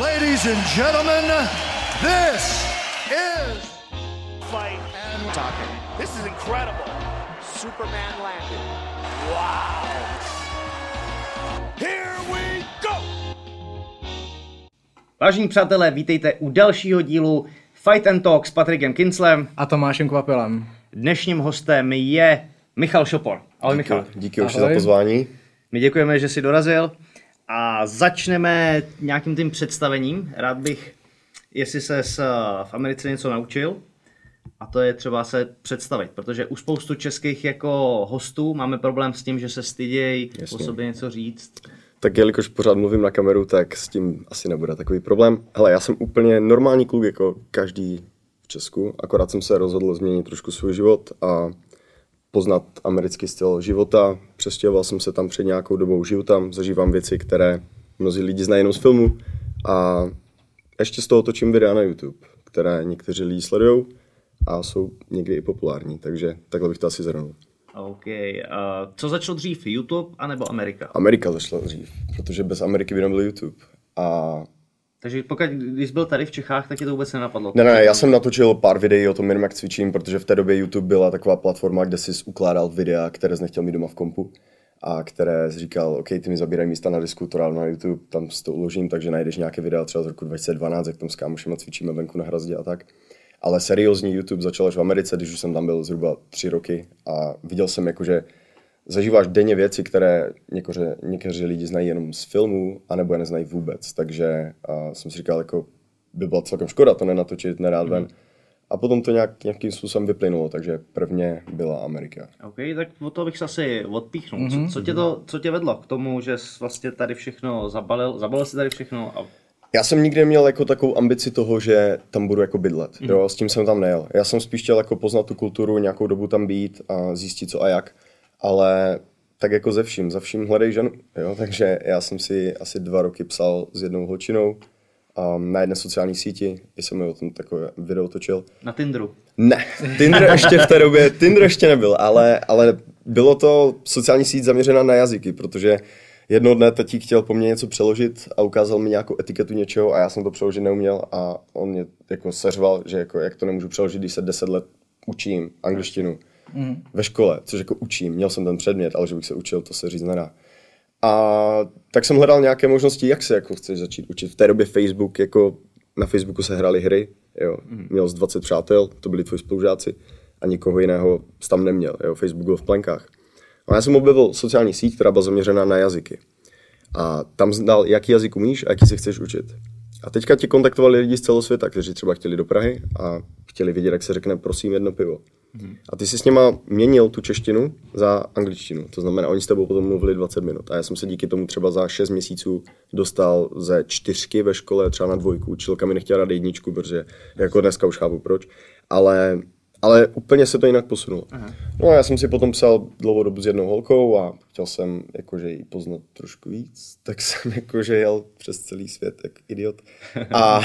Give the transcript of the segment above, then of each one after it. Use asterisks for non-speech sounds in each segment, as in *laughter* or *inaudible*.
Ladies and gentlemen, this is fight and talking. This is incredible. Superman landed. Wow. Here we go. Vážení přátelé, vítejte u dalšího dílu Fight and Talk s Patrikem Kinslem. A Tomášem Kvapilem. Dnešním hostem je Michal Šopor. Ahoj Michal. Díky už za pozvání. My děkujeme, že jsi dorazil a začneme nějakým tím představením. Rád bych, jestli se v Americe něco naučil, a to je třeba se představit, protože u spoustu českých jako hostů máme problém s tím, že se stydějí o sobě něco říct. Tak jelikož pořád mluvím na kameru, tak s tím asi nebude takový problém. Hele, já jsem úplně normální kluk jako každý v Česku, akorát jsem se rozhodl změnit trošku svůj život a poznat americký styl života. Přestěhoval jsem se tam před nějakou dobou, žiju tam, zažívám věci, které mnozí lidi znají jenom z filmu a ještě z toho točím videa na YouTube, které někteří lidi sledují a jsou někdy i populární, takže takhle bych to asi zhrnul. OK. A co začalo dřív, YouTube anebo Amerika? Amerika začala dřív, protože bez Ameriky by nebyl YouTube. A Takže pokud, když byl tady v Čechách, tak tě to vůbec nenapadlo. ne, ne, já jsem natočil pár videí o tom, jak cvičím, protože v té době YouTube byla taková platforma, kde jsi ukládal videa, které jsi nechtěl mít doma v kompu a které jsi říkal, OK, ty mi zabírají místa na disku, to na YouTube, tam si to uložím, takže najdeš nějaké videa třeba z roku 2012, jak tam s kámošema cvičíme venku na hrazdě a tak. Ale seriózní YouTube začal až v Americe, když už jsem tam byl zhruba tři roky a viděl jsem jakože zažíváš denně věci, které někteří, někteří lidi znají jenom z filmů, anebo je neznají vůbec. Takže uh, jsem si říkal, jako by byla celkem škoda to nenatočit, nerad ven. A potom to nějak, nějakým způsobem vyplynulo, takže prvně byla Amerika. OK, tak od toho bych se asi odpíchnul. Mm-hmm. Co, co, tě to, co tě vedlo k tomu, že jsi vlastně tady všechno zabalil, zabalil si tady všechno a Já jsem nikdy neměl jako takovou ambici toho, že tam budu jako bydlet. Mm. Jo, s tím jsem tam nejel. Já jsem spíš chtěl jako poznat tu kulturu, nějakou dobu tam být a zjistit co a jak. Ale tak jako ze vším, za vším hledej ženu. Jo? *laughs* Takže já jsem si asi dva roky psal s jednou holčinou um, na jedné sociální síti, i jsem mi o tom takové video točil. na Tinderu. Ne, Tinder *laughs* ještě v té době, Tinder ještě nebyl, ale, ale bylo to sociální síť zaměřená na jazyky, protože jednoho dne tatík chtěl po mně něco přeložit a ukázal mi nějakou etiketu něčeho a já jsem to přeložit neuměl a on mě jako seřval, že jako, jak to nemůžu přeložit, když se 10 let učím angličtinu mm. ve škole, což jako učím, měl jsem ten předmět, ale že bych se učil, to se říct nedá. A tak jsem hledal nějaké možnosti, jak se jako chceš začít učit. V té době Facebook, jako na Facebooku se hrály hry, jo. Měl jsi 20 přátel, to byli tvoji spolužáci a nikoho jiného tam neměl, jo. Facebook byl v plenkách. A já jsem objevil sociální síť, která byla zaměřená na jazyky. A tam znal, jaký jazyk umíš a jaký se chceš učit. A teďka ti kontaktovali lidi z celého světa, kteří třeba chtěli do Prahy a chtěli vědět, jak se řekne prosím jedno pivo. A ty si s něma měnil tu češtinu za angličtinu. To znamená, oni s tebou potom mluvili 20 minut. A já jsem se díky tomu třeba za 6 měsíců dostal ze čtyřky ve škole třeba na dvojku. Učilka mi nechtěla dát jedničku, protože jako dneska už chápu proč. Ale, ale úplně se to jinak posunulo. No a já jsem si potom psal dlouhou dobu s jednou holkou a chtěl jsem jakože ji poznat trošku víc, tak jsem *laughs* jakože jel přes celý svět jak idiot. A,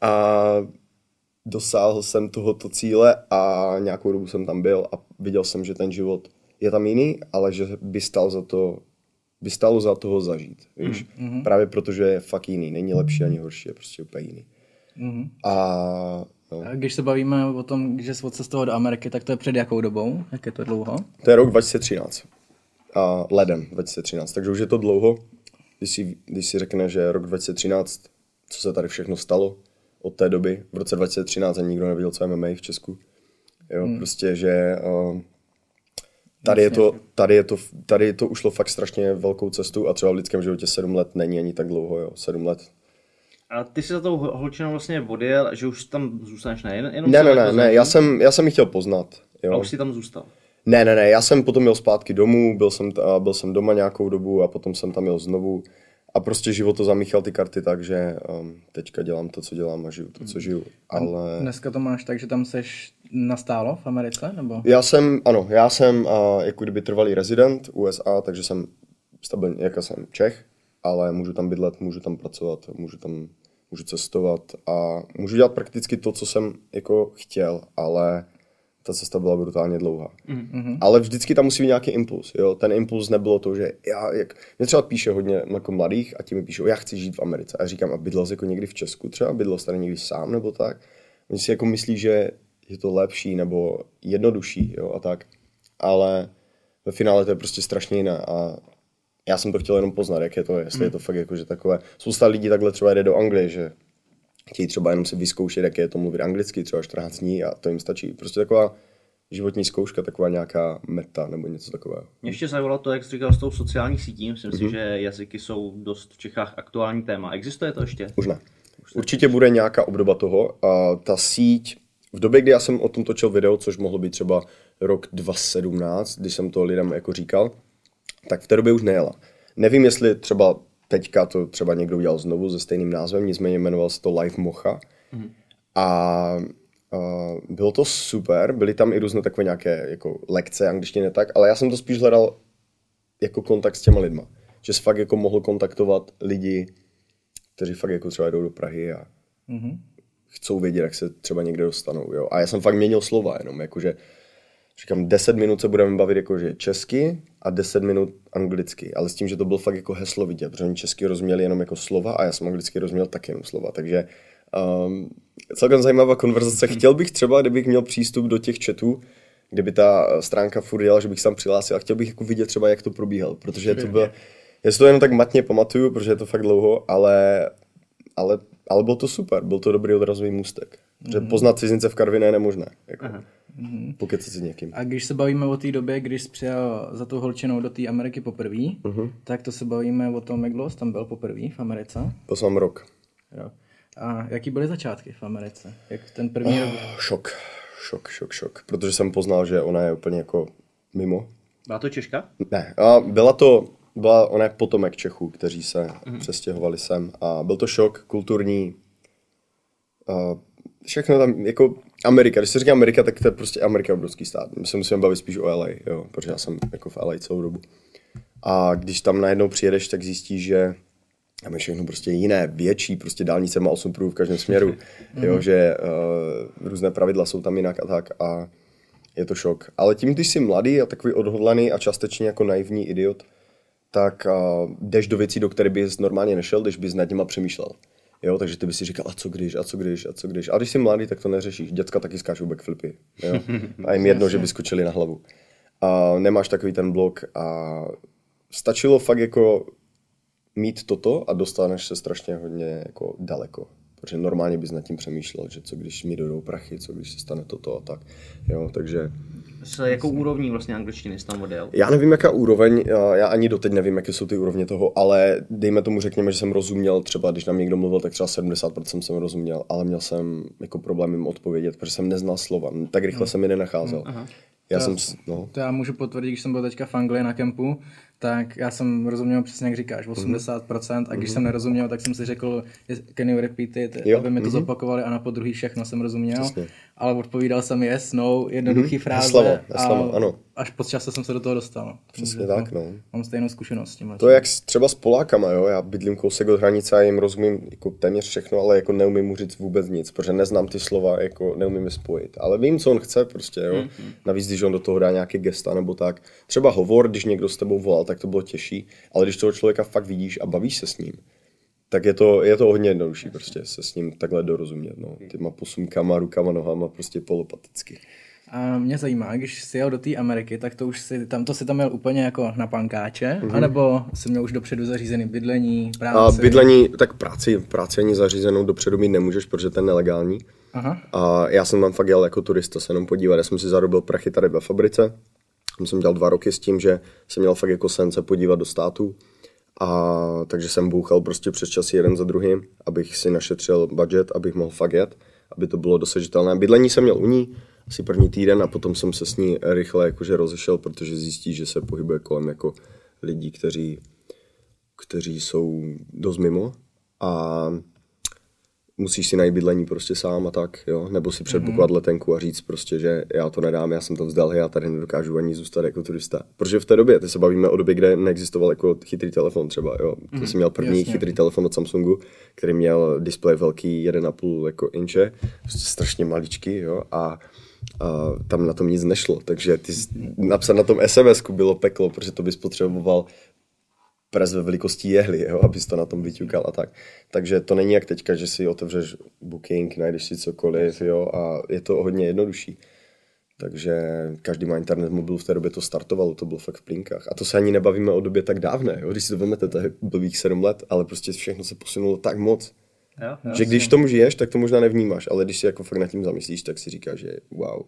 a dosáhl jsem tohoto cíle a nějakou dobu jsem tam byl a viděl jsem, že ten život je tam jiný, ale že by stál za to, by stálo za toho zažít, víš? Mm-hmm. Právě protože je fakt jiný, není lepší ani horší, je prostě úplně jiný. Mm-hmm. A no, A když se bavíme o tom, že jsi odcestoval do Ameriky, tak to je před jakou dobou? Jak je to dlouho? to je rok 2013. A ledem 2013, takže už je to dlouho. Když si, když si řekne, že rok 2013, co se tady všechno stalo od té doby, v roce 2013 ani nikdo nevěděl, co je MMA v Česku. Jo, hmm. prostě, že uh, tady, je to, tady, je to, tady to ušlo fakt strašně velkou cestu a třeba v lidském životě 7 let není ani tak dlouho, jo, 7 let. A ty jsi za tou hol- holčinou vlastně odjel, že už tam zůstaneš ne? Jen, jenom Ne, ne, jako ne, ne, já jsem, já jsem ji chtěl poznat. Jo. A už jsi tam zůstal. Ne, ne, ne, já jsem potom jel zpátky domů, byl jsem, byl jsem doma nějakou dobu a potom jsem tam jel znovu. A prostě život to zamíchal ty karty tak, že um, teďka dělám to, co dělám a žiju to, co žiju. Ale Dneska to máš tak, že tam seš nastálo v Americe? Nebo? já jsem, ano, já jsem uh, jako kdyby trvalý rezident USA, takže jsem stabilně, jako jsem Čech, ale můžu tam bydlet, můžu tam pracovat, můžu tam, můžu cestovat a můžu dělat prakticky to, co jsem jako chtěl, ale ta cesta byla brutálně dlouhá. Mm-hmm. Ale vždycky tam musí být nějaký impuls. Jo? Ten impuls nebylo to, že já, jak, mě třeba píše hodně jako mladých a ti mi píšou, já chci žít v Americe. A já říkám, a bydlel jsi jako někdy v Česku třeba, bydlel jsi tady někdy sám nebo tak. Oni si jako myslí, že je to lepší nebo jednodušší jo? a tak. Ale ve finále to je prostě strašně jiné a já jsem to chtěl jenom poznat, jak je to, jestli je to fakt jako, že takové, spousta lidí takhle třeba jde do Anglie, že chtějí třeba jenom si vyzkoušet, jak je to mluvit anglicky, třeba 14 dní a to jim stačí. Prostě taková životní zkouška, taková nějaká meta nebo něco takového. Mě ještě zajímalo to, jak jsi říkal s tou sociálních sítí. Myslím Mhm. si, že jazyky jsou dost v Čechách aktuální téma. Existuje to ještě? Už ne. Určitě bude nějaká obdoba toho a ta síť, v době, kdy já jsem o tom točil video, což mohlo být třeba rok 2017, když jsem to lidem jako říkal, tak v té době už nejela. Nevím, jestli třeba teďka to třeba někdo udělal znovu se stejným názvem, nicméně jmenoval se to Live Mocha. A, a bylo to super, byly tam i různé takové nějaké jako lekce angličtiny tak, ale já jsem to spíš hledal jako kontakt s těma lidma. Že jsi fakt jako mohl kontaktovat lidi, kteří fakt jako třeba jdou do Prahy a mm-hmm. chcou vědět, jak se třeba někde dostanou. Jo? A já jsem fakt měnil slova jenom, jakože říkám, 10 minut se budeme bavit jakože česky a 10 minut anglicky, ale s tím, že to byl fakt jako heslovitě, protože oni česky rozuměli jenom jako slova a já jsem anglicky rozuměl taky jenom slova, takže um, celkem zajímavá konverzace. Chtěl bych třeba, kdybych měl přístup do těch chatů, kdyby ta stránka furt jela, že bych se tam přihlásil a chtěl bych jako vidět třeba, jak to probíhalo, protože to bylo, já si to jenom tak matně pamatuju, protože je to fakt dlouho, ale, ale, ale byl to super, byl to dobrý odrazový můstek. Že poznat cizince v Karviné je nemožné. Jako, pokud se s někým. A když se bavíme o té době, když jsi přijel za tou holčinou do té Ameriky poprvé, Mhm. tak to se bavíme o tom, jak dlouho tam byl poprvé v Americe. Byl jsem rok. Jo. A jaký byly začátky v Americe? Jak ten první rok? Šok, šok, šok, šok. Protože jsem poznal, že ona je úplně jako mimo. Byla to Češka? Ne, a byla to, byla, ona je potomek Čechů, kteří se mm-hmm. přestěhovali sem a byl to šok kulturní, a všechno tam, jako Amerika, když se říká Amerika, tak to je prostě Amerika obrovský stát. My se musíme bavit spíš o LA, jo, protože já jsem jako v LA celou dobu. A když tam najednou přijedeš, tak zjistíš, že tam je všechno prostě jiné, větší, prostě dálnice má 8 průh v každém směru, *laughs* jo, že uh, různé pravidla jsou tam jinak a tak a je to šok. Ale tím, když jsi mladý a takový odhodlaný a částečně jako naivní idiot, tak uh, jdeš do věcí, do které bys normálně nešel, když bys nad nima přemýšlel. Jo, takže ty bys si říkal, a co když, a co když, a co když. A když jsi mladý, tak to neřešíš. Děcka taky skáčou backflipy. Jo? *laughs* A jim jedno, že by skočili na hlavu. A nemáš takový ten blok a stačilo fakt jako mít toto a dostaneš se strašně hodně jako daleko. Protože normálně bys nad tím přemýšlel, že co když mi dodou prachy, co když se stane toto a tak. Jo, takže S jakou úrovní vlastně angličtiny jsi tam odjel? já nevím, jaká úroveň, já ani doteď nevím, jaké jsou ty úrovně toho, ale dejme tomu, řekněme, že jsem rozuměl, třeba když nám někdo mluvil, tak třeba 70% jsem rozuměl, ale měl jsem jako problém jim odpovědět, protože jsem neznal slova, tak rychle jsem je nenacházel. Já jsem, s- no, To já můžu potvrdit, když jsem byl teďka v Anglii na kempu, tak já jsem rozuměl přesně, jak říkáš, 80%, a když jsem nerozuměl, tak jsem si řekl, can you repeat it, Jo, aby mi to zopakovali a na podruhý všechno jsem rozuměl, Přesně. ale odpovídal jsem yes, no, jednoduchý fráze Heslama, heslama, a ano. Až po čase jsem se do toho dostal. Přesně Takže, tak, no. Mám stejnou zkušenost s tím. To je jak s- třeba s Polákama, jo? Já bydlím kousek od hranice a jim rozumím jako téměř všechno, ale jako neumím mu říct vůbec nic, protože neznám ty slova, jako neumím je spojit. Ale vím, co on chce prostě, jo? Mm-hmm. Navíc, když on do toho dá nějaké gesta nebo tak. Třeba hovor, když někdo s tebou volal, tak to bylo těžší, ale když toho člověka fakt vidíš a bavíš se s ním, tak je to, je to hodně jednodušší prostě se s ním takhle dorozumět, no. Těma posunkama, rukama, nohama, prostě polopaticky. A mě zajímá, když jsi jel do té Ameriky, tak to už si, tam to si tam měl úplně jako na pankáče, mm-hmm. anebo jsi měl už dopředu zařízený bydlení, práci? A bydlení, tak práci, práci ani zařízenou dopředu mít nemůžeš, protože to je nelegální. Aha. A já jsem tam fakt jel jako turista se jenom podívat. Já jsem si zarobil prachy tady ve fabrice. Tam jsem dělal dva roky s tím, že jsem měl fakt jako sen se podívat do státu. A takže jsem bouchal prostě přes časy jeden za druhým, abych si našetřil budget, abych mohl fakt jet, aby to bylo dosažitelné. Bydlení jsem měl u ní asi první týden a potom jsem se s ní rychle jakože rozešel, protože zjistí, že se pohybuje kolem jako lidí, kteří, kteří jsou dost mimo a musíš si najít bydlení prostě sám a tak, jo, nebo si předbukovat letenku a říct prostě, že já to nedám, já jsem to vzdal, já tady nedokážu ani zůstat jako turista. Protože v té době, ty se bavíme o době, kde neexistoval jako chytrý telefon třeba, jo. Ty jsi měl první jasně. chytrý telefon od Samsungu, který měl displej velký 1,5 jako inče, prostě strašně maličký, jo, a a tam na tom nic nešlo, takže ty napsat na tom sms bylo peklo, protože to bys potřeboval pres ve velikosti jehly, jo, abys to na tom vyťukal a tak. Takže to není jak teďka, že si otevřeš booking, najdeš si cokoliv, jo, a je to hodně jednodušší. Takže každý má internet, mobil v té době to startovalo, to bylo fakt v plinkách. A to se ani nebavíme o době tak dávné, jo? když si to vezmete, to je blbých sedm let, ale prostě všechno se posunulo tak moc, Jo, jo. že když tomu žiješ, tak to možná nevnímáš, ale když si jako fakt nad tím zamyslíš, tak si říkáš, že wow.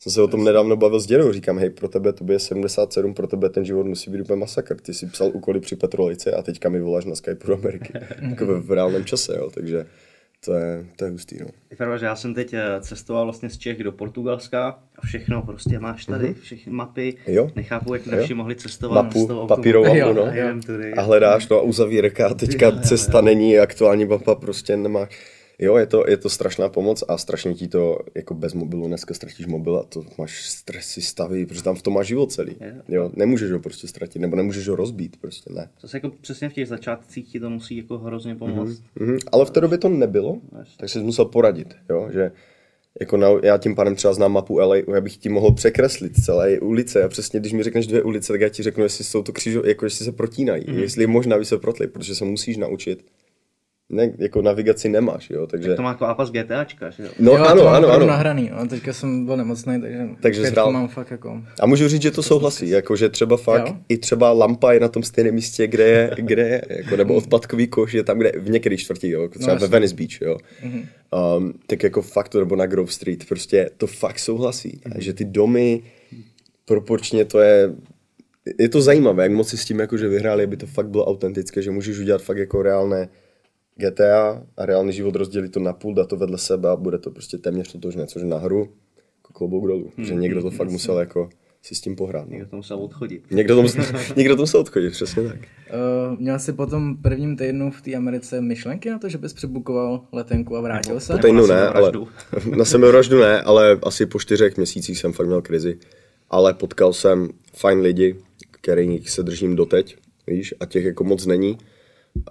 Jsem se o tom nedávno bavil s dědou, říkám, hej, pro tebe to je 77, pro tebe ten život musí být úplně masakr. Ty si psal úkoly při Petrolice a teďka mi voláš na Skype do Ameriky. *laughs* jako v reálném čase, jo, takže to je, to je hustý, no. Je pravda, že já jsem teď eh, cestoval vlastně z Čech do Portugalska a všechno prostě máš tady, všechny mapy. Jo. Nechápu, jak Jo. naši mohli cestovat. Mapu, z toho papírovou mapu, no. A tudy. A hledáš, no a uzavírka, a teďka cesta není, aktuální mapa prostě nemá. Jo, je to, je to strašná pomoc a strašně ti to, jako bez mobilu, dneska ztratíš mobil a to máš stresy, stavy, protože tam v tom máš život celý. Jo, nemůžeš ho prostě ztratit, nebo nemůžeš ho rozbít, prostě ne. Zase jako přesně v těch začátcích ti to musí jako hrozně pomoct. Mhm. Ale v té době to nebylo, tak jsi musel poradit, jo, že jako na, já tím pádem třeba znám mapu LA, já bych ti mohl překreslit celé ulice a přesně když mi řekneš dvě ulice, tak já ti řeknu, jestli jsou to křížo, jako jestli se protínají, mm. jestli je možná, aby se protli, protože se musíš naučit. Ne, jako navigaci nemáš, jo, takže... To má jako ápas GTAčka, že jo? No jo, to ano, mám ano, ano. nahraný, no. teďka jsem byl nemocný, takže, Takže zhrál. mám fakt jako... A můžu říct, že to souhlasí, jakože třeba fakt Jo. i třeba lampa je na tom stejném místě, kde je, kde je jako, nebo odpadkový koš je tam, kde v některých čtvrtích, jo, jako třeba ve jasně. Venice Beach, jo. Um, tak jako fakt to, nebo na Grove Street, prostě to fakt souhlasí. A že ty domy, proporčně to je, je to zajímavé, jak moc si s tím jakože vyhráli, aby to fakt bylo autentické, že můžeš udělat fakt jako reálné GTA a reálný život rozdělit to na půl, dát to vedle sebe a bude to prostě téměř totožné, což na hru jako klobouk dolů, že někdo to fakt musel jako si s tím pohrát. No. Někdo to musel odchodit. Někdo to, musel, *laughs* někdo to musel odchodit, přesně tak. Uh, měl jsi potom prvním týdnu v té Americe myšlenky na to, že bys přebukoval letenku a vrátil se? Po týdnu na ne, ale *laughs* na sebevraždu ne, ale asi po čtyřech měsících jsem fakt měl krizi. Ale potkal jsem fajn lidi, kterých se držím doteď, víš, a těch jako moc není.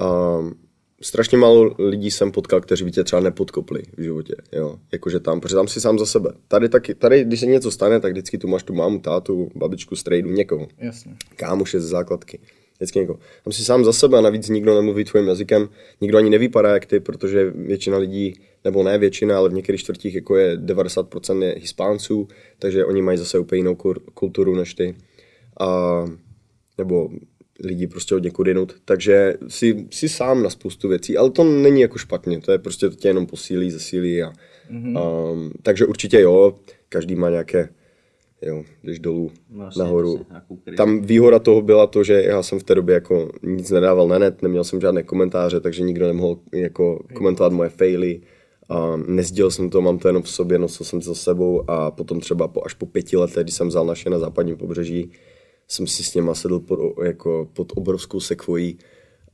Um, strašně málo lidí jsem potkal, kteří by tě třeba nepodkopli v životě, jo. Jakože tam, protože tam si sám za sebe. Tady taky, tady, když se něco stane, tak vždycky tu máš tu mámu, tátu, babičku, strejdu, někoho Jasně. kámoše ze základky. Vždycky někoho. Tam si sám za sebe a navíc nikdo nemluví tvým jazykem, nikdo ani nevypadá jak ty, protože většina lidí, nebo ne většina, ale v některých čtvrtích jako je 90% je hispánců, takže oni mají zase úplně jinou kulturu než ty. A, nebo lidi prostě od někud jinut. Takže si, si sám na spoustu věcí, ale to není jako špatně, to je prostě to tě jenom posílí, zesílí. A, mm-hmm. um, takže určitě jo, každý má nějaké, jo, když dolů, jasně, nahoru. krizi. Tam výhoda toho byla to, že já jsem v té době jako nic nedával na net, neměl jsem žádné komentáře, takže nikdo nemohl jako komentovat moje faily. A nezdělil jsem to, mám to jenom v sobě, nosil jsem to za sebou a potom třeba po, až po pěti letech, když jsem vzal naše na západním pobřeží, jsem si s něma sedl pod, jako pod obrovskou sekvojí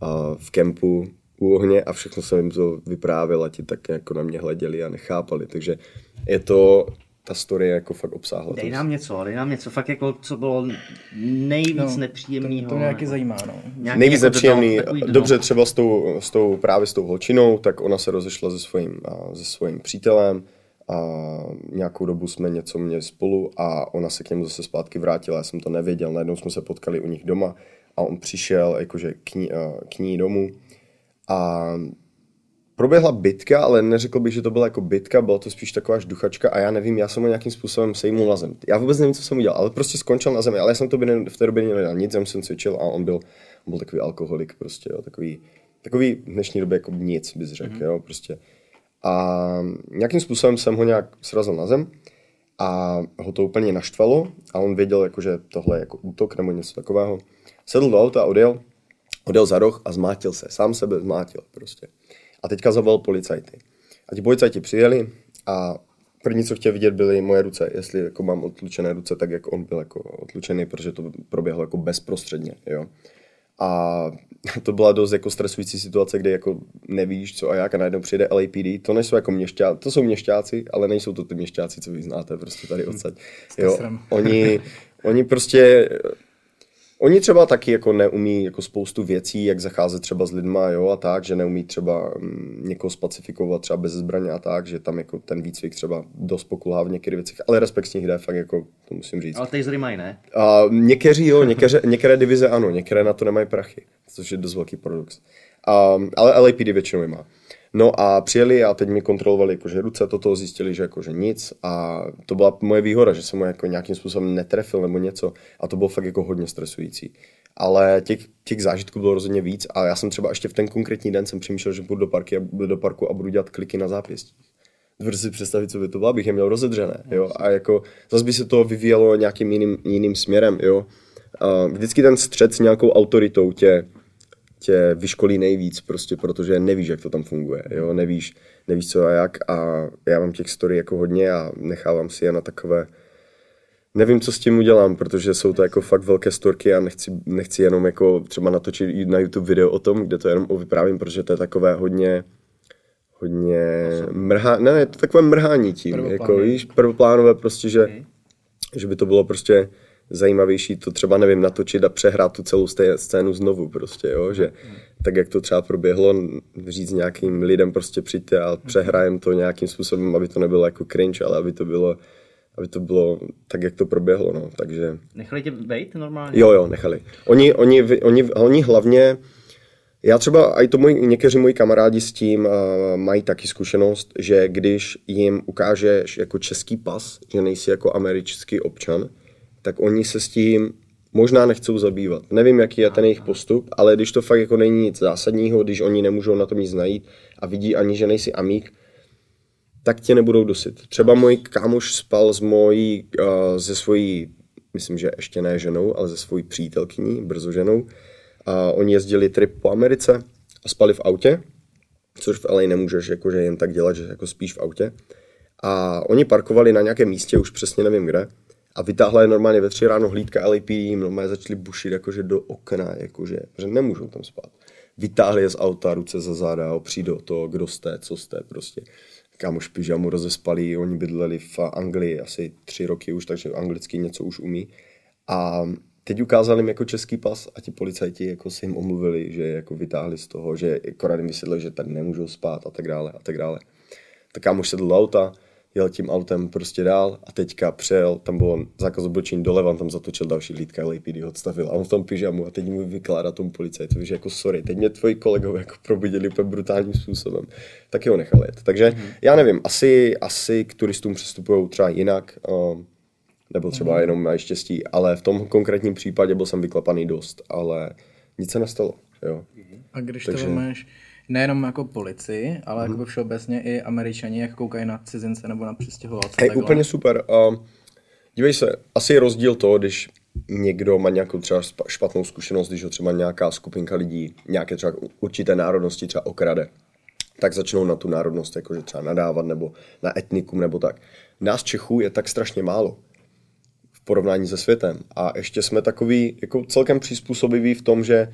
a v kempu u ohně a všechno jsem jim to vyprávěl a ti tak jako na mě hleděli a nechápali, takže je to, ta story je jako fakt obsáhla. Dej nám něco, dej nám něco, fakt jako, co bylo nejvíc no, nepříjemného. To, to nějaký nebo zajímá, no. nějaký Nejvíc jako nepříjemný, dno. dobře třeba s tou, s tou, právě s tou holčinou, tak ona se rozešla se svým, se svým přítelem a nějakou dobu jsme něco měli spolu a ona se k němu zase zpátky vrátila, já jsem to nevěděl, najednou jsme se potkali u nich doma a on přišel jakože k ní, a, k ní domů a proběhla bitka, ale neřekl bych, že to byla jako bitka, byla to spíš taková žduchačka a já nevím, já jsem ho nějakým způsobem sejmul na zem. Já vůbec nevím, co jsem udělal, ale prostě skončil na zemi, ale já jsem to by v té době nedělal nic, jsem jsem cvičil a on byl, on byl takový alkoholik prostě, jo, takový, takový v dnešní době jako nic, bys řekl, mm-hmm. jo, prostě. A nějakým způsobem jsem ho nějak srazil na zem a ho to úplně naštvalo a on věděl, jako, že tohle je jako útok nebo něco takového. Sedl do auta odjel, odjel za roh a zmátil se, sám sebe zmátil prostě. A teďka zavolal policajty. A ti policajti přijeli a první, co chtěl vidět, byly moje ruce. Jestli jako mám odlučené ruce, tak jak on byl jako odlučený, protože to proběhlo jako bezprostředně, jo. A *laughs* to byla dost jako stresující situace, kde jako nevíš co a jak a najednou přijde LAPD. To nejsou jako měšťáci, to jsou měšťáci, ale nejsou to ty měšťáci, co vy znáte prostě tady odsaď. Jo, oni, *laughs* oni prostě Oni třeba taky jako neumí jako spoustu věcí, jak zacházet třeba s lidma, jo, a tak, že neumí třeba mm, někoho spacifikovat třeba bez zbraně a tak, že tam jako ten výcvik třeba dost pokulhá v některých věcech, ale respekt z nich jde, fakt jako, to musím říct. Ale tasery mají, ne? A někteří jo, některé, některé divize ano, některé na to nemají prachy, což je dost velký paradox. A, ale LAPD většinou je má. No a přijeli a teď mi kontrolovali jakože ruce, toto zjistili, že jakože nic a to byla moje výhoda, že jsem ho jako nějakým způsobem netrefil nebo něco a to bylo fakt jako hodně stresující. Ale těch, těch zážitků bylo rozhodně víc a já jsem třeba ještě v ten konkrétní den jsem přemýšlel, že půjdu do, parky, do parku a budu dělat kliky na zápěstí. Dovedu si představit, co by to bylo, abych je měl rozedřené, jo, a jako zase by se to vyvíjelo nějakým jiným, jiným směrem, jo. A vždycky ten střed s nějakou autoritou tě, tě vyškolí nejvíc, prostě protože nevíš, jak to tam funguje, jo, nevíš, nevíš co a jak a já mám těch story jako hodně a nechávám si je na takové, nevím, co s tím udělám, protože jsou to jako fakt velké storky a nechci, nechci jenom jako třeba natočit na YouTube video o tom, kde to jenom vyprávím, protože to je takové hodně, hodně mrhá, ne, ne, to takové mrhání tím, jako víš, prvoplánové prostě, že, že by to bylo prostě zajímavější to třeba, nevím, natočit a přehrát tu celou scénu znovu prostě, jo, že tak, jak to třeba proběhlo, říct nějakým lidem prostě přijďte a přehrajem to nějakým způsobem, aby to nebylo jako cringe, ale aby to bylo, aby to bylo tak, jak to proběhlo, no, takže... Nechali tě bejt normálně? Jo, jo, nechali. Oni, oni, oni, oni hlavně, já třeba, a i to můj, někteří moji kamarádi s tím uh, mají taky zkušenost, že když jim ukážeš jako český pas, že nejsi jako americký občan, tak oni se s tím možná nechcou zabývat. Nevím, jaký je ten jejich postup, ale když to fakt jako není nic zásadního, když oni nemůžou na tom nic najít a vidí ani, že nejsi amík, tak tě nebudou dosit. Třeba můj kámoš spal s mojí, uh, ze svojí, myslím, že ještě ne ženou, ale ze svojí přítelkyní, brzo ženou. A oni jezdili trip po Americe a spali v autě, což v LA nemůžeš jakože jen tak dělat, že jako spíš v autě. A oni parkovali na nějakém místě, už přesně nevím kde, a vytáhla je normálně ve tři ráno hlídka LAPD, jim normálně začali bušit jakože do okna, jakože, že nemůžou tam spát. Vytáhli je z auta, ruce za záda, opří do toho, kdo jste, co jste prostě. Kámoš pyžamu rozespalí, oni bydleli v Anglii asi tři roky už, takže anglicky něco už umí. A teď ukázali jim jako český pas a ti policajti jako se jim omluvili, že jako vytáhli z toho, že akorát jim vysvětlili, že tady nemůžou spát a tak dále a tak dále. Tak kámoš sedl do auta, jel tím autem prostě dál a teďka přejel, tam bylo zákaz obočení doleva, on tam zatočil další lítka, LAPD ho odstavil a on v tom pyžamu a teď mu vykládá tomu policajtovi, že jako sorry, teď mě tvoji kolegové jako probudili úplně brutálním způsobem, tak ho nechal jet. Takže mm-hmm. já nevím, asi, asi k turistům přistupují třeba jinak, um, nebo třeba jenom mají štěstí, ale v tom konkrétním případě byl jsem vyklapaný dost, ale nic se nestalo, jo. A když Takže- to vezmeš nejenom jako policii, ale jako by všeobecně i američani, jak koukají na cizince nebo na přistěhovalce. Hej, úplně super. Uh, dívej se, asi je rozdíl to, když někdo má nějakou třeba špatnou zkušenost, když ho třeba nějaká skupinka lidí, nějaké třeba určité národnosti třeba okrade, tak začnou na tu národnost jakože třeba nadávat nebo na etnikum nebo tak. Nás Čechů je tak strašně málo v porovnání se světem. A ještě jsme takový jako celkem přizpůsobiví v tom, že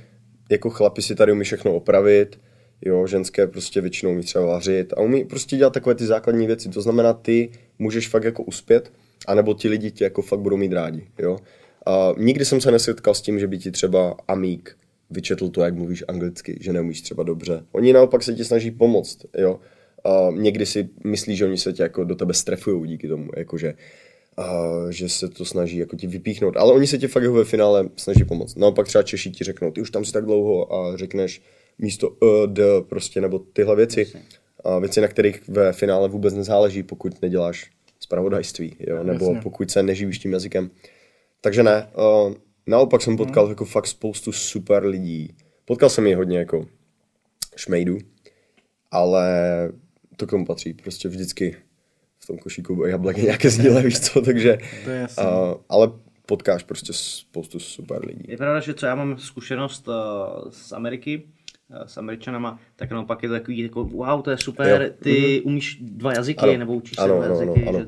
jako chlapi si tady umí všechno opravit, jo, ženské prostě většinou umí třeba vařit a umí prostě dělat takové ty základní věci. To znamená, ty můžeš fakt jako uspět, anebo ti lidi tě jako fakt budou mít rádi, jo. A nikdy jsem se nesetkal s tím, že by ti třeba amík vyčetl to, jak mluvíš anglicky, že neumíš třeba dobře. Oni naopak se ti snaží pomoct, jo. A někdy si myslí, že oni se tě jako do tebe strefují díky tomu, jakože a že se to snaží jako ti vypíchnout, ale oni se ti fakt jako ve finále snaží pomoct. Naopak třeba Češi ti řeknou, ty už tam si tak dlouho a řekneš místo uh, d prostě, nebo tyhle věci, a věci, na kterých ve finále vůbec nezáleží, pokud neděláš zpravodajství, jo, nebo Jasně. pokud se neživíš tím jazykem. Takže ne, uh, naopak jsem potkal jako fakt spoustu super lidí. Potkal jsem je hodně jako šmejdů, ale to k tomu patří. Prostě vždycky v tom košíku jablek nějaké sdíle, víš co, takže... *laughs* To je jasný. uh, ale potkáš prostě spoustu super lidí. Je pravda, že co já mám zkušenost uh, z Ameriky, s Američanama, tak naopak je to takový jako wow, to je super, Jo. ty umíš dva jazyky, Ano. nebo učíš se Ano, dva ano, jazyky, ano, že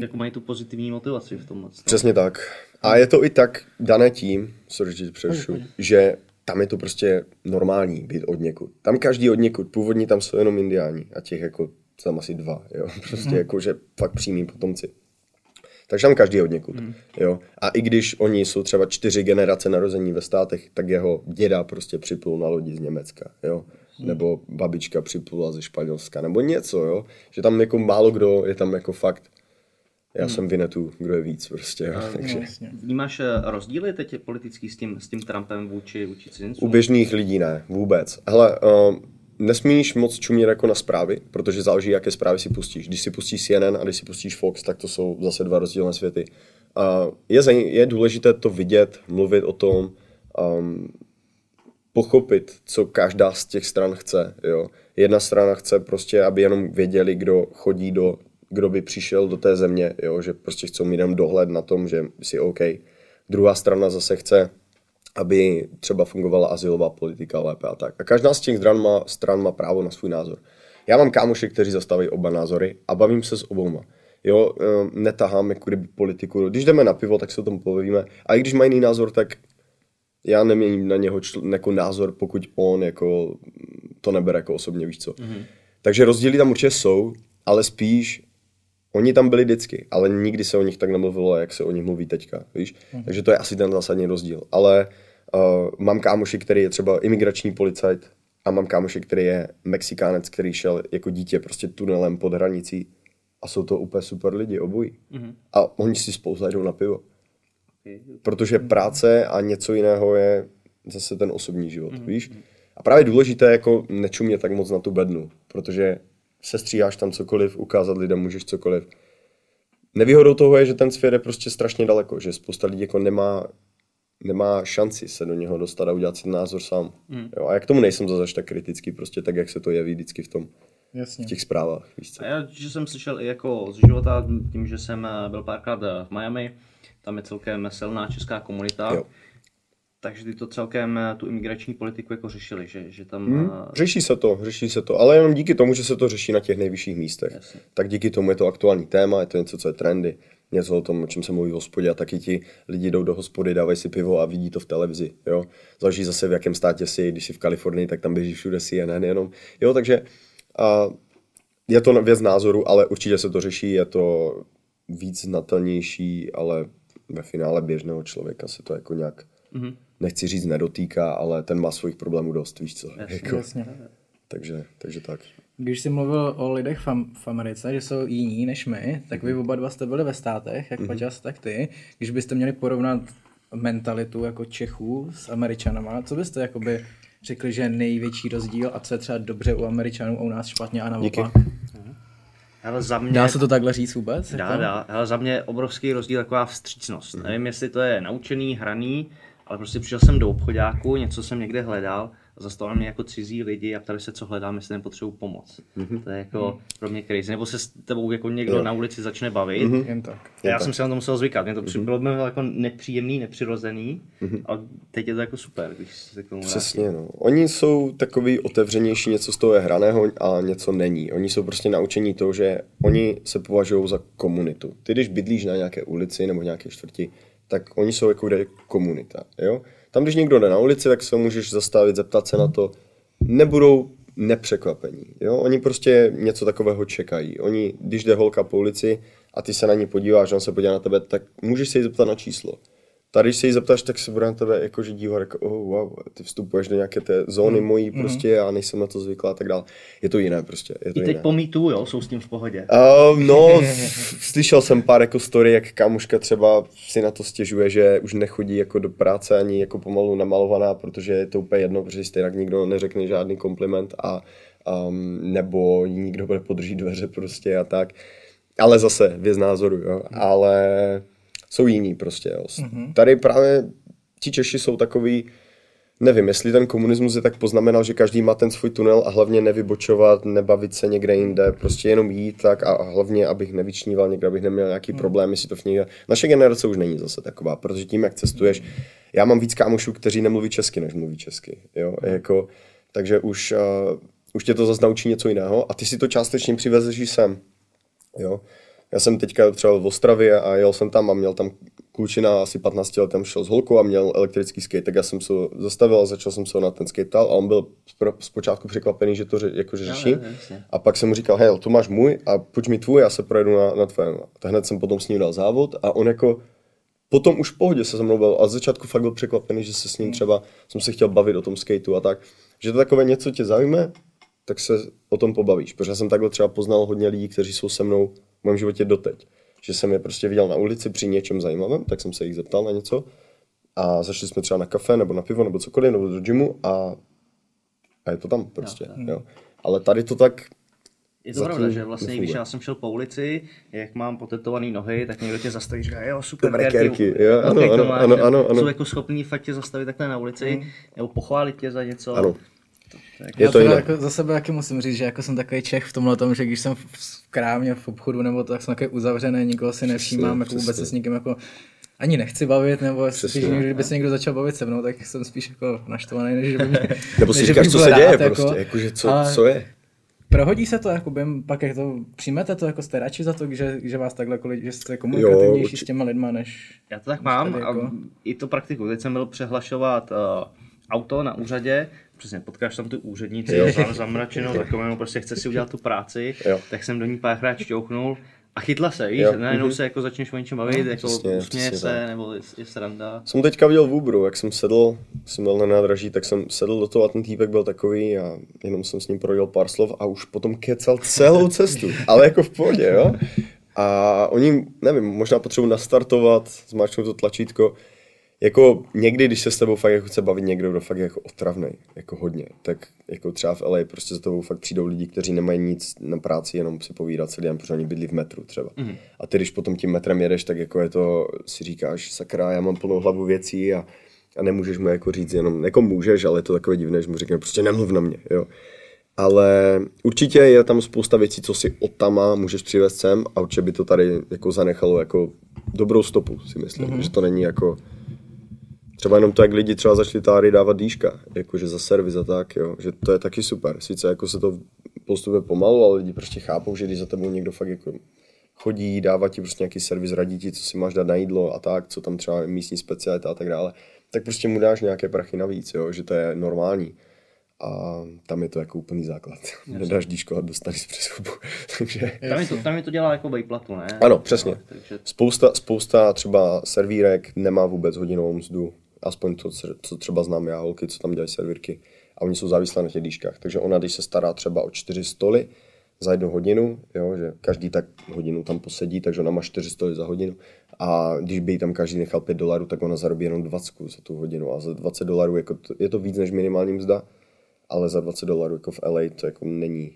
jako mají tu pozitivní motivaci v tomhle. Přesně tak. A je to i tak dané tím, sorry, že přerušu, že tam je to prostě normální být od někud. Tam každý od někud. Původní tam jsou jenom indiáni a těch jako tam asi dva, jo. *laughs* Prostě jako, že fakt přímý potomci. Takže tam každý je od někud. Mm. Jo? A i když oni jsou třeba čtyři generace narození ve státech, tak jeho děda prostě připlul na lodi z Německa. Jo? Mm. Nebo babička připlula ze Španělska, nebo něco, jo? Že tam jako málo kdo je tam jako fakt já hmm. jsem Vinetu, kdo je víc prostě. Jo, takže. No, Vnímáš eh, rozdíly teď politický s tím, s tím Trumpem vůči, vůči cizincům? U běžných lidí ne, vůbec. Hele, uh, nesmíš moc čumět jako na zprávy, protože záleží, jaké zprávy si pustíš. Když si pustíš CNN a když si pustíš Fox, tak to jsou zase dva rozdílné světy. Uh, je, je důležité to vidět, mluvit o tom, um, pochopit, co každá z těch stran chce. Jo. Jedna strana chce prostě, aby jenom věděli, kdo chodí do kdo by přišel do té země, jo, že prostě chcou mít jenom dohled na tom, že si OK. Druhá strana zase chce, aby třeba fungovala asilová politika lépe a tak. A každá z těch stran má, stran má právo na svůj názor. Já mám kámoše, kteří zastaví oba názory a bavím se s obouma. Jo, eh, netahám jako kdyby politiku. Když jdeme na pivo, tak se o tom povíme. A i když mají jiný názor, tak já neměním na něho čl- jako názor, pokud on jako to nebere jako osobně, víš co. Mm-hmm. Takže rozdíly tam určitě jsou, ale spíš Oni tam byli vždycky, ale nikdy se o nich tak nemluvilo, jak se o nich mluví teďka, víš? Hmm. Takže to je asi ten zásadní rozdíl. Ale uh, mám kámoši, který je třeba imigrační policajt a mám kámoši, který je Mexikánec, který šel jako dítě prostě tunelem pod hranicí a jsou to úplně super lidi, obojí. Hmm. A oni si spolu zajdou na pivo. Okay. Protože práce a něco jiného je zase ten osobní život, hmm. víš? A právě důležité jako nečumě tak moc na tu bednu, protože sestříháš tam cokoliv, ukázat lidem můžeš cokoliv. Nevýhodou toho je, že ten svět je prostě strašně daleko, že spousta lidí jako nemá, nemá šanci se do něho dostat a udělat si názor sám. Hmm. Jo, a jak tomu nejsem zase tak kritický, prostě tak, jak se to jeví vždycky v tom, Jasně. v těch zprávách. Víš co? A já, že jsem slyšel i jako z života, tím, že jsem eh, byl párkrát eh, v Miami, tam je celkem silná česká komunita. Jo takže ty to celkem eh, tu imigrační politiku jako řešili, že, že tam... Hmm, řeší se to, řeší se to, ale jenom díky tomu, že se to řeší na těch nejvyšších místech. Jasně. Tak díky tomu je to aktuální téma, je to něco, co je trendy, něco o tom, o čem se mluví v hospodě a taky ti lidi jdou do hospody, dávají si pivo a vidí to v televizi, jo. Záleží zase v jakém státě si, když jsi v Kalifornii, tak tam běží všude CNN jenom, jo, takže a je to věc názoru, ale určitě se to řeší, je to víc znatelnější, ale ve finále běžného člověka se to jako nějak mm-hmm nechci říct nedotýká, ale ten má svých problémů dost, víš co. Jasně, jako, jasně. Takže, takže tak. Když jsi mluvil o lidech v, v Americe, že jsou jiní než my, tak vy mhm. oba dva jste byli ve státech, jak mm-hmm. Pačas, tak ty. Když byste měli porovnat mentalitu jako Čechů s Američanama, co byste jakoby řekli, že je největší rozdíl a co je třeba dobře u Američanů a u nás špatně a naopak? Hele, za mě... Dá se to takhle říct vůbec? Dá, jako? dá. Hele, za mě obrovský rozdíl taková vstřícnost. Mm. Nevím, jestli to je naučený, hraný, ale prostě přišel jsem do obchodáku, něco jsem někde hledal zastavili mě jako cizí lidi a ptali se, co hledám, jestli nepotřebuji pomoc. Mm-hmm. To je jako mm-hmm. pro mě crazy. Nebo se s tebou jako někdo jo. na ulici začne bavit. Mm-hmm. Jen tak. Já Jen jsem tak. se na to musel zvykat. Mě to mm-hmm. bylo jako nepříjemný, nepřirozený, mm-hmm. ale teď je to jako super, když se k tomu Přesně, no. Oni jsou takový otevřenější, něco z toho je hraného a něco není. Oni jsou prostě naučení toho, že oni se považují za komunitu. Ty, když bydlíš na nějaké ulici nebo nějaké čtvrti, tak oni jsou jako komunita, jo. Tam, když někdo jde na ulici, tak se můžeš zastavit, zeptat se na to. Nebudou nepřekvapení, jo. Oni prostě něco takového čekají. Oni, když jde holka po ulici a ty se na ní podíváš, on se podívá na tebe, tak můžeš se jí zeptat na číslo. Tady, když se jí zeptáš, tak se bude na tebe jakože dívat, jako, oh, wow, ty vstupuješ do nějaké té zóny mm. mojí prostě a nejsem na to zvyklá a tak dále. Je to jiné prostě. Je to I teď jiné. po mýtu, jo, jsou s tím v pohodě. Uh, no, *laughs* slyšel jsem pár jako story, jak kamuška třeba si na to stěžuje, že už nechodí jako do práce ani jako pomalu namalovaná, protože je to úplně jedno, protože stejně nikdo neřekne žádný kompliment a um, nebo jí nikdo bude podržít dveře prostě a tak. Ale zase, věc názoru, jo. Ale jsou jiní prostě. Jo. Mm-hmm. Tady právě ti Češi jsou takový, nevím, jestli ten komunismus je tak poznamenal, že každý má ten svůj tunel a hlavně nevybočovat, nebavit se někde jinde, prostě jenom jít tak a hlavně, abych nevyčníval někde, abych neměl nějaký mm. problém, jestli to v někde... Naše generace už není zase taková, protože tím, jak cestuješ, já mám víc kámošů, kteří nemluví česky, než mluví česky, jo, mm. jako, takže už, uh, už tě to zase naučí něco jiného a ty si to částečně přivezeš i sem, jo. Já jsem teďka třeba v Ostravě a jel jsem tam a měl tam klučina asi 15 let tam šel s holkou a měl elektrický skate, tak já jsem se zastavil a začal jsem se na ten skate a on byl zpočátku překvapený, že to ře- jakože řeším. jo, jasně. A pak jsem mu říkal, hej, tu máš můj a pojď mi tvůj, já se projedu na, na tvém. Tak hned jsem potom s ním dal závod a on jako potom už v pohodě se se mnou. A z začátku fakt byl překvapený, že se s ním třeba, jsem se chtěl bavit o tom skateu a tak. Že to takové něco tě zaujme, tak se o tom pobavíš. Protože já jsem takhle třeba poznal hodně lidí, kteří jsou se mnou mém životě doteď. Že jsem je prostě viděl na ulici při něčem zajímavém, tak jsem se jich zeptal na něco. A zašli jsme třeba na kafe, nebo na pivo, nebo cokoliv, nebo do gymu a, a je to tam prostě. Jo. Ale tady to tak Je to pravda, že vlastně, nefunguje. když já jsem šel po ulici, jak mám potetované nohy, tak někdo tě zastaví, říká, jo, super, Dobré kérky, kérky, jo, ano, ano, máš, ano, ano, ano. Jsou jako schopní fakt tě zastavit takhle na ulici, nebo pochválit tě za něco. Ano. Tak, Je já to jiné. jako za sebe taky musím říct, že jako jsem takový Čech v tomhle tom, že když jsem v krámě, v obchodu nebo tak jsem takový uzavřený, nikoho si nevšímám, jako vůbec se s nikým jako ani nechci bavit, nebo Přesně. spíš, kdyby se někdo začal bavit se mnou, tak jsem spíš jako naštvaný, než že by mě, *laughs* Nebo si že říkáš, co se děje rád, prostě, jakože co, Ale co je. Prohodí se to, jako bym, pak jak to, přijmete to, jako jste radši za to, že, že vás takhle, kolik, že jste komunikativnější urči- s těma lidma, než... Já to tak mám tady a jako- i to praktikuju. Teď jsem byl přehlašovat uh, auto na úřadě, přesně potkáš tam tu úřednici, Jo. zam, zamračenou, takovému prostě chce si udělat tu práci, Jo. tak jsem do ní párkrát šťouchnul a chytla se, víš, Jo. najednou Mhm. se jako začneš o něčem bavit, jako přesně, usměje přesně se, tak. nebo je, je sranda. Jsem teďka viděl v Uberu, jak jsem sedl, jsem byl na nádraží, tak jsem sedl do toho a ten týpek byl takový a jenom jsem s ním projel pár slov a už potom kecal celou *laughs* cestu, ale jako v pohodě, jo. A oni, nevím, možná potřebuji nastartovat, zmáčknout to tlačítko. Jako někdy, když se s tebou fakt jako chce bavit někdo, kdo fakt je jako otravnej, jako hodně, tak jako třeba v LA prostě za tebou fakt přijdou lidi, kteří nemají nic na práci, jenom si povídat celý den, protože oni bydlí v metru třeba. Mm. A ty, když potom tím metrem jedeš, tak jako je to, si říkáš, sakra, já mám plnou hlavu věcí a, a nemůžeš mu jako říct jenom, jako můžeš, ale je to takové divné, že mu řekne, prostě nemluv na mě, jo. Ale určitě je tam spousta věcí, co si od tama můžeš přivést sem a určitě by to tady jako zanechalo jako dobrou stopu, si myslím, mm-hmm. že to není jako Třeba jenom to, jak lidi třeba začali táry dávat dýška, jakože za servis a tak, jo, že to je taky super. Sice jako se to postupuje pomalu, ale lidi prostě chápou, že když za tebou někdo fakt jako chodí, dává ti prostě nějaký servis, radí ti, co si máš dát na jídlo a tak, co tam třeba je místní specialita a tak dále, tak prostě mu dáš nějaké prachy navíc, jo, že to je normální. A tam je to jako úplný základ. Nedáš dýško a dostaneš přes hubu. *laughs* Takže Tam je, to, tam je to dělá jako vejplatu, ne? ano, přesně. No, takže Spousta, spousta třeba servírek nemá vůbec hodinovou mzdu. Aspoň to, co- třeba znám já, holky, co tam dělají servírky. A oni jsou závislé na těch dýškách. Takže ona, když se stará třeba o čtyři stoly za jednu hodinu, jo, že každý tak hodinu tam posedí, takže ona má čtyři stoly za hodinu. A když by jí tam každý nechal 5 dolarů, tak ona zarobí jenom 20 za tu hodinu. A za 20 dolarů jako to, je to víc než minimální mzda, ale za 20 dolarů jako v LA to jako není,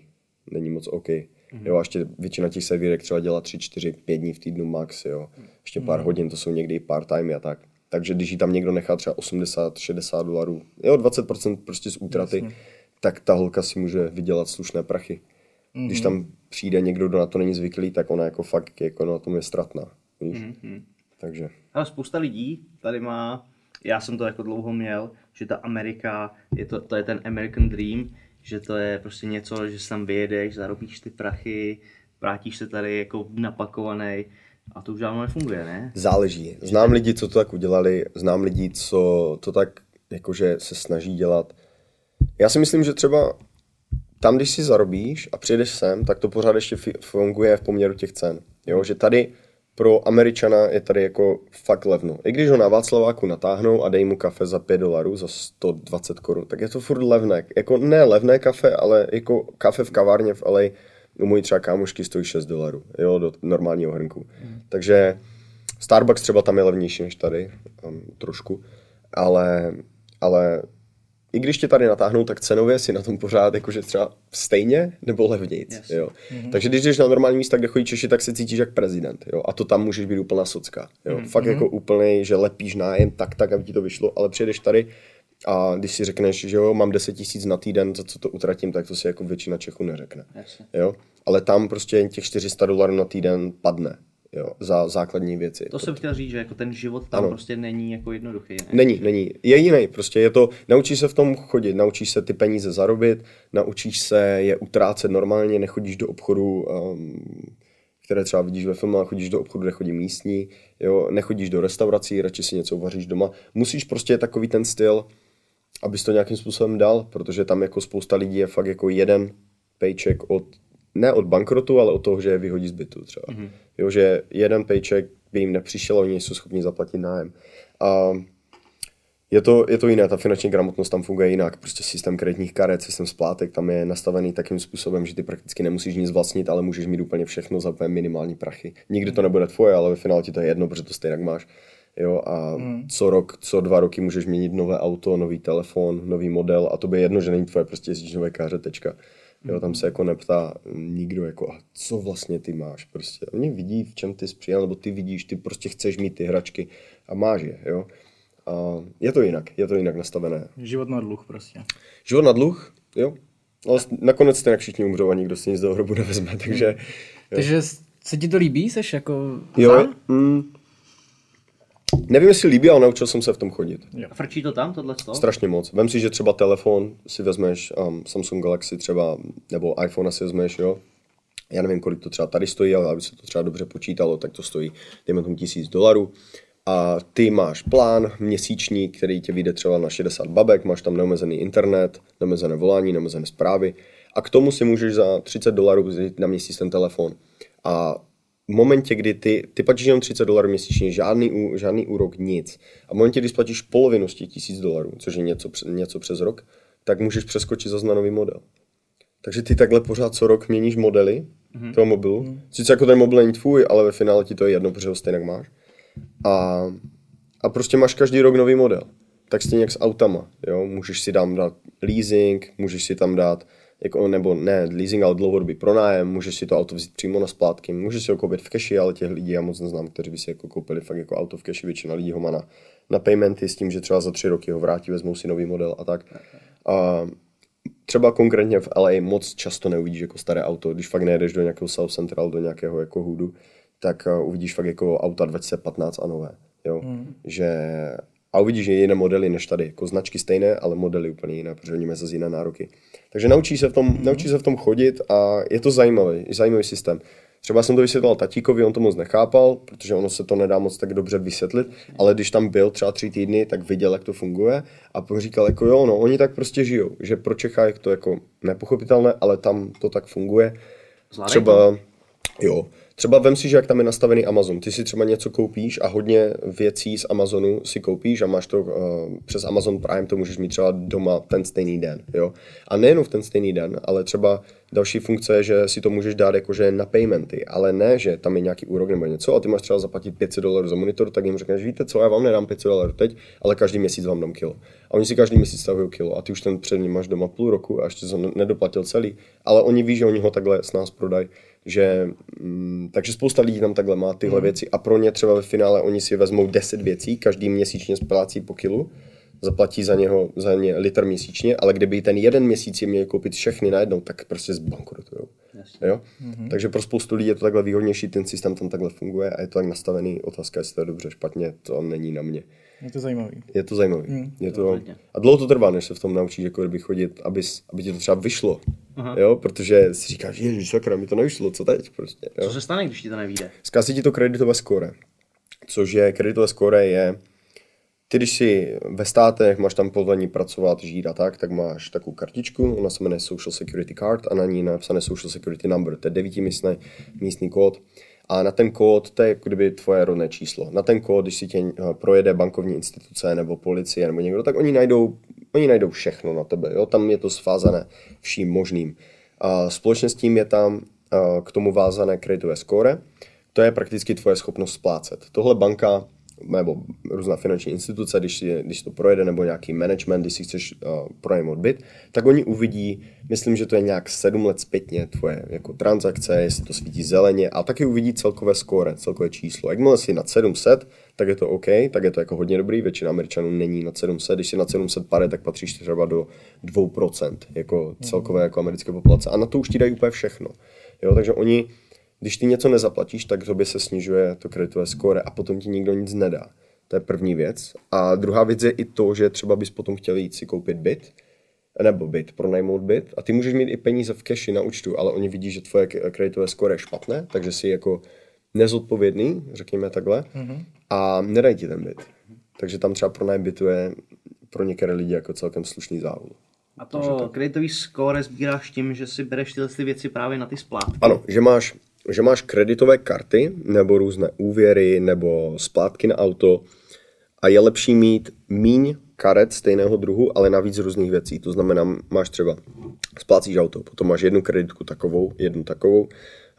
není moc OK. Mm. Jo, a ještě většina těch servírek třeba dělá 3, 4, 5 dní v týdnu max, jo. Ještě pár hodin, to jsou někdy i part-time a tak. Takže když jí tam někdo nechá třeba 80, 60 dolarů, jo, 20% prostě z útraty, Jasně. tak ta holka si může vydělat slušné prachy. Mm. Když tam přijde někdo, kdo na to není zvyklý, tak ona jako fakt jako na tom je ztratná. Víš? Mm. Takže Ale spousta lidí tady má, já jsem to jako dlouho měl, že ta Amerika, je to, to je ten American Dream, že to je prostě něco, že tam vyjedeš, zarobíš ty prachy, vrátíš se tady jako napakovaný a to už dávno nefunguje, ne? Záleží. Znám lidi, co to tak udělali, znám lidi, co to tak jakože se snaží dělat. Já si myslím, že třeba tam, když si zarobíš a přijedeš sem, tak to pořád ještě funguje v poměru těch cen. Jo, že tady pro Američana je tady jako fakt levno. I když ho na Václaváku natáhnou a dej mu kafe za 5 dolarů, za 120 korun, tak je to furt levné. Jako ne levné kafe, ale jako kafe v kavárně v LA u mojí třeba kámošky stojí 6 dolarů, jo, do normálního hrnku. Takže Starbucks třeba tam je levnější než tady, um, trošku, ale, ale i když tě tady natáhnou, tak cenově si na tom pořád jakože třeba stejně nebo levnějc, Jasně. jo. Takže když jdeš na normální místa, kde chodí Češi, tak se cítíš jak prezident, jo. A to tam můžeš být úplná socka, jo. Fakt jako úplný, že lepíš nájem tak, tak, aby ti to vyšlo, ale přijedeš tady a když si řekneš, že jo, mám 10 tisíc na týden, za co to utratím, tak to si jako většina Čechů neřekne. Jasně. Jo? Ale tam prostě těch 400 dolarů na týden padne, jo, za základní věci. To jsem chtěl říct, že jako ten život tam Ano. prostě není jako jednoduchý, ne? Není, není. Je jiný, prostě je to, naučíš se v tom chodit, naučíš se ty peníze zarobit, naučíš se je utrácet normálně, nechodíš do obchodu, um, které třeba vidíš ve filmách, chodíš do obchodu, kde chodí místní, jo, nechodíš do restaurací, radši si něco uvaříš doma. Musíš prostě takový ten styl, abys to nějakým způsobem dal, protože tam jako spousta lidí je fakt jako jeden paycheck od, ne od bankrotu, ale od toho, že je vyhodí z bytu třeba. Mm-hmm. Jo, že jeden paycheck by jim nepřišel, oni jsou schopni zaplatit nájem. A je to, je to jiné, ta finanční gramotnost tam funguje jinak. Prostě systém kreditních karet, systém splátek tam je nastavený takým způsobem, že ty prakticky nemusíš nic vlastnit, ale můžeš mít úplně všechno za úplně minimální prachy. Nikdy to nebude tvoje, ale ve finále ti to je jedno, protože to stejně máš. Jo, a hmm. co rok, co dva roky můžeš měnit nové auto, nový telefon, nový model a to by jedno, že není tvoje, prostě jezdíš nové káře, tečka. Jo, tam se jako neptá nikdo, jako, a co vlastně ty máš, prostě. Oni vidí, v čem ty jsi přijel, nebo ty vidíš, ty prostě chceš mít ty hračky a máš je, jo. A je to jinak, je to jinak nastavené. Život na dluh prostě. Život na dluh, jo. Ale nakonec stejně všichni umřou a nikdo si nic do hrobu nevezme, takže... Jo. Takže se ti to líbí? Seš jako Jo, mm, nevím, jestli líbí, ale naučil jsem se v tom chodit. A frčí to tam, tohle to? Strašně moc. Vem si, že třeba telefon si vezmeš, um, Samsung Galaxy třeba, nebo iPhone si vezmeš, jo. Já nevím, kolik to třeba tady stojí, ale aby se to třeba dobře počítalo, tak to stojí, dejme tomu tisíc dolarů. A ty máš plán měsíční, který tě vyjde třeba na 60 babek, máš tam neomezený internet, neomezené volání, neomezené zprávy. A k tomu si můžeš za 30 dolarů vzít na měsíc ten telefon. A v momentě, kdy ty, ty platíš jenom 30 dolarů měsíčně, žádný, žádný úrok, nic. A v momentě, kdy splatíš polovinu z těch tisíc dolarů, což je něco, něco přes rok, tak můžeš přeskočit za na nový model. Takže ty takhle pořád co rok měníš modely mm-hmm. toho mobilu. Mm-hmm. Sice jako ten mobil není tvůj, ale ve finále ti to je jedno, protože ho stejně máš. A, a prostě máš každý rok nový model. Tak stejně jak s autama. Jo? Můžeš si tam dát leasing, můžeš si tam dát jako, nebo ne leasing, ale dlouhodobý pronájem, můžeš si to auto vzít přímo na splátky, můžeš si ho koupit v keši, ale těch lidí já moc neznám, kteří by si jako koupili fakt jako auto v keši, většina lidí ho má na, na paymenty s tím, že třeba za tři roky ho vrátí, vezmou si nový model a tak. A třeba konkrétně v LA moc často neuvidíš jako staré auto, když fakt nejedeš do nějakého South Central, do nějakého jako hudu, tak uh, uvidíš fakt jako auta 2015 a nové. Jo? Hmm. Že a uvidíš, že jiné modely než tady. Jako značky stejné, ale modely úplně jiné, protože oni mají zase jiné nároky. Takže naučí se, v tom, mm-hmm. naučí se v tom chodit a je to zajímavý, zajímavý systém. Třeba jsem to vysvětlil tatíkovi, on to moc nechápal, protože ono se to nedá moc tak dobře vysvětlit, ale když tam byl třeba tři týdny, tak viděl, jak to funguje a pak říkal, jako jo, no, oni tak prostě žijou, že pro Čecha je to jako nepochopitelné, ale tam to tak funguje. Zvládej třeba, jo, Třeba vem si, že jak tam je nastavený Amazon. Ty si třeba něco koupíš a hodně věcí z Amazonu si koupíš a máš to uh, přes Amazon Prime, to můžeš mít třeba doma ten stejný den. Jo? A nejenom v ten stejný den, ale třeba další funkce je, že si to můžeš dát jakože na paymenty, ale ne, že tam je nějaký úrok nebo něco a ty máš třeba zaplatit 500 dolarů za monitor, tak jim řekneš, víte co, já vám nedám 500 dolarů teď, ale každý měsíc vám dám kilo. A oni si každý měsíc stavují kilo a ty už ten před ním máš doma půl roku a ještě to nedoplatil celý, ale oni ví, že oni ho takhle s nás prodají že, mm, takže spousta lidí tam takhle má tyhle mm. věci a pro ně třeba ve finále oni si vezmou 10 věcí, každý měsíčně splácí po kilu, zaplatí za, něho, za ně litr měsíčně, ale kdyby ten jeden měsíc je měl koupit všechny najednou, tak prostě zbankrotujou. Jo? Mm-hmm. Takže pro spoustu lidí je to takhle výhodnější, ten systém tam takhle funguje a je to tak nastavený. Otázka, jestli to je dobře, špatně, to není na mě. Je to zajímavý. Je to zajímavý. Mm. Je to... A dlouho to trvá, než se v tom naučíš, jako kdyby chodit, aby, aby ti to třeba vyšlo. Aha. Jo, protože si říkáš, že sakra, mi to nevyšlo, co teď prostě. Jo? Co se stane, když ti to nevíde? Zkazí ti to kreditové score, což je, kreditové score je, ty když si ve státech máš tam povolení pracovat, žít a tak, tak máš takovou kartičku, ona se jmenuje Social Security Card a na ní je napsané Social Security Number, to je devítimístný místní kód a na ten kód, to je jako kdyby tvoje rodné číslo. Na ten kód, když si tě eh, projede bankovní instituce nebo policie nebo někdo, tak oni najdou, oni najdou všechno na tebe. Jo? Tam je to svázané vším možným. A společně s tím je tam eh, k tomu vázané kreditové score. To je prakticky tvoje schopnost splácet. Tohle banka nebo různá finanční instituce, když, si, když to projede, nebo nějaký management, když si chceš uh, pronajmout byt, tak oni uvidí, myslím, že to je nějak sedm let zpětně tvoje jako transakce, jestli to svítí zeleně a taky uvidí celkové skóre, celkové číslo. Jakmile si nad 700, tak je to OK, tak je to jako hodně dobrý, většina Američanů není nad 700, když si nad 700 pade, tak patříš třeba do 2% jako celkové jako americké populace a na to už ti dají úplně všechno. Jo, takže oni když ty něco nezaplatíš, tak tobě se snižuje to kreditové skóre a potom ti nikdo nic nedá. To je první věc. A druhá věc je i to, že třeba bys potom chtěl jít si koupit byt, nebo byt, pronajmout byt a ty můžeš mít i peníze v cashi na účtu, ale oni vidí, že tvoje kreditové skóre je špatné, takže jsi jako nezodpovědný, řekněme takhle, mm-hmm. a nedají ti ten byt. Takže tam třeba pronájem bytu je pro některé lidi jako celkem slušný závod. A to kreditový score sbíráš tím, že si bereš tyhle ty věci právě na ty splátky. Ano, že máš, že máš kreditové karty, nebo různé úvěry, nebo splátky na auto a je lepší mít míň karet stejného druhu, ale navíc různých věcí. To znamená, máš třeba, splácíš auto, potom máš jednu kreditku takovou, jednu takovou,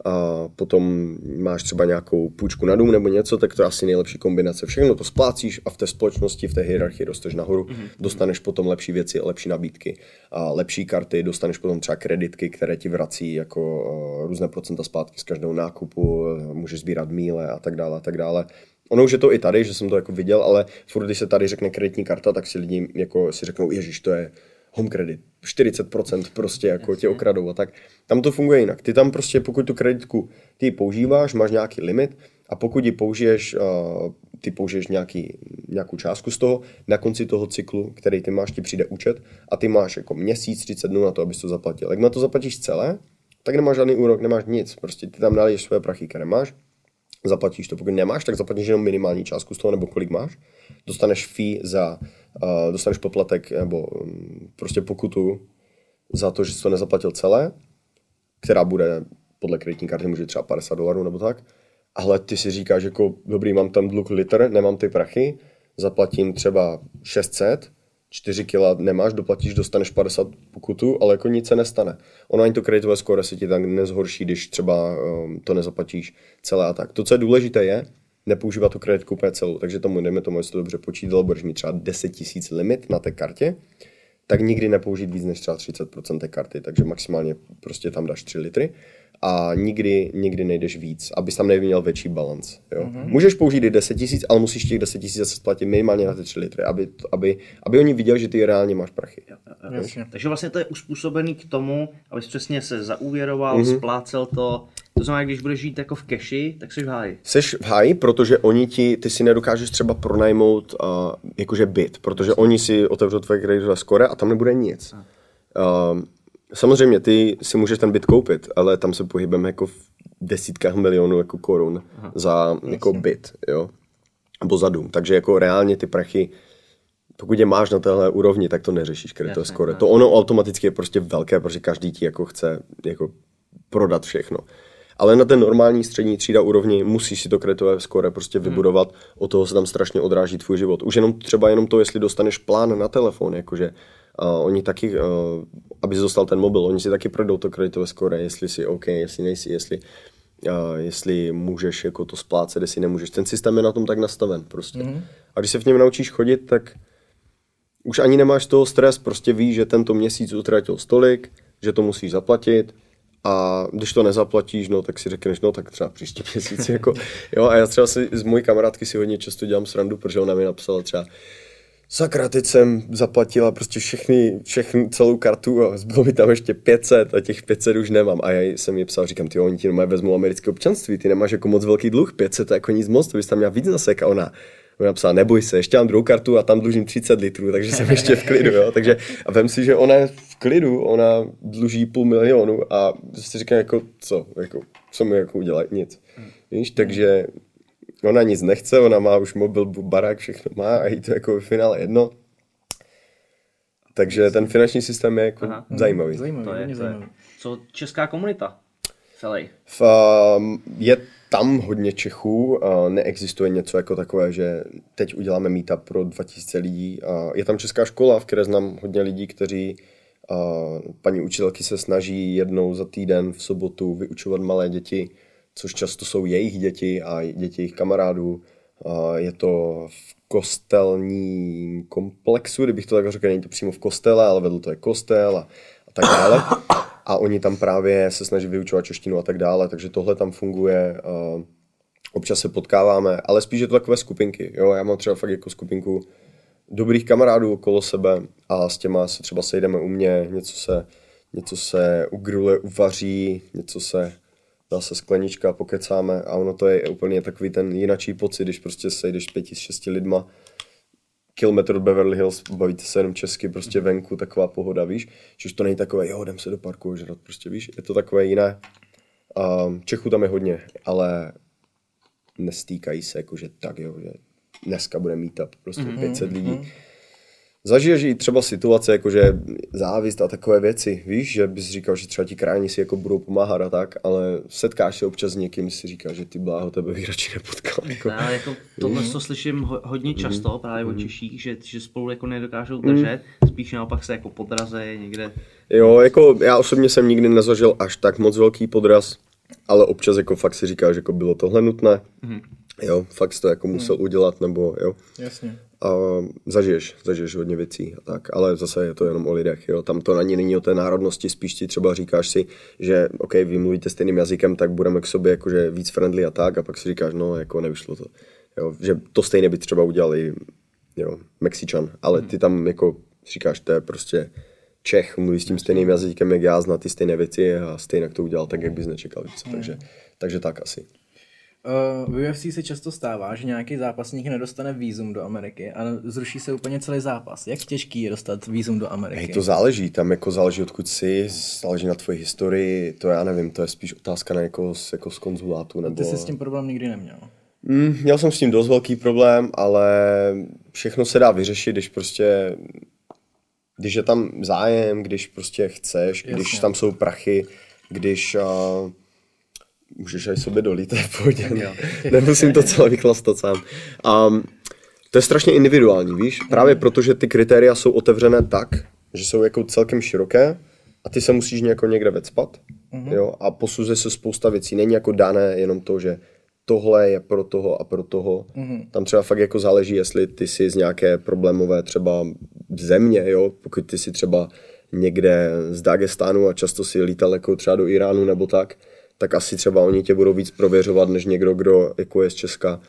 a potom máš třeba nějakou půjčku na dům nebo něco, tak to je asi nejlepší kombinace. Všechno to splácíš a v té společnosti, v té hierarchii rosteš nahoru, mm-hmm. dostaneš potom lepší věci, lepší nabídky, a lepší karty, dostaneš potom třeba kreditky, které ti vrací jako uh, různé procenta zpátky z každého nákupu, uh, můžeš sbírat míle a tak dále a tak dále. Ono už je to i tady, že jsem to jako viděl, ale furt, když se tady řekne kreditní karta, tak si lidi jako si řeknou, ježiš, to je home credit, 40% prostě jako tě okradou a tak. Tam to funguje jinak. Ty tam prostě, pokud tu kreditku ty používáš, máš nějaký limit a pokud ji použiješ, uh, ty použiješ nějaký, nějakou částku z toho, na konci toho cyklu, který ty máš, ti přijde účet a ty máš jako měsíc, 30 dnů na to, abys to zaplatil. Jak na to zaplatíš celé, tak nemáš žádný úrok, nemáš nic. Prostě ty tam naliješ své prachy, které máš, zaplatíš to. Pokud nemáš, tak zaplatíš jenom minimální částku z toho, nebo kolik máš. Dostaneš fee za, uh, dostaneš poplatek nebo um, prostě pokutu za to, že jsi to nezaplatil celé, která bude podle kreditní karty může třeba 50 dolarů nebo tak. Ale ty si říkáš, jako dobrý, mám tam dluh litr, nemám ty prachy, zaplatím třeba 600, 4 kila nemáš, doplatíš, dostaneš 50 pokutu, ale jako nic se nestane. Ono ani to kreditové skóre se ti tak nezhorší, když třeba um, to nezaplatíš celé a tak. To, co je důležité, je nepoužívat tu kreditku úplně celou. Takže tomu, dejme tomu, jestli to dobře počítalo, budeš mít třeba 10 000 limit na té kartě, tak nikdy nepoužít víc než třeba 30% té karty, takže maximálně prostě tam dáš 3 litry a nikdy, nikdy nejdeš víc, abys tam neměl větší balans. Jo? Mm-hmm. Můžeš použít i 10 tisíc, ale musíš těch 10 tisíc zase splatit minimálně na ty 3 litry, aby, aby, aby oni viděli, že ty reálně máš prachy. Jasně. Takže vlastně to je uspůsobený k tomu, abys přesně se zaúvěroval, mm-hmm. splácel to. To znamená, když budeš žít jako v keši, tak jsi v háji. Seš v háji, protože oni ti, ty si nedokážeš třeba pronajmout uh, jakože byt, protože oni si otevřou tvoje kreditové skore a tam nebude nic. Uh, samozřejmě ty si můžeš ten byt koupit, ale tam se pohybem jako v desítkách milionů jako korun za jako byt, jo, nebo za dům. Takže jako reálně ty prachy, pokud je máš na téhle úrovni, tak to neřešíš kreditové skore. To ono automaticky je prostě velké, protože každý ti jako chce jako prodat všechno. Ale na ten normální střední třída úrovni musíš si to kreditové skóre prostě vybudovat, o toho se tam strašně odráží tvůj život. Už jenom třeba jenom to, jestli dostaneš plán na telefon, jakože uh, oni taky, uh, aby dostal ten mobil, oni si taky projdou to kreditové skóre, jestli si OK, jestli nejsi, jestli, uh, jestli můžeš jako to splácet, jestli nemůžeš. Ten systém je na tom tak nastaven prostě. Mm-hmm. A když se v něm naučíš chodit, tak už ani nemáš toho stres, prostě víš, že tento měsíc utratil stolik, že to musíš zaplatit a když to nezaplatíš, no tak si řekneš, no tak třeba příští *laughs* měsíc, jako, jo, a já třeba si, z mojí kamarádky si hodně často dělám srandu, protože ona mi napsala třeba, sakra, teď jsem zaplatila prostě všechny, všechny, celou kartu a zbylo mi tam ještě 500 a těch 500 už nemám. A já jsem jí psal, říkám, ty oni ti normálně vezmou americké občanství, ty nemáš jako moc velký dluh, 500 to je jako nic moc, to bys tam měla víc nasek a ona, ona napsala, neboj se, ještě mám druhou kartu a tam dlužím 30 litrů, takže jsem ještě v klidu, jo. Takže a vem si, že ona je v klidu, ona dluží půl milionu a si říkám, jako co, jako, co mi jako udělat, nic. Víš, takže ona nic nechce, ona má už mobil, barák, všechno má a jí to jako v finále jedno. Takže ten finanční systém je jako Aha. zajímavý. Zajímavý, To je, hodně to je. zajímavý. Co česká komunita? Celý. V, um, je tam hodně Čechů, neexistuje něco jako takové, že teď uděláme meetup pro 2000 lidí. Je tam česká škola, v které znám hodně lidí, kteří paní učitelky se snaží jednou za týden v sobotu vyučovat malé děti, což často jsou jejich děti a děti jejich kamarádů. Je to v kostelním komplexu, kdybych to tak řekl, není to přímo v kostele, ale vedle to je kostel a, a tak dále. A oni tam právě se snaží vyučovat češtinu a tak dále, takže tohle tam funguje. Uh, občas se potkáváme, ale spíš je to takové skupinky. Jo? Já mám třeba fakt jako skupinku dobrých kamarádů okolo sebe a s těma se třeba sejdeme u mě, něco se, něco se ugruje, uvaří, něco se dá se sklenička, pokecáme a ono to je úplně takový ten jinačí pocit, když prostě sejdeš pěti, s šesti lidma, kilometr od Beverly Hills, bavíte se jenom česky, prostě venku, taková pohoda, víš. Čiž to není takové, jo, jdem se do parku žrat, prostě víš, je to takové jiné. Um, Čechů tam je hodně, ale nestýkají se, jakože tak jo, že dneska bude meetup, prostě mm-hmm. 500 lidí. Zažiješ i třeba situace, jakože závist a takové věci, víš, že bys říkal, že třeba ti krajní si jako budou pomáhat a tak, ale setkáš se občas s někým, si říká, že ty bláho tebe bych radši nepotkal. Jako. Ale jako tohle to slyším ho, hodně často právě od Češích, že, že spolu jako nedokážou držet, spíš naopak se jako podrazejí někde. Jo, jako já osobně jsem nikdy nezažil až tak moc velký podraz, ale občas jako fakt si říká, že jako bylo tohle nutné. Jo, fakt to jako musel udělat, nebo jo. Jasně. A zažiješ, zažiješ hodně věcí a tak, ale zase je to jenom o lidech, jo. Tam to ani není o té národnosti, spíš ti třeba říkáš si, že OK, vy mluvíte stejným jazykem, tak budeme k sobě jakože víc friendly a tak, a pak si říkáš, no, jako nevyšlo to. Jo, že to stejně by třeba udělal i, jo, Mexičan, ale ty tam jako říkáš, to je prostě Čech, mluví s tím stejným jazykem, jak já, zná ty stejné věci a stejně to udělal tak, jak bys nečekal, víš co, takže, takže tak asi. Uh, v UFC se často stává, že nějaký zápasník nedostane vízum do Ameriky a zruší se úplně celý zápas. Jak těžký je dostat vízum do Ameriky? Hej, to záleží, tam jako záleží odkud jsi, záleží na tvoji historii, to já nevím, to je spíš otázka na jako, jako z konzulátu. Nebo... Ty jsi s tím problém nikdy neměl. Mm, měl jsem s tím dost velký problém, ale všechno se dá vyřešit, když prostě, když je tam zájem, když prostě chceš, Jasně. když tam jsou prachy, když uh, můžeš aj sobě dolít, to je v pohodě, nemusím to celé vychlastat sám. Um, to je strašně individuální, víš, právě protože ty kritéria jsou otevřené tak, že jsou jako celkem široké a ty se musíš nějak někde vecpat, jo, a posuzuje se spousta věcí, není jako dané jenom to, že tohle je pro toho a pro toho. Mm-hmm. Tam třeba fakt jako záleží, jestli ty jsi z nějaké problémové třeba země, jo, pokud ty jsi třeba někde z Dagestánu a často si lítal jako třeba do Iránu nebo tak, tak asi třeba oni tě budou víc prověřovat, než někdo, kdo jako je z Česka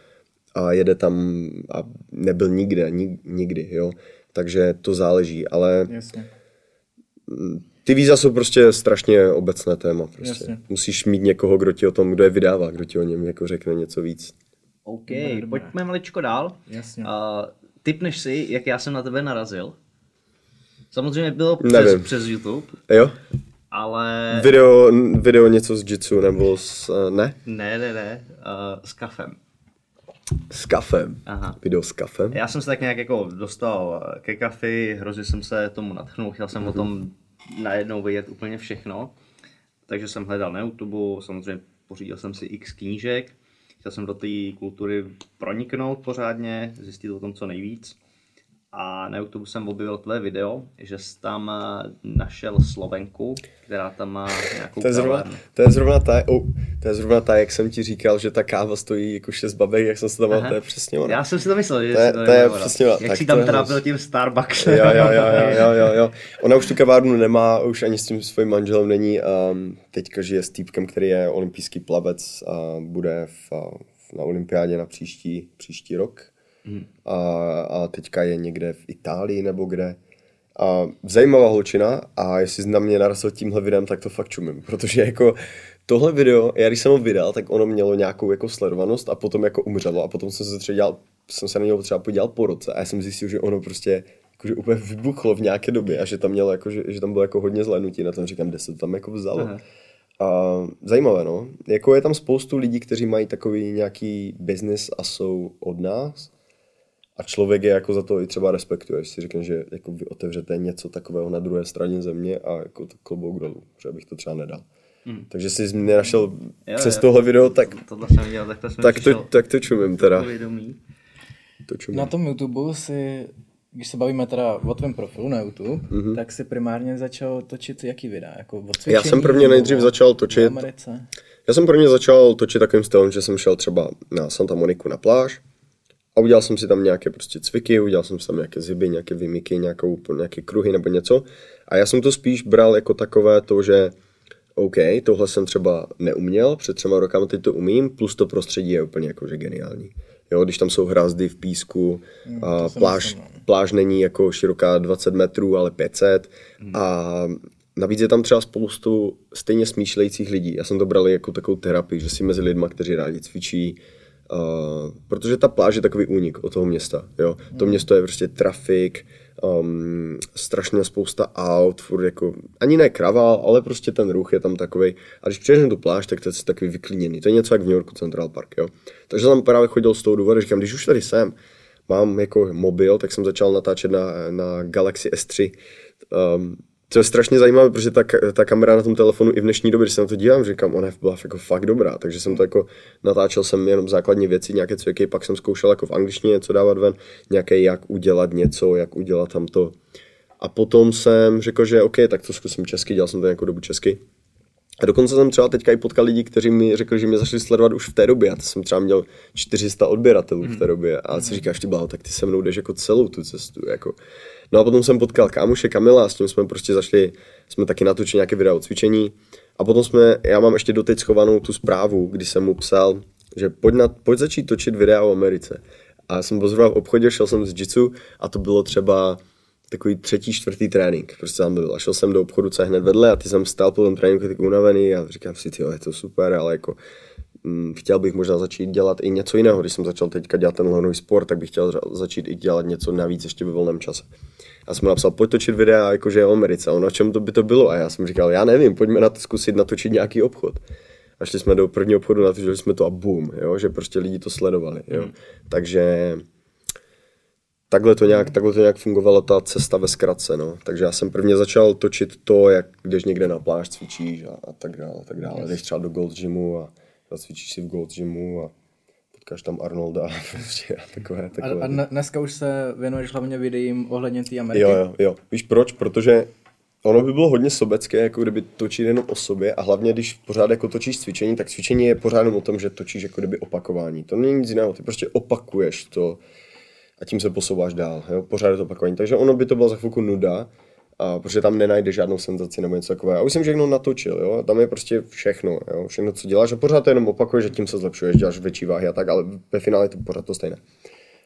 a jede tam a nebyl nikde, nik, nikdy, jo. Takže to záleží, ale Jasně. ty víza jsou prostě strašně obecné téma. Prostě. Jasně. Musíš mít někoho, kdo ti o tom, kdo je vydává, kdo ti o něm jako řekne něco víc. OK, pojďme maličko dál. Jasně. Uh, typneš si, jak já jsem na tebe narazil? Samozřejmě bylo Nevím. přes, přes YouTube, Jo? Ale Video, video něco z jitsu nebo s, eh, ne? ne, ne, ne, uh, s kafem. S kafem. Aha. Video s kafem. Já jsem se tak nějak jako dostal eh, ke kafi, hrozně jsem se tomu natchnul, chtěl jsem o tom najednou vědět úplně všechno. Takže jsem hledal na YouTube, samozřejmě pořídil jsem si x knížek, chtěl jsem do té kultury proniknout pořádně, zjistit o tom co nejvíc. A na YouTube jsem objevil tvé video, že jsi tam eh, našel Slovenku, která tam má nějakou To je, zrovna, to, je zrovna ta, oh, to je zrovna ta, jak jsem ti říkal, že ta káva stojí jako šest babek, jak jsem se tam mal, to je přesně ono. Já jsem si to myslel, že To je- to je nejmenoval. přesně ono. Jak Tak jsi to tam je trápil tím Starbucksem. Jo, jo, jo, *laughs* jo, jo, jo. Ona už tu kavárnu nemá, už ani s tím svým manželem není. Um, teďka žije s týpkem, který je olympijský plavec a bude v, v, na olympiádě na příští, příští rok. A, a teďka je někde v Itálii nebo kde. A zajímavá holčina a jestli na mě narazil tímhle videem, tak to fakt čumím, protože jako tohle video, já když jsem ho vydal, tak ono mělo nějakou jako sledovanost a potom jako umřelo a potom jsem se třeba dělal, jsem se na něho třeba podíval po roce a já jsem zjistil, že ono prostě jakože úplně vybuchlo v nějaké době a že tam mělo jako, že, že tam bylo jako hodně zhlédnutí na tom, říkám, kde se to tam jako vzalo. Aha. A zajímavé, no. Jako je tam spoustu lidí, kteří mají takový nějaký business a jsou od nás. A člověk je jako za to i třeba respektuje, když si řekne, že jako vy otevřete něco takového na druhé straně země a jako to klobouk dolů, že bych to třeba nedal. Hmm. Takže jsi mě našel Jo, přes jo. tohle video, tak, Tohle jsem viděl, tak to jsem tak, to, tak to čumím teda. To čumím. Na tom YouTube si, když se bavíme teda o tvém profilu na YouTube, mm-hmm. tak si primárně začal točit jaký videa? Jako o cvičení, Já jsem prvně nejdřív o- začal točit-? Já jsem prvně začal točit takovým stylem, že jsem šel třeba na Santa Moniku na pláž a udělal jsem si tam nějaké prostě cviky, udělal jsem si tam nějaké ziby, nějaké vymyky, nějakou, nějaké kruhy nebo něco. A já jsem to spíš bral jako takové to, že OK, tohle jsem třeba neuměl, před třema rokama teď to umím, plus to prostředí je úplně jakože geniální. Jo, když tam jsou hrazdy v písku, a jsem pláž, myslím, no. pláž není jako široká 20 metrů, ale 500 a navíc je tam třeba spoustu stejně smýšlejících lidí. Já jsem to bral jako takovou terapii, že si mezi lidma, kteří rádi cvičí, Uh, protože ta pláž je takový únik od toho města, jo. To město je prostě trafik, um, strašně spousta aut, furt jako, ani ne kraval, ale prostě ten ruch je tam takový. A když přijdeš na tu pláž, tak to je takový vyklíněný. To je něco jak v New Yorku Central Park, jo. Takže jsem právě chodil z toho důvodu, říkám, když už tady jsem, mám jako mobil, tak jsem začal natáčet na, na Galaxy S3. Um, to je strašně zajímavé, protože ta, ta kamera na tom telefonu i v dnešní době, když se na to dívám, říkám, ona byla jako fakt dobrá, takže jsem to jako natáčel jsem jenom základní věci, nějaké cviky, pak jsem zkoušel jako v angličtině něco dávat ven, nějaké jak udělat něco, jak udělat tam to. A potom jsem řekl, že OK, tak to zkusím česky, dělal jsem to nějakou dobu česky. A dokonce jsem třeba teďka i potkal lidi, kteří mi řekli, že mě začali sledovat už v té době. Já jsem třeba měl 400 odběratelů v té době. A si říkáš, ty bláho, tak ty se mnou jdeš jako celou tu cestu. Jako. No a potom jsem potkal kámoše Kamila, s tím jsme prostě zašli, jsme taky natočili nějaké video cvičení. A potom jsme, já mám ještě doteď schovanou tu zprávu, kdy jsem mu psal, že pojď, na, pojď začít točit videa o Americe. A jsem byl zrovna v obchodě, šel jsem z jitsu a to bylo třeba takový třetí, čtvrtý trénink. Prostě tam byl. A šel jsem do obchodu, co je hned vedle a ty jsem stál po tom tréninku tak unavený a říkám si, jo, je to super, ale jako chtěl bych možná začít dělat i něco jiného. Když jsem začal teďka dělat ten nový sport, tak bych chtěl začít i dělat něco navíc ještě ve volném čase. A jsem mu napsal, pojď točit videa, jakože o Americe. A ono, čem to by to bylo? A já jsem říkal, já nevím, pojďme na to zkusit natočit nějaký obchod. A šli jsme do prvního obchodu, natočili jsme to a boom, jo, že prostě lidi to sledovali. Jo. Hmm. Takže takhle to, nějak, takhle to nějak fungovala ta cesta ve zkratce, no. Takže já jsem prvně začal točit to, jak jdeš někde na pláž, cvičíš a, a tak dále, a tak dále. Jdeš třeba do Gold Gymu a cvičíš si v Gold Gymu a potkáš tam Arnolda *laughs* prostě a takové, takové. A, a dneska už se věnuješ hlavně videím ohledně té Ameriky? Jo, jo, jo. Víš proč? Protože ono by bylo hodně sobecké, jako kdyby točit jenom o sobě a hlavně, když pořád jako točíš cvičení, tak cvičení je pořád jenom o tom, že točíš jako kdyby opakování. To není nic jiného, ty prostě opakuješ to, a tím se posouváš dál. Jo? Pořád je to opakování. Takže ono by to bylo za chvilku nuda, a protože tam nenajde žádnou senzaci nebo něco takového. A už jsem všechno natočil, jo? tam je prostě všechno, jo? všechno, co děláš a pořád to jenom opakuješ, že tím se zlepšuješ, děláš větší váhy a tak, ale ve finále je to pořád to stejné.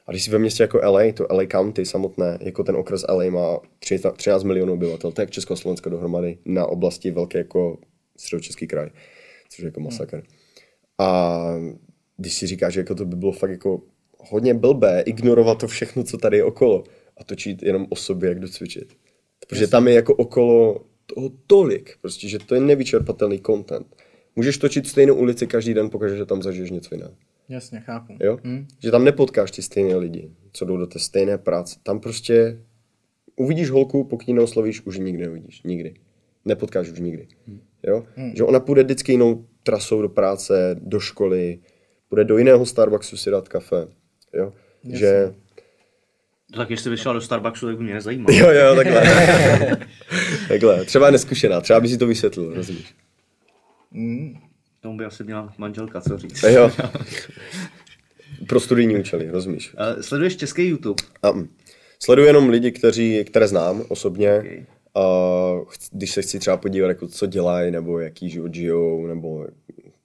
A když si ve městě jako LA, to LA County samotné, jako ten okres LA má 13 milionů obyvatel, jak Československo dohromady na oblasti velké jako středočeský kraj, což je jako masakr. A když si říkáš, že jako to by bylo fakt jako hodně blbé ignorovat to všechno, co tady je okolo a točit jenom o sobě, jak jdu cvičit. Protože Jasně. tam je jako okolo toho tolik, prostě, že to je nevyčerpatelný content. Můžeš točit stejnou ulici každý den, pokaže, že tam zažiješ něco jiného. Jasně, chápu. Jo? Hmm. Že tam nepotkáš ty stejné lidi, co jdou do té stejné práce. Tam prostě uvidíš holku, pokud ji neoslovíš, už ji nikdy neuvidíš. Nikdy. Nepotkáš už nikdy. Hmm. Jo? Hmm. Že ona půjde vždycky jinou trasou do práce, do školy, bude do jiného Starbucksu si dát kafe. Jo? Jasně. Že tak jestli vyšla do Starbucksu, tak by mě nezajímá. Jo, jo, takhle. *laughs* takhle. Třeba neskušená, třeba by si to vysvětlil, rozumíš? Mm. Tomu by asi měla manželka co říct. Jo. *laughs* Pro studijní účely, rozumíš? Uh, sleduješ český YouTube? Um, sleduji jenom lidi, kteří, které znám osobně. Okay. Uh, když se chci třeba podívat, jako, co dělají, nebo jaký život žijou, nebo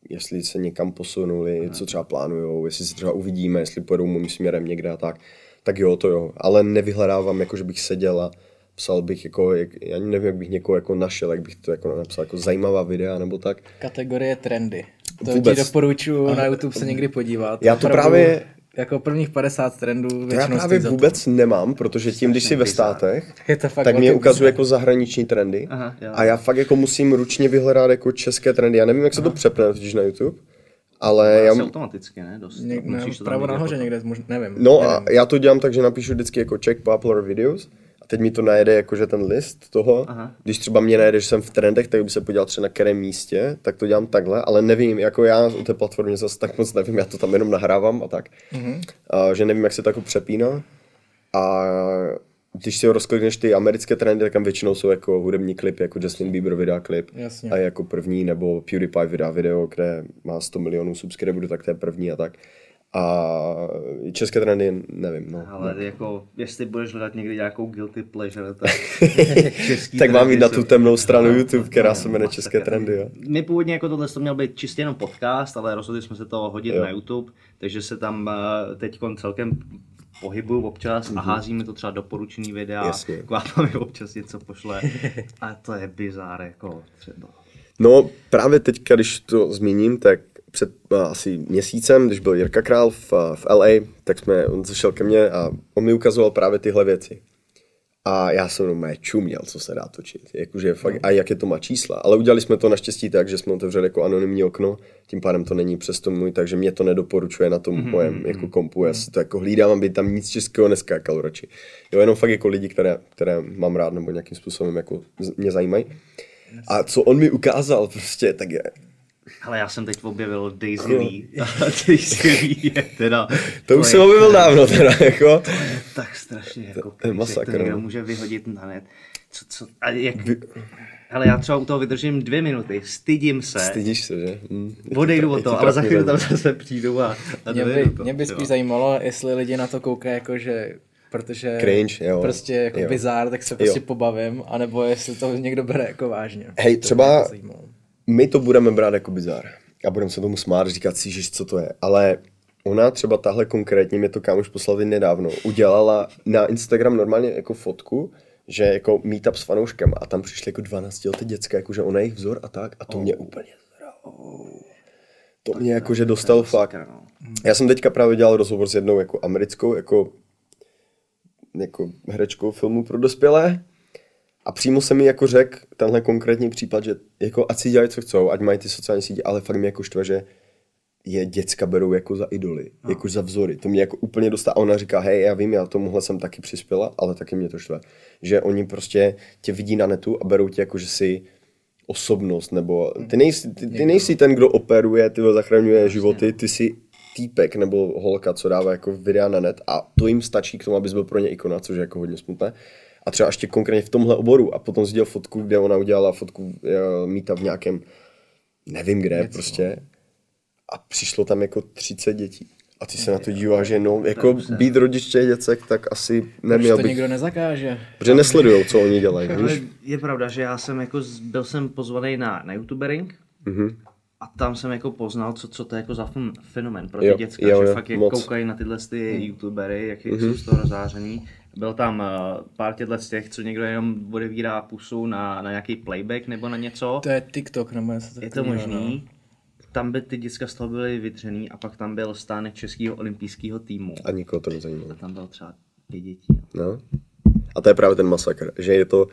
jestli se někam posunuli, Aha. co třeba plánujou, jestli se třeba uvidíme, jestli pojedou mým směrem někde a tak, tak jo, to jo. Ale nevyhledávám, jako že bych seděl a psal bych jako, jak, já nevím, jak bych někoho jako našel, jak bych to jako napsal, jako zajímavá videa nebo tak. Kategorie trendy. To Vůbec. ti doporučuji na YouTube se někdy podívat. Já to právě, jako prvních 50 trendů to já právě vůbec to. nemám, protože tím, když jsi ve státech, *laughs* je to fakt tak mě ukazuje jako zahraniční trendy Aha, a já fakt jako musím ručně vyhledat jako české trendy. Já nevím, jak se Aha. to přepne totiž na YouTube, ale já... automaticky, ne? Dost, Něk, ne, pravo nahoře někde, mož, nevím. No nevím. a já to dělám tak, že napíšu vždycky jako check popular videos teď mi to najede jakože ten list toho. Aha. Když třeba mě najede, že jsem v trendech, tak by se podíval třeba na kterém místě, tak to dělám takhle, ale nevím, jako já u té platformy zase tak moc nevím, já to tam jenom nahrávám a tak. Mm-hmm. A, že nevím, jak se to jako přepíná. A když si rozklikneš ty americké trendy, tak tam většinou jsou jako hudební klipy, jako Justin Bieber vydá klip. Jasně. A jako první, nebo PewDiePie vydá video, kde má 100 milionů subscriberů, tak to je první a tak. A české trendy, nevím. No, Ale no. jako, jestli budeš hledat někdy nějakou guilty pleasure, tak *laughs* tak mám jít na tu temnou stranu no, YouTube, která no, se jmenuje České trendy. Jo. My původně jako tohle to měl být čistě jenom podcast, ale rozhodli jsme se to hodit jo. na YouTube, takže se tam uh, teď celkem pohybuju občas mm-hmm. a mhm. házíme to třeba doporučený videa, Jasně. mi občas něco pošle *laughs* a to je bizár jako třeba. No právě teď, když to zmíním, tak před uh, asi měsícem, když byl Jirka Král v, uh, v LA, tak jsme, on zašel ke mně a on mi ukazoval právě tyhle věci. A já jsem normálně čuměl, co se dá točit. Jakože fakt, a jaké to má čísla. Ale udělali jsme to naštěstí tak, že jsme otevřeli jako anonymní okno, tím pádem to není přesto můj, takže mě to nedoporučuje na tom mm-hmm. mojem jako kompu. Já si to jako hlídám, aby tam nic českého neskákalo radši. Jo, jenom fakt jako lidi, které, které mám rád nebo nějakým způsobem jako mě zajímají. A co on mi ukázal prostě, tak je, Ale já jsem teď objevil Daisy Lee. A *laughs* Daisy Lee je teda... *laughs* to už je jsem objevil dávno teda, jako. Tak strašně jako to je masakr, to někdo no. může vyhodit na net. Co, co, a jak... Ale já třeba u toho vydržím dvě minuty, stydím se, Stydíš se, že? Hm. odejdu Je od ti toho, ale za chvíli tam zase přijdu a, a Mě by, to. mě by jo. spíš zajímalo, jestli lidi na to koukají jako, že protože Cringe, jo. prostě jako Jo. bizár, tak se prostě Jo. pobavím, anebo jestli to někdo bere jako vážně. Hej, To by třeba-. My to budeme brát jako bizar. A budeme se tomu smát, říkat si, že co to je. Ale ona třeba tahle konkrétně, mě to kámoš poslal nedávno, udělala na Instagram normálně jako fotku, že jako meetup s fanouškem a tam přišly jako 12 leté děcka, jako že ona je jejich vzor a tak a to mě úplně to mě jako, že dostal fakt. no. Já jsem teďka právě dělal rozhovor s jednou jako americkou, jako, jako herečkou filmu pro dospělé a přímo se mi jako řekl tenhle konkrétní případ, že jako ať si dělají, co chcou, ať mají ty sociální sítě, ale fakt mě jako štve, že je děcka berou jako za idoly, no. jako za vzory. To mě jako úplně dostá. A ona říká, hej, já vím, já tomuhle jsem taky přispěla, ale taky mě to štve. Že oni prostě tě vidí na netu a berou tě jako, že jsi osobnost, nebo ty nejsi, ty, ty nejsi ten, kdo operuje, ty zachraňuje životy, ty jsi týpek nebo holka, co dává jako videa na net a to jim stačí k tomu, abys byl pro ně ikona, což je jako hodně smutné. A třeba ještě konkrétně v tomhle oboru a potom si dělal fotku, kde ona udělala fotku uh, míta v nějakém, nevím kde, Něco. prostě. A přišlo tam jako 30 dětí. A ty se na to díváš, že no, jako být rodič těch děcek, tak asi Proč neměl to bych, nikdo nezakáže? protože nesledujou, co oni dělají, víš? je pravda, že já jsem jako, byl jsem pozvaný na, na youtubering Mhm. a tam jsem jako poznal, co, co to je jako za fen- fenomén pro ty Jo, děcka, jo, že jo, fakt. Mhm. koukají na tyhle ty youtubery, jak jsou z toho rozáření. Byl tam uh, pár těchto z těch, co někdo jenom odevírá pusu na, na nějaký playback nebo na něco. To je TikTok nebo něco Je to možný. Tam by ty děcka z toho byly vytřený a pak tam byl stánek českého olympijského týmu. A nikoho to nezajímá. A tam bylo třeba pět dětí. No. A to je právě ten masakr, že je to,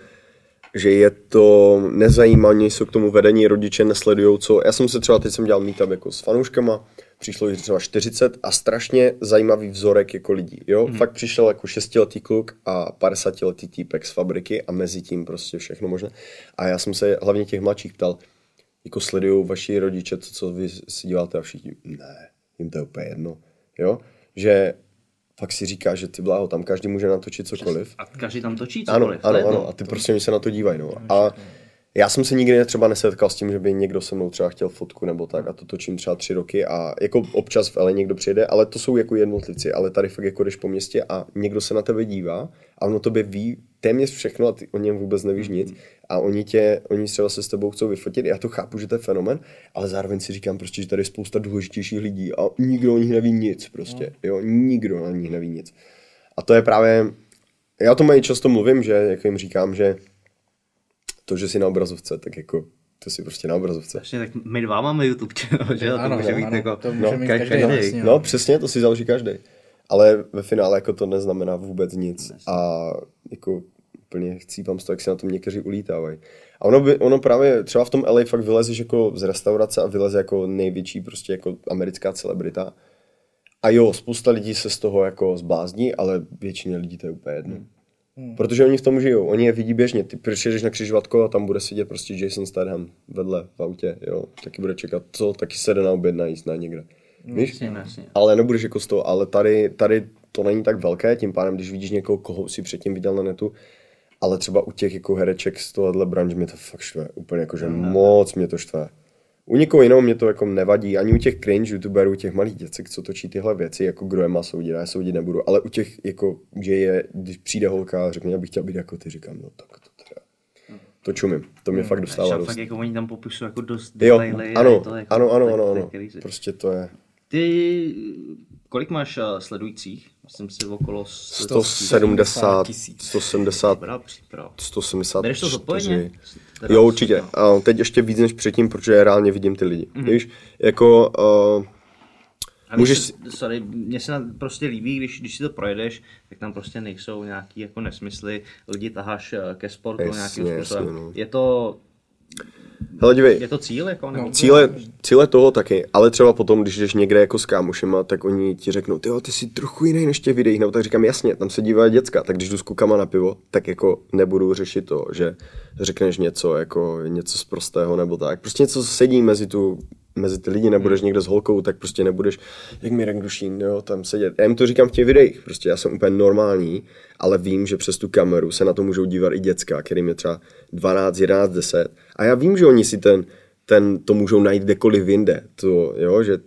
že je to nezajímavé, jsou k tomu vedení, rodiče nesledují, co... Já jsem se třeba, teď jsem dělal meetup jako s fanouškama, přišlo jich třeba 40 a strašně zajímavý vzorek jako lidí, jo. Hmm. Fakt přišel jako šestiletý kluk a 50 letý týpek z fabriky a mezi tím prostě všechno možné. A já jsem se hlavně těch mladších ptal, jako sledují vaši rodiče to, co vy si děláte a všichni, ne, jim to je úplně jedno, jo. Že fakt si říká, že ty bláho, tam každý může natočit cokoliv. A každý tam točí Ano, cokoliv. ano, to je ano. to. A ty prostě oni se na to dívají, no. A já jsem se nikdy třeba nesetkal s tím, že by někdo se mnou třeba chtěl fotku nebo tak a to točím třeba tři roky a jako občas v LA někdo přijede, ale to jsou jako jednotlivci, ale tady fakt jako jdeš po městě a někdo se na tebe dívá a ono tobě ví téměř všechno a ty o něm vůbec nevíš nic. A oni tě, oni třeba se s tebou chcou vyfotit, já to chápu, že to je fenomen, ale zároveň si říkám prostě, že tady je spousta důležitějších lidí a nikdo o nich neví nic prostě, jo, nikdo o nich neví nic. A to je právě, já o tom i často mluvím, že jak jim říkám, že to, že jsi na obrazovce, tak jako to si prostě na obrazovce. Vlastně, tak my dva máme YouTube channel, že? jo? to Ano, může být ano, jako... to může mít každý. každý vlastně. No přesně, to si založí každý. Ale ve finále jako to neznamená vůbec nic. A jako úplně chcípám z toho, jak se na tom někteří ulítávají. A ono, by, ono právě třeba v tom LA fakt vylezeš jako z restaurace a vyleze jako největší prostě jako americká celebrita. A jo, spousta lidí se z toho jako zblázní, ale většině lidí to je úplně jedno. Hmm. Protože oni v tom žijou, oni je vidí běžně. Ty přijdeš na křižovatko a tam bude sedět prostě Jason Statham vedle v autě, jo. Taky bude čekat, co, taky se jde na oběd najíst na někde. Víš? Jasně, jasně. ale nebudeš jako z toho, ale tady, tady to není tak velké, tím pádem, když vidíš někoho, koho si předtím viděl na netu, ale třeba u těch jako hereček z tohohle branže mě to fakt štve, úplně jako, že moc mě to štve. U někoho jiného mě to jako nevadí, ani u těch cringe youtuberů, těch malých děcek, co točí tyhle věci, jako kdo je má soudit, já soudit nebudu, ale u těch, jako, že je, když přijde holka a řekne, já bych chtěl být jako ty, říkám, no tak to teda, to čumím, to mě fakt dostává dost. fakt jako oni tam popisují jako dost detaily a ano, to jako, ano, ano, ano, ano, prostě to je Ty, kolik máš uh, sledujících? Myslím si okolo 100. 170, tisíc. 170 Dobrá příprava. 170. Bereš to zodpovědně? Teda Jo, určitě. A teď ještě víc než předtím, protože reálně vidím ty lidi. Mm-hmm. Víš, jako... Uh, A Můžeš- můžeš... sorry, mně se na- prostě líbí, když, když si to projedeš, tak tam prostě nejsou nějaký jako nesmysly, lidi taháš eh, ke sportu Jasně, nějakým způsobem. jasně, no. Je to, hele, dívej, je to cíl jako? Nebo... Cíle, cíle toho taky, ale třeba potom, když jdeš někde jako s kámošema, tak oni ti řeknou, ty ty jsi trochu jiný než tě videích, nebo tak říkám, jasně, tam se dívají děcka, tak když jdu s klukama na pivo, tak jako nebudu řešit to, že řekneš něco jako něco z prostého nebo tak, prostě něco co sedí mezi tu mezi ty lidi, nebudeš někde s holkou, tak prostě nebudeš, jak mi Dušín, jo, tam sedět. Já jim to říkám v těch videích, prostě já jsem úplně normální, ale vím, že přes tu kameru se na to můžou dívat i děcka, kterým je třeba 12, 11, 10. A já vím, že oni si ten, ten to můžou najít kdekoliv jinde. To, jo, že,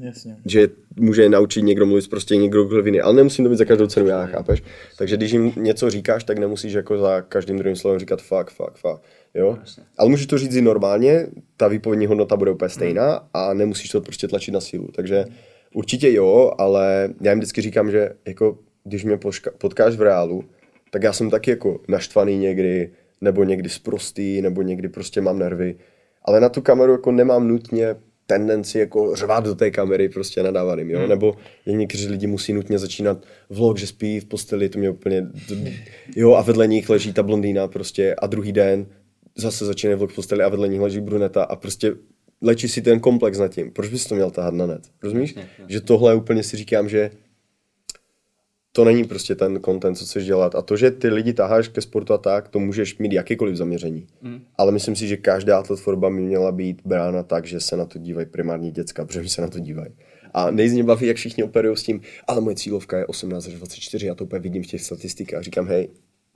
Jasně. že může naučit někdo mluvit prostě někdo kdokoliv jiný, ale nemusím to být za každou cenu já, chápeš? Takže když jim něco říkáš, tak nemusíš jako za každým druhým slovem říkat fuck, fuck, fuck. Jo? Ale můžeš to říct i normálně, ta výpovědní hodnota bude úplně stejná a nemusíš to prostě tlačit na sílu. Takže určitě jo, ale já jim vždycky říkám, že jako když mě poška- potkáš v reálu, tak já jsem taky jako naštvaný někdy, nebo někdy sprostý, nebo někdy prostě mám nervy. Ale na tu kameru jako nemám nutně tendenci jako řvát do té kamery, prostě nadávat jim, jo? Nebo jak někteří lidi musí nutně začínat vlog, že spí v posteli, to mě úplně, jo, a vedle nich leží ta blondýna prostě a druhý den zase začíná vlog v posteli a vedle nich leží bruneta a prostě léčí si ten komplex nad tím. Proč bys to měl tahat na net? Rozumíš? Že tohle úplně si říkám, že to není prostě ten content, co chceš dělat. A to, že ty lidi taháš ke sportu a tak, to můžeš mít jakýkoliv zaměření. Mm. Ale myslím si, že každá atlet tvorba by měla být brána tak, že se na to dívají primárně děcka, protože se na to dívají. A nejvíc mě baví, jak všichni operují s tím, ale moje cílovka je 18 až 24, já to úplně vidím v těch statistikách. Říkám, hej,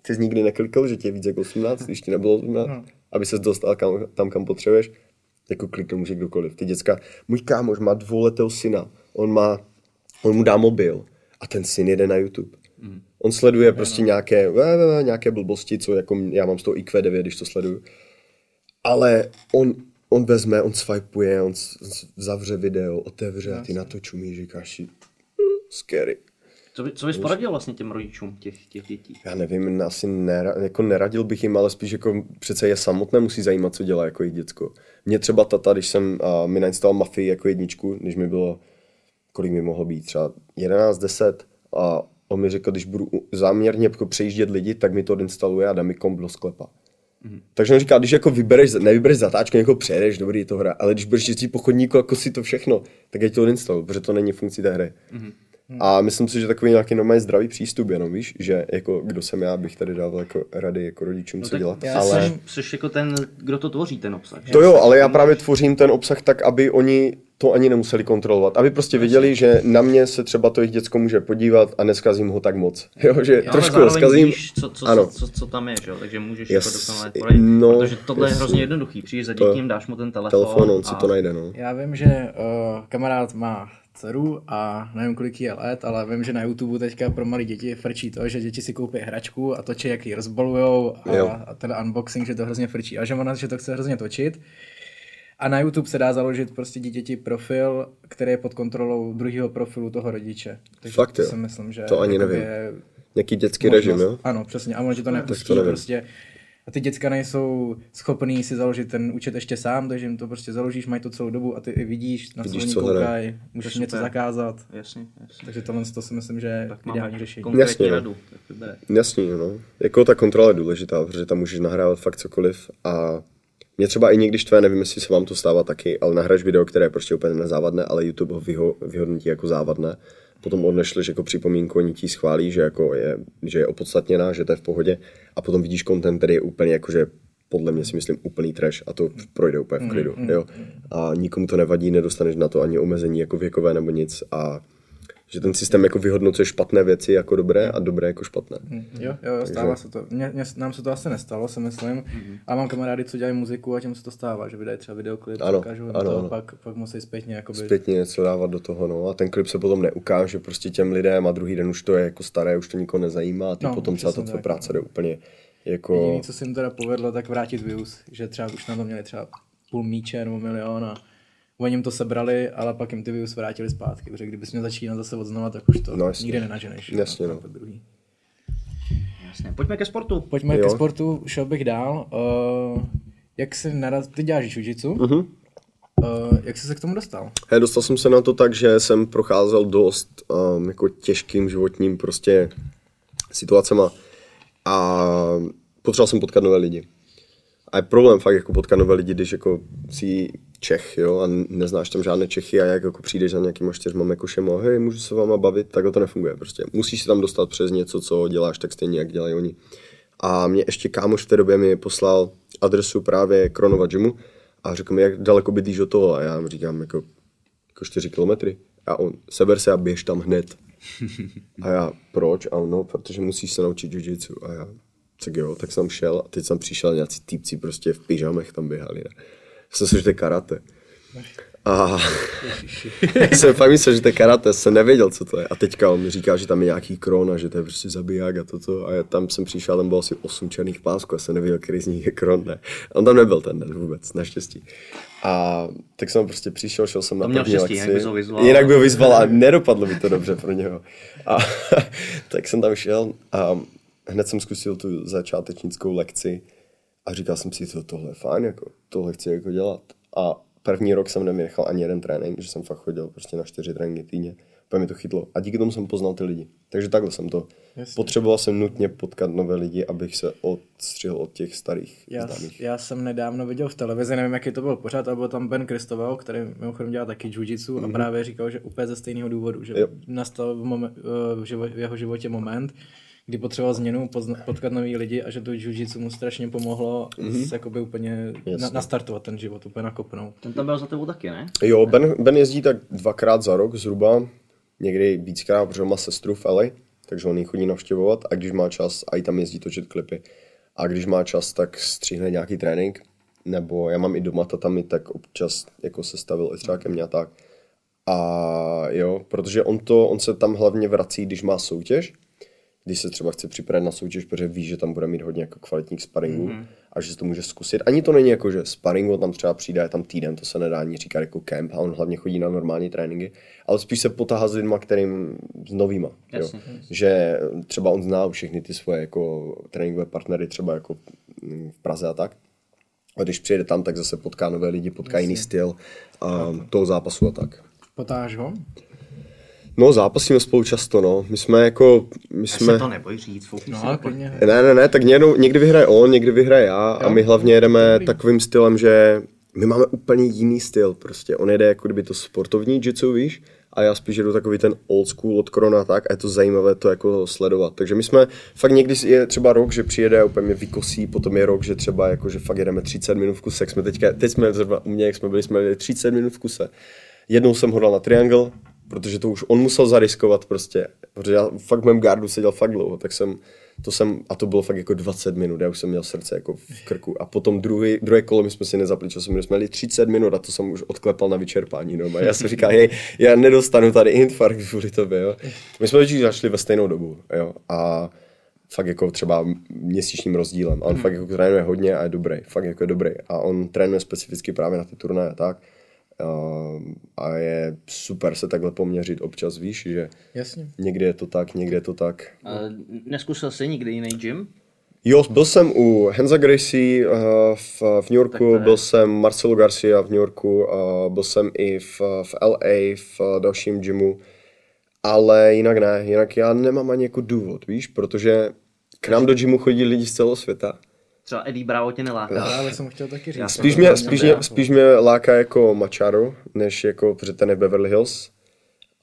ty jsi nikdy neklikl, že tě je víc jako 18, když ti nebylo 18, no. aby se dostal kam, tam, kam potřebuješ, jako kliknout může kdokoliv. Ty děcka, můj kámoš má dvouletého syna, on má, on mu dá mobil a ten syn jede na YouTube. Mm. On sleduje prostě nějaké, eh, nějaké blbosti, co jako já mám z toho IQ9, když to sleduju. Ale on, on vezme, on swipeuje, on zavře video, otevře a ty na to čumí, říkáš si, "Hm, scary. Co, by, co bys poradil vlastně těm rodičům těch, těch dětí? Já nevím, asi nera, jako neradil bych jim, ale spíš jako přece je samotné musí zajímat, co dělá jako jejich děcko. Mě třeba tata, když jsem uh, mi nainstaloval Mafii jako jedničku, když mi bylo, kolik mi mohlo být, třeba 11, 10 a on mi řekl, když budu záměrně jako přejíždět lidi, tak mi to instaluje a dá mi komp do sklepa. Mm-hmm. Takže on říká, když jako vybereš, nevybereš zatáčku, jako přejedeš, dobrý je to hra, ale když budeš jezdit po chodníku jako si to všechno, tak ať to odinstaluje, protože to není funkcí té hry. Mm-hmm. A myslím si, že takový nějaký normální zdravý přístup jenom, víš, že jako kdo jsem já, bych tady dával jako rady jako rodičům, co dělat. já Ale jsi, jsi jako ten, kdo to tvoří, ten obsah. že? to jo, ale já právě tvořím ten obsah tak, aby oni to ani nemuseli kontrolovat. Aby prostě věděli, že na mě se třeba to jejich děcko může podívat a neskazím ho tak moc. *laughs* Jo, že Jo, ale trošku ho zároveň zkazím. Víš, co, co, ano. co, co, co, tam je, že jo? takže můžeš Yes. jako dokonale poradit. No, protože tohle je yes. hrozně jednoduchý. Přijdeš za je- dětím, dáš mu ten telefon. Telefon, on si a- to najde, no. Já vím, že uh, kamarád má dceru a nevím, kolik je let, ale vím, že na YouTube teďka pro malé děti frčí to, že děti si koupí hračku a točí, jak ji rozbalujou Jo. a, a ten unboxing, že to hrozně frčí a že ona, že to chce hrozně točit. A na YouTube se dá založit prostě dítěti profil, který je pod kontrolou druhého profilu toho rodiče. Takže Fakt to jo? si myslím, že To ani nevím. je Nějaký dětský režim, jo? Ano, přesně. A on ti to nepustí to nevím. prostě. A ty děcka nejsou schopný si založit ten účet ještě sám, takže jim to prostě založíš, mají to celou dobu a ty i vidíš, na Vidíš, co oni koukají, můžeš něco zakázat. Jasně, jasně. Takže tohle to si myslím, že je ideální řešení. konkrétní Jasně, no. radu. Tak to bere. Jasný, no. Jako ta kontrola je důležitá, protože tam můžeš nahrávat fakt cokoliv a mě třeba i někdy štve, nevím, jestli se vám to stává taky, ale nahraješ video, které je prostě úplně nezávadné, ale YouTube ho vyho, vyhodnotí jako závadné. Potom odnešleš jako připomínku, oni ti schválí, že, jako je, že je opodstatněná, že to je v pohodě a potom vidíš content, který je úplně jakože podle mě si myslím úplný trash a to projde úplně v klidu, jo. A nikomu to nevadí, nedostaneš na to ani omezení jako věkové nebo nic a že ten systém jako vyhodnocuje špatné věci jako dobré a dobré jako špatné. Jo, jo, jo, stává se to. Mě, mě, nám se to asi nestalo, si myslím. Mhm. A mám kamarády, co dělají muziku a těm se to stává, že vydají třeba videoklip, Ano, ukážou ano, to, ano. Pak, pak musí zpětně jakoby... zpětně něco dávat do toho, no a ten klip se potom neukáže prostě těm lidem a druhý den už to je jako staré, už to nikoho nezajímá a ty No, potom celá ta tvoje práce no. jde úplně jako... Jediný, co se jim teda povedlo, tak vrátit views, že třeba už na to měli třeba půl míče nebo milion a oni jim to sebrali, ale pak jim ty views vrátili zpátky, protože kdybys měl začínat zase od znova, tak už to No, jasně. nikdy nenaženeš. Jasně, no. druhý. Jasně. Pojďme ke sportu. Pojďme Jo. ke sportu, šel bych dál. Uh, Jak jsi naraz... Ty děláš jiu-jitsu? Mhm. Uh, jak jsi se k tomu dostal? Hej, dostal jsem se na to tak, že jsem procházel dost um, jako těžkým životním prostě situacema a potřeboval jsem potkat nové lidi. A je problém fakt jako potkat nové lidi, když jako jsi Čech, jo, a neznáš tam žádné Čechy a jak jako přijdeš za nějakýma čtyřma mekušema, hej, můžu se váma bavit, tak to nefunguje prostě. Musíš se tam dostat přes něco, co děláš tak stejně, jak dělají oni. A mě ještě kámoš v té době mi poslal adresu právě Kronova Gymu a řekl mi, jak daleko bydlíš od toho a já mu říkám jako, jako 4 kilometry. A on, seber se a běž tam hned. A já, proč? A no, protože musíš se naučit jiu-jitsu. A já, tak jo, tak jsem šel a teď jsem přišel nějací týpci prostě v pyžamech tam běhali. Ne? Jsem si, že to je karate. A *laughs* jsem fakt myslel, že to je karate, jsem nevěděl, co to je. A teďka on mi říká, že tam je nějaký kron a že to je prostě zabiják a toto. A já tam jsem přišel, tam bylo asi 8 černých pásků a jsem nevěděl, který z nich je kron, ne. A on tam nebyl ten den vůbec, naštěstí. A tak jsem prostě přišel, šel jsem na první štěstí, lekci. jinak ho vyzval. Jinak by ho vyzval a nedopadlo by to dobře pro něho. A *laughs* tak jsem tam šel a hned jsem zkusil tu začátečnickou lekci a říkal jsem si, to, tohle je fajn, jako, tohle chci jako dělat. A první rok jsem nevynechal ani jeden trénink, že jsem fakt chodil prostě na čtyři tréninky týdně. Úplně mi to chytlo. A díky tomu jsem poznal ty lidi. Takže takhle jsem to. Jasně. Potřeboval jsem nutně potkat nové lidi, abych se odstřihl od těch starých Já, známých. já jsem nedávno viděl v televizi, nevím, jaký to byl pořád, ale byl tam Ben Kristoval, který mimochodem dělá taky jiu-jitsu mm-hmm. a právě říkal, že úplně ze stejného důvodu, že Mhm. Jo. nastal v, momen, v, živo, v jeho životě moment, kdy potřeboval změnu, pozna, potkat nový lidi a že to jiu-jitsu mu strašně pomohlo mm-hmm. jakoby úplně na, nastartovat ten život, úplně nakopnout. Ten tam byl za tebou taky, ne? Jo, ben, ben jezdí tak dvakrát za rok zhruba, někdy víckrát, protože má sestru v LA, takže on ji chodí navštěvovat a když má čas, a i tam jezdí točit klipy. A když má čas, tak stříhne nějaký trénink, nebo já mám i doma tatami, tak občas jako se stavil i třeba ke mně a tak. A jo, protože on, to, on se tam hlavně vrací, když má soutěž, když se třeba chce připravit na soutěž, protože ví, že tam bude mít hodně jako kvalitních sparingů mm-hmm. a že si to může zkusit. Ani to není jako, že sparing on tam třeba přijde, je tam týden, to se nedá ani říkat jako kemp a on hlavně chodí na normální tréninky, ale spíš se potahá s lidma, kterým s novýma. Jo. Jasně. Že třeba on zná všechny ty svoje jako tréninkové partnery třeba jako mm, v Praze a tak. A když přijede tam, tak zase potká nové lidi, potká jiný styl a toho zápasu a tak. Potáž ho? No, zápasíme spolu často, no. My jsme jako, my Já jsme... se to neboj říct, fokus No, klidně. Ne, ne, ne, tak někdo, někdy vyhraje on, někdy vyhraje já a my hlavně jedeme takovým stylem, že my máme úplně jiný styl prostě. On jede jako kdyby to sportovní jitsu, víš, a já spíš jedu takový ten old school od Korona tak a je to zajímavé to jako sledovat. Takže my jsme fakt někdy je třeba rok, že přijede a úplně mě vykosí, potom je rok, že třeba jako, že fakt jedeme 30 minut v kuse, jak jsme teďka, teď jsme třeba u mě, jak jsme byli, jsme jeli 30 minut v kuse. Jednou jsem ho dal na triangle, protože to už on musel zariskovat prostě, protože já fakt v mém gardu seděl fakt dlouho, tak jsem, to jsem, a to bylo fakt jako 20 minut, já už jsem měl srdce jako v krku a potom druhý, druhé kolo my jsme si nezapli čas, jsme měli 30 minut a to jsem už odklepal na vyčerpání doma. Já jsem říkal, hej, já nedostanu tady infarkt kvůli tobě, jo. My jsme vždycky zašli ve stejnou dobu, jo, a fakt jako třeba měsíčním rozdílem. A on fakt jako trénuje hodně a je dobrý, fakt jako je dobrý. A on trénuje specificky právě na ty turnaje a tak. Uh, a je super se takhle poměřit občas, víš, že Jasně. někdy je to tak, někdy je to tak. Ale neskusil jsi nikdy jiný gym? Jo, byl jsem u Henza Gracie uh, v, v New Yorku, byl jsem Marcelo Garcia v New Yorku, byl jsem i v, v LA v dalším gymu, ale jinak ne, jinak já nemám ani jako důvod, víš, protože k nám do gymu chodí lidi z celého světa. Třeba Eddie Bravo tě neláká. Právě jsem chtěl taky říct. Spíš mě, spíš, mě, spíš mě láká jako Machado, než jako, protože ten je v Beverly Hills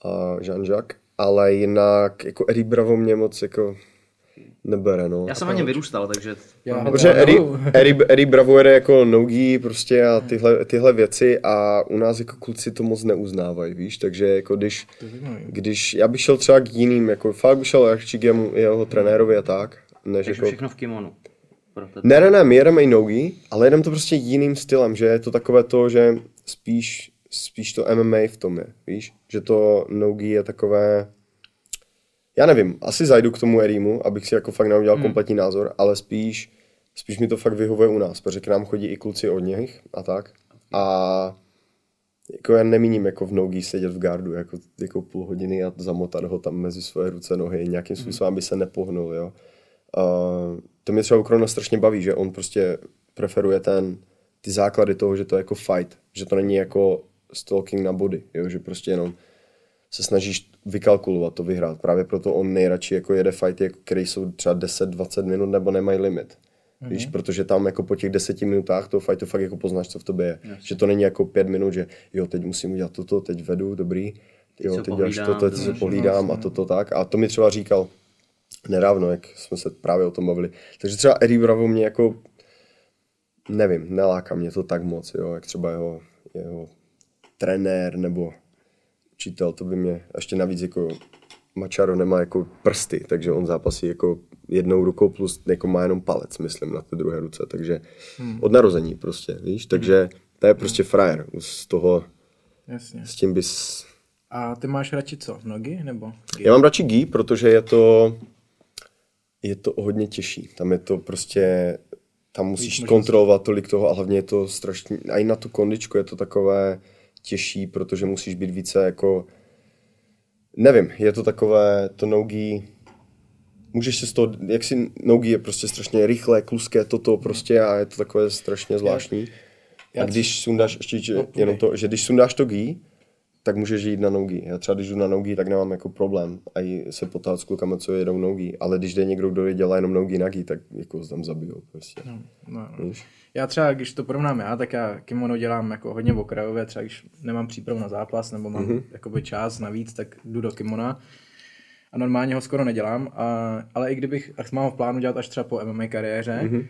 a Jean-Jacques, ale jinak jako Eddie Bravo mě moc jako nebere, no. Já jsem na něm vyrůstal, takže... Já mám- ho Protože No. Eddie, *laughs* Eddie, Eddie Bravo jede jako nogi prostě a tyhle, tyhle věci a u nás jako kluci to moc neuznávají, víš, takže jako když, když já bych šel třeba k jiným, jako fakt bych šel k jemu, jeho trenérovi a tak, než Takže jako... všechno v kimonu. Ne, ne, ne, my jedeme i nogi, ale jedeme to prostě jiným stylem, že je to takové to, že spíš, spíš to MMA v tom je, víš, že to nogi je takové, já nevím, asi zajdu k tomu Erimu, abych si jako fakt neudělal hmm. kompletní názor, ale spíš, spíš mi to fakt vyhovuje u nás, protože k nám chodí i kluci od nich a tak. A jako já nemíním jako v nogi sedět v gardu jako, jako půl hodiny a zamotat ho tam mezi svoje ruce, nohy, nějakým způsobem, aby se nepohnul, jo. A to mě třeba u Krona strašně baví, že on prostě preferuje ten ty základy toho, že to je jako fight, že to není jako stalking na body, jo? že prostě jenom se snažíš vykalkulovat to vyhrát. Právě proto on nejradši jako jede fighty, jako, které jsou třeba 10-20 minut nebo nemají limit. Mm-hmm. Víš, protože tam jako po těch deseti minutách toho fightu fakt jako poznáš, co v tobě je. Jasně. Že to není jako pět minut, že jo, teď musím udělat toto, teď vedu, dobrý, jo, se teď děláš toto, teď se pohlídám a toto tak. A to mi třeba říkal nedávno, jak jsme se právě o tom bavili. Takže třeba Eddie Bravo mě jako, nevím, neláká mě to tak moc, jo, jak třeba jeho, jeho trenér nebo učitel, to by mě, ještě navíc jako Mačaro nemá jako prsty, takže on zápasí jako jednou rukou plus jako má jenom palec, myslím, na té druhé ruce, takže hmm. od narození prostě, víš, takže to je prostě frajer, z toho, Jasně. s tím bys... A ty máš radši co? Nogy nebo? Já mám radši gi, protože je to, je to hodně těžší, tam je to prostě, tam musíš možností. kontrolovat tolik toho a hlavně je to strašně, a i na tu kondičku je to takové těžší, protože musíš být více jako, nevím, je to takové, to nogi, můžeš se z toho, jak si nogi je prostě strašně rychlé, kluské, toto prostě a je to takové strašně zvláštní. já A když sundáš, ještě že, No, jenom to, že když sundáš to gi, tak můžeš jít na nogi. Já třeba když jdu na nogi, tak nemám jako problém a i se potáhat s klukama, co jedou nogi. Ale když jde někdo, kdo dělá jenom nogi na gi, tak jako tam zabijou prostě. No, no. Víš? Já třeba, když to porovnám já, tak já kimono dělám jako hodně okrajově, třeba když nemám přípravu na zápas nebo mám Mhm. mm-hmm. jakoby čas navíc, tak jdu do kimona a normálně ho skoro nedělám, a, ale i kdybych, ach, mám ho v plánu dělat až třeba po MMA kariéře, Mhm. mm-hmm.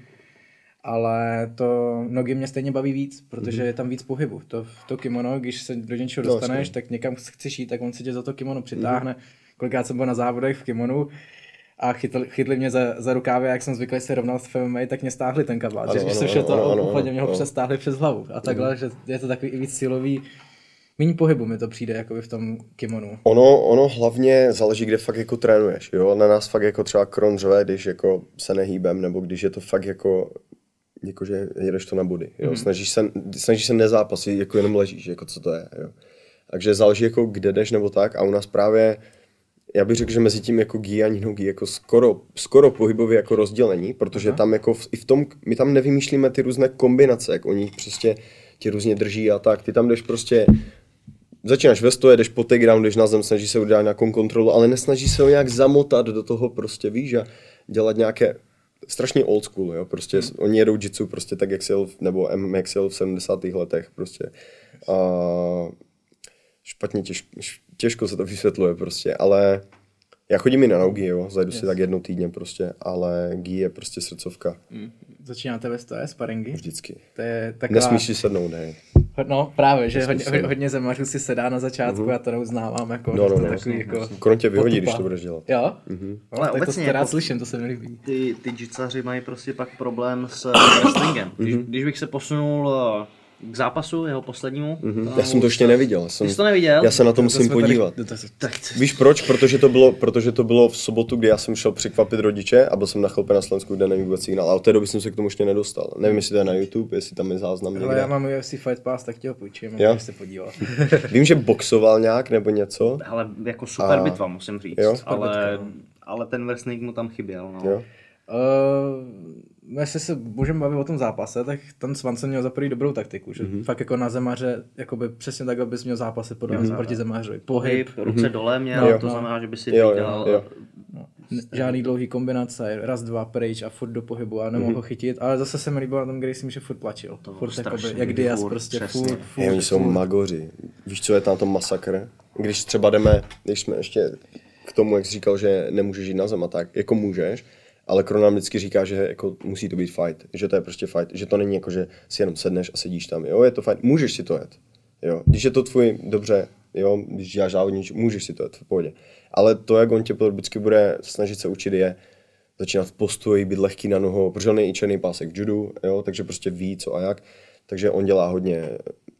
Ale to nogy mě stejně baví víc, protože Mhm. je tam víc pohybu. To, to kimono, když se do něčeho dostaneš, tak někam chceš jít, tak on si tě za to kimono přitáhne. Kolikrát jsem byl na závodech v kimonu a chytli, chytli mě za, za rukávy, jak jsem zvyklý se rovnat v MMA, tak mě stáhli ten kabát. Ano, že když ano, jsem šel to úplně, mě ho přestáhli přes hlavu. A takhle, že je to takový i víc silový, méně pohybu mi to přijde jakoby v tom kimonu. Ono, ono hlavně záleží, kde fakt jako trénuješ, jo. Na nás fakt jako třeba kron řve, když jako se nehýbem, nebo když je to fakt jako jakože jedeš to na body, jo. Mm. Snažíš, se, snažíš se nezápasit, jako jenom ležíš, jako co to je, jo. Takže záleží jako kde jdeš nebo tak a u nás právě já bych řekl, že mezi tím jako gi a nogi jako skoro, skoro pohybově jako rozdělení, protože Aha. tam jako v, i v tom, my tam nevymýšlíme ty různé kombinace, jak oni prostě tě různě drží a tak, ty tam jdeš prostě, začínáš ve stoje, jdeš po takedown, jdeš na zem, snažíš se udělat nějakou kontrolu, ale nesnaží se ho nějak zamotat do toho prostě, víš, a dělat nějaké, strašně old school, jo, prostě hmm. oni jedou jitsu prostě tak, jak jel, nebo MMA, jak jel v 70. letech prostě. A špatně, těž, těžko se to vysvětluje prostě, ale já chodím i na nogi, jo, zajdu yes. si tak jednou týdně prostě, ale gi je prostě srdcovka, Začínáte ve stoje, sparingy? vždycky. To je taková... Nesmíš si sednout, ne. No právě, že hodně, sednout. hodně zemařů si sedá na začátku, já to neuznávám, jako, No, no, to no, takový, jako Kron tě vyhodí, potupa. když to budeš dělat. Jo? Mhm. No, Ale tak to obecně rád jako- slyším, to se mi líbí. Ty, ty jitsaři mají prostě pak problém s wrestlingem. Když, když bych se posunul eh, k zápasu, jeho poslednímu. eh, Já jsem to ještě neviděl. Jsem, Ty jsi to neviděl? Já se na to To musím tady- podívat. to- to- Tak, Víš proč? Protože to, bylo, protože to bylo v sobotu, kdy já jsem šel překvapit rodiče a byl jsem na chlpe na Slovensku, kde nevím vůbec signál. A od té doby jsem se k tomu ještě nedostal. Nevím, jestli to je na YouTube, jestli tam je záznam Ale někde. já mám UFC Fight Pass, tak ti ho půjčím, můžeš se podívat. *laughs* Vím, že boxoval nějak nebo něco. ale jako super A- bitva, musím říct. Jo? ale, bitka, ale ten wrestling mu tam chyběl. No. Jo? Uh, jestli se můžeme bavit o tom zápase, tak ten Swanson měl za prvý dobrou taktiku, že mm-hmm. fakt jako na zemaře, jakoby přesně takhle bys měl zápasy podle mm-hmm. proti zemaři. Pohyb, Pohyb, ruce dole měl, No, to no. znamená, že by si Jo, jo, dělal jo. n- žádný dlouhý kombinace, raz, dva, pryč a furt do pohybu a nemohl ho chytit, ale zase se mi líbilo na tom, když si mi, že furt plačil. To furt strašný, jakoby, jak Diaz furt, prostě přesně. furt, furt, oni jsou magoři. Víš, co je tam to masakr? Když třeba jdeme, když jsme ještě k tomu, jak jsi říkal, že nemůžeš jít na zem a tak, jako můžeš, ale Krona nám vždycky říká, že jako musí to být fight, že to je prostě fight, že to není jako, že si jenom sedneš a sedíš tam, jo, je to fight, můžeš si to jet, jo, když je to tvůj, dobře, jo, když děláš závodníč, můžeš si to jet v pohodě, ale to, jak on tě vždycky bude snažit se učit, je začínat v postoji, být lehký na nohou, protože on je i černý pásek judu, jo, takže prostě ví, co a jak, takže on dělá hodně,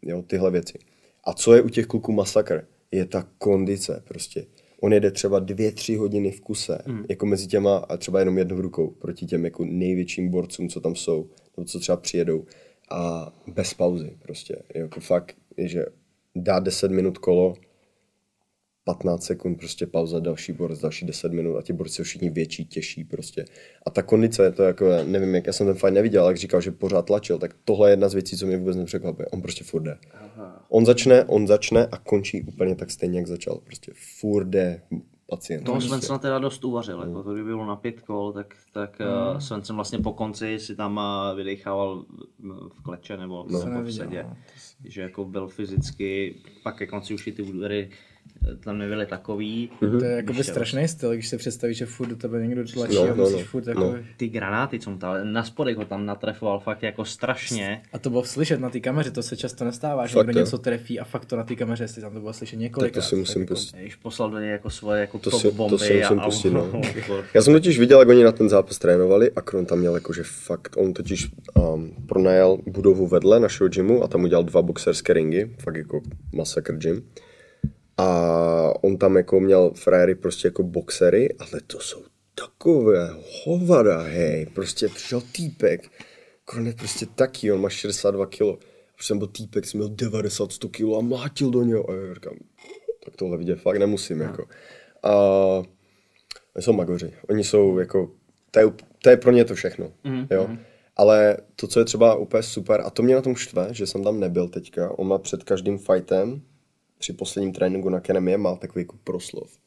jo, tyhle věci. A co je u těch kluků masakr, je ta kondice prostě. On jede třeba dvě, tři hodiny v kuse, mm. jako mezi těma a třeba jenom jednou rukou proti těm jako největším borcům, co tam jsou, nebo co třeba přijedou a bez pauzy prostě. Jako fakt, že dá 10 minut kolo, 15 sekund, prostě pauza, další borec, další 10 minut a ti borci jsou všichni větší, těžší prostě. A ta kondice, to jako, nevím, jak já jsem ten fight neviděl, jak říkal, že pořád tlačil, tak tohle je jedna z věcí, co mě vůbec nepřekvapuje. On prostě furt jde. On začne, on začne a končí úplně tak stejně, jak začal. Prostě furt jde pacient. Toho Prostě. Svensona teda dost uvařil, jako to kdyby bylo na pět kol, tak, tak mm. Svensson vlastně po konci si tam eh, vydechával v kleče nebo, nebo v sedě. no. Že jako byl fyzicky, pak ke konci už i ty údery eh, tam nebyly takový. To je jakoby strašný styl, když si představíš, že furt do tebe někdo tlačí No, a no, musíš no, furt no. jako... Ty granáty, co tam, na spodek ho tam natrefoval fakt jako strašně. A to bylo slyšet na té kameře, to se často nestává, že Fakt, někdo něco trefí a fakt to na té kameře, jestli tam to bylo slyšet Tak několikrát. to si musím jako- pustit. Když poslal do něj jako svoje jako To top si, to bomby si musím a, pustit, no. *laughs* jako- Já jsem totiž viděl, jak oni na ten zápas trénovali a Kron tam měl jakože fakt, on totiž um, pronajal budovu vedle našeho gymu a tam udělal dva boxerské ringy, fakt jako masakr gym. A on tam jako měl frajery prostě jako boxery, ale to jsou takové hovada, hej, prostě přišel týpek, Kron je prostě taky, on má 62 kilo. Už jsem byl týpek, jsem měl 90, 100 kilo a mlátil do něho a já říkám, tak tohle vidět fakt nemusím, jako. A Oni jsou magoři. Oni jsou jako, to je, to je pro ně to všechno, mm, jo. Ale to, co je třeba úplně super, a to mě na tom štve, že jsem tam nebyl teďka, on má před každým fightem, při posledním tréninku na Kenemie, má takový jako proslov.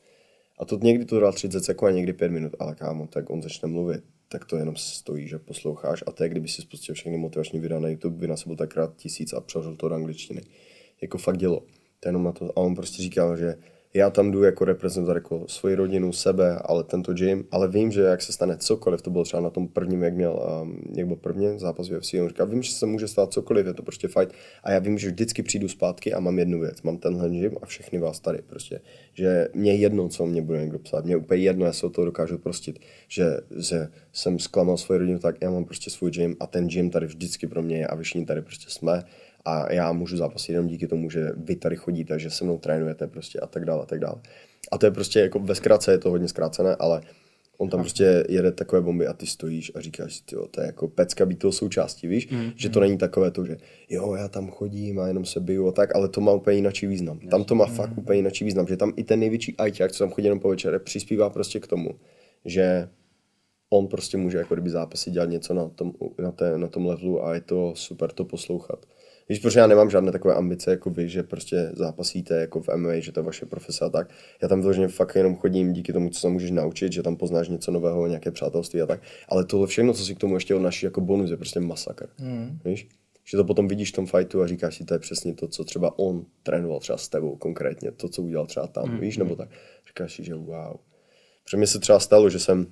A to někdy to dá 30 sekund a někdy 5 minut, ale kámo, tak on začne mluvit, tak to jenom stojí, že posloucháš a to je, kdyby si spustil všechny motivační videa na YouTube, vynasobil takrát tisíc a přeložil to do angličtiny. Jako fakt dělo. To je jenom na to. A on prostě říkal, že já tam jdu jako reprezentovat jako svoji rodinu, sebe, ale tento gym, ale vím, že jak se stane cokoliv, to bylo třeba na tom prvním, jak měl, um, jak byl první zápas UFC, on říkal, vím, že se může stát cokoliv, je to prostě fight a já vím, že vždycky přijdu zpátky a mám jednu věc, mám tenhle gym a všechny vás tady prostě, že mě je jedno, co mě bude někdo psát, mě úplně jedno, já se o to dokážu prostit, že, že jsem zklamal svoji rodinu, tak já mám prostě svůj gym a ten gym tady vždycky pro mě je a všichni tady prostě jsme a já můžu zápasit jenom díky tomu, že vy tady chodíte, že se mnou trénujete prostě a tak dále a tak dále. A to je prostě jako ve zkratce je to hodně zkrácené, ale on tam prostě jede takové bomby a ty stojíš a říkáš si, to je jako pecka být toho součástí, víš? Mm, že to není takové to, že jo, já tam chodím a jenom se biju a tak, ale to má úplně jiný význam. Tam to má fakt úplně jiný význam, že tam i ten největší ajťák, co tam chodí jenom po večere, přispívá prostě k tomu, že on prostě může jako kdyby zápasy dělat něco na tom, na, té, na tom levelu a je to super to poslouchat. Víš, protože já nemám žádné takové ambice jako vy, že prostě zápasíte jako v MMA, že to je vaše profese a tak. Já tam vyloženě fakt jenom chodím díky tomu, co se můžeš naučit, že tam poznáš něco nového, nějaké přátelství a tak. Ale tohle všechno, co si k tomu ještě odnáší jako bonus, je prostě masakr. Mm. Víš? Že to potom vidíš v tom fightu a říkáš si, to je přesně to, co třeba on trénoval třeba s tebou konkrétně, to, co udělal třeba tam, mm. víš, nebo tak. Říkáš si, že wow. Protože mi se třeba stalo, že jsem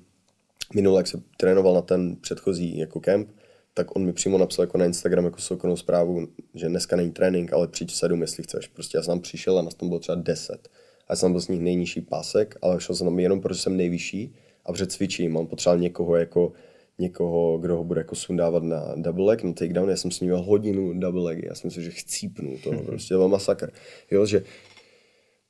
minule, jak se trénoval na ten předchozí jako kemp, tak on mi přímo napsal jako na Instagram jako soukromou zprávu, že dneska není trénink, ale přijď sedm, jestli chceš. Prostě já jsem tam přišel a nás tam bylo třeba 10. A já jsem byl z nich nejnižší pásek, ale šel jsem tam jenom, protože jsem nejvyšší a protože cvičím. On potřeboval někoho jako někoho, kdo ho bude jako sundávat na double leg, na takedown. Já jsem s ním měl hodinu double legy. Já jsem si, že chcípnu to, *laughs* prostě to byl masakr. Jo, že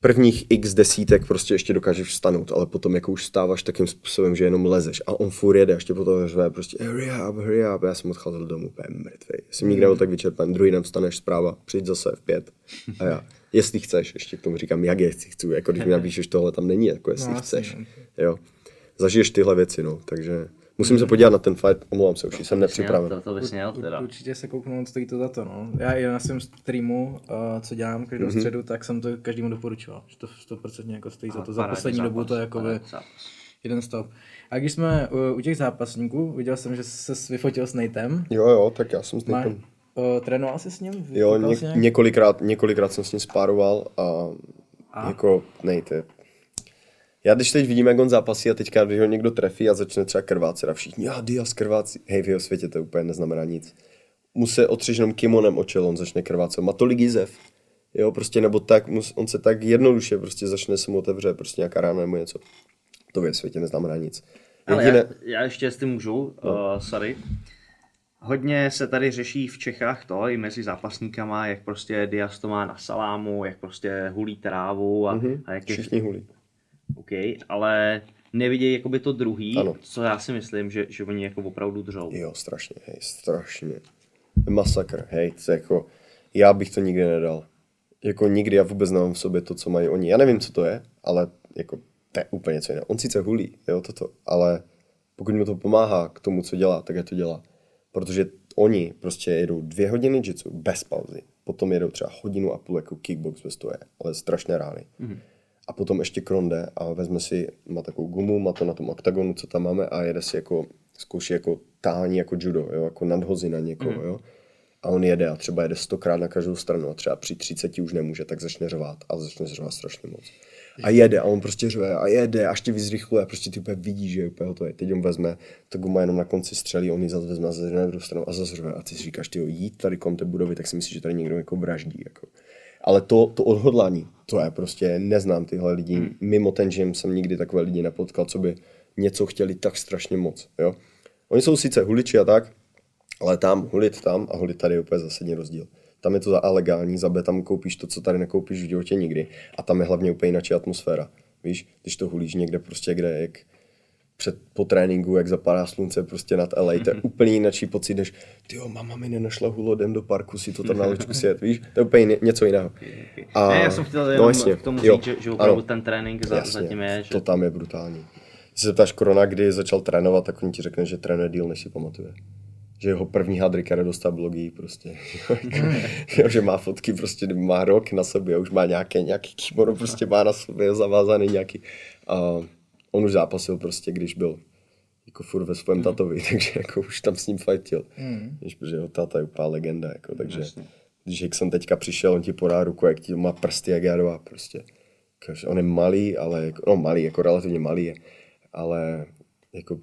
prvních x desítek prostě ještě dokážeš vstanout, ale potom jako už stáváš takým způsobem, že jenom lezeš a on furt jede a ještě potom řve prostě hurry up, hurry up. Já jsem odcházel domů úplně mrtvý. Jsem nikdy nebyl tak vyčerpan. Druhý den vstaneš zpráva, přijď zase v pět. A já, jestli chceš, ještě k tomu říkám, jak jestli chci, jako když mi napíšeš tohle tam není, jako jestli No, chceš. Jo. Zažiješ tyhle věci, no, takže musím se podívat na ten fight, omlouvám se, už jsem nepřipraven. To, to bys měl teda. Určitě se kouknout, stojí to za to, no. Já i na svém streamu, uh, co dělám každou Mhm. středu, tak jsem to každému doporučoval, že to 100% jako stojí za to. Za poslední zápas, dobu to je jako zápas. jeden stav. A když jsme uh, u těch zápasníků, viděl jsem, že se vyfotil s Natem. Jo, jo, tak já jsem s Nikem. uh, trénoval jsi s ním? Jo, ně, nějak? několikrát, několikrát jsem s ním spároval a, a? jako, nejte. Já když teď vidím, jak on zápasí a teďka, když ho někdo trefí a začne třeba krvácet a všichni, já Diaz krvácí, hej, v jeho světě to úplně neznamená nic. Mu se otřeš jenom kimonem o čelo, on začne krvácet, má tolik jizev. Jo, prostě nebo tak, on se tak jednoduše prostě začne se mu otevře prostě nějaká rána nebo něco. To v jeho světě neznamená nic. Ale Jediné, já, já ještě, jestli můžu, no. uh, sorry. Hodně se tady řeší v Čechách to i mezi zápasníkama, jak prostě Diaz to má na salámu, jak prostě hulí trávu a, mm-hmm. a jak je... všichni hulí. OK, ale nevidějí jakoby to druhý, Ano. co já si myslím, že, že oni jako opravdu držou. Jo, strašně, hej, strašně. Masakr, hej, to je jako, já bych to nikdy nedal. jako nikdy já vůbec nemám v sobě to, co mají oni. Já nevím, co to je, ale jako to je úplně něco jiného. On sice hulí, jo, toto, ale pokud mu to pomáhá k tomu, co dělá, tak je to dělá. Protože oni prostě jedou dvě hodiny jitsu bez pauzy. Potom jedou třeba hodinu a půl jako kickbox bez toho, ale strašné rány. Mm-hmm. A potom ještě kronde a vezme si, má takovou gumu, má to na tom oktagonu, co tam máme a jede si jako, zkouší jako tání jako judo, jo, jako nadhozy na někoho, mm. jo. A on jede a třeba jede stokrát na každou stranu a třeba při 30 už nemůže, tak začne řvát a začne řvát strašně moc. A jede a on prostě řve a jede, až tě vyzrychluje a prostě ty úplně vidíš, že je úplně hotový. Teď on vezme, to guma jenom na konci střelí, on ji zase vezme a zase na druhou stranu a zase řve. A ty si říkáš, ty jít tady kolem té budovy, tak si myslíš, že tady někdo jako vraždí. Jako. Ale to, to odhodlání, to je prostě, neznám tyhle lidi. Hmm. Mimo ten gym jsem nikdy takové lidi nepotkal, co by něco chtěli tak strašně moc. Jo? Oni jsou sice huliči a tak, ale tam, hulit tam a hulit tady je úplně zásadní rozdíl. Tam je to za A legální, za B tam koupíš to, co tady nekoupíš v životě nikdy. A tam je hlavně úplně jiná atmosféra. Víš, když to hulíš někde prostě, kde jak před, po tréninku, jak zapadá slunce prostě nad LA, to je úplně jiný pocit, než ty jo, mama mi nenašla hulo, jdem do parku si to tam na loďku *laughs* sjet, víš, to je úplně něco jiného. A, ne, já jsem chtěl jenom no, jasně, k tomu říct, jo, že, že opravdu ano, ten trénink za, jasně, zatím je. Že... To tam je brutální. Když se ptáš Korona, kdy začal trénovat, tak on ti řekne, že trénuje díl, než si pamatuje že jeho první hadry, které dostal blogy prostě. *laughs* jo, že má fotky prostě, má rok na sobě, už má nějaké, nějaký kimono prostě má na sobě zavázaný nějaký. A on už zápasil prostě, když byl jako furt ve svém mm. tatovi, *laughs* takže jako už tam s ním fightil. Mm. Víš, protože jeho tata je úplná legenda, jako, takže Jasně. když jak jsem teďka přišel, on ti podá ruku, jak ti má prsty, jak já prostě. On je malý, ale jako, no malý, jako relativně malý je, ale jako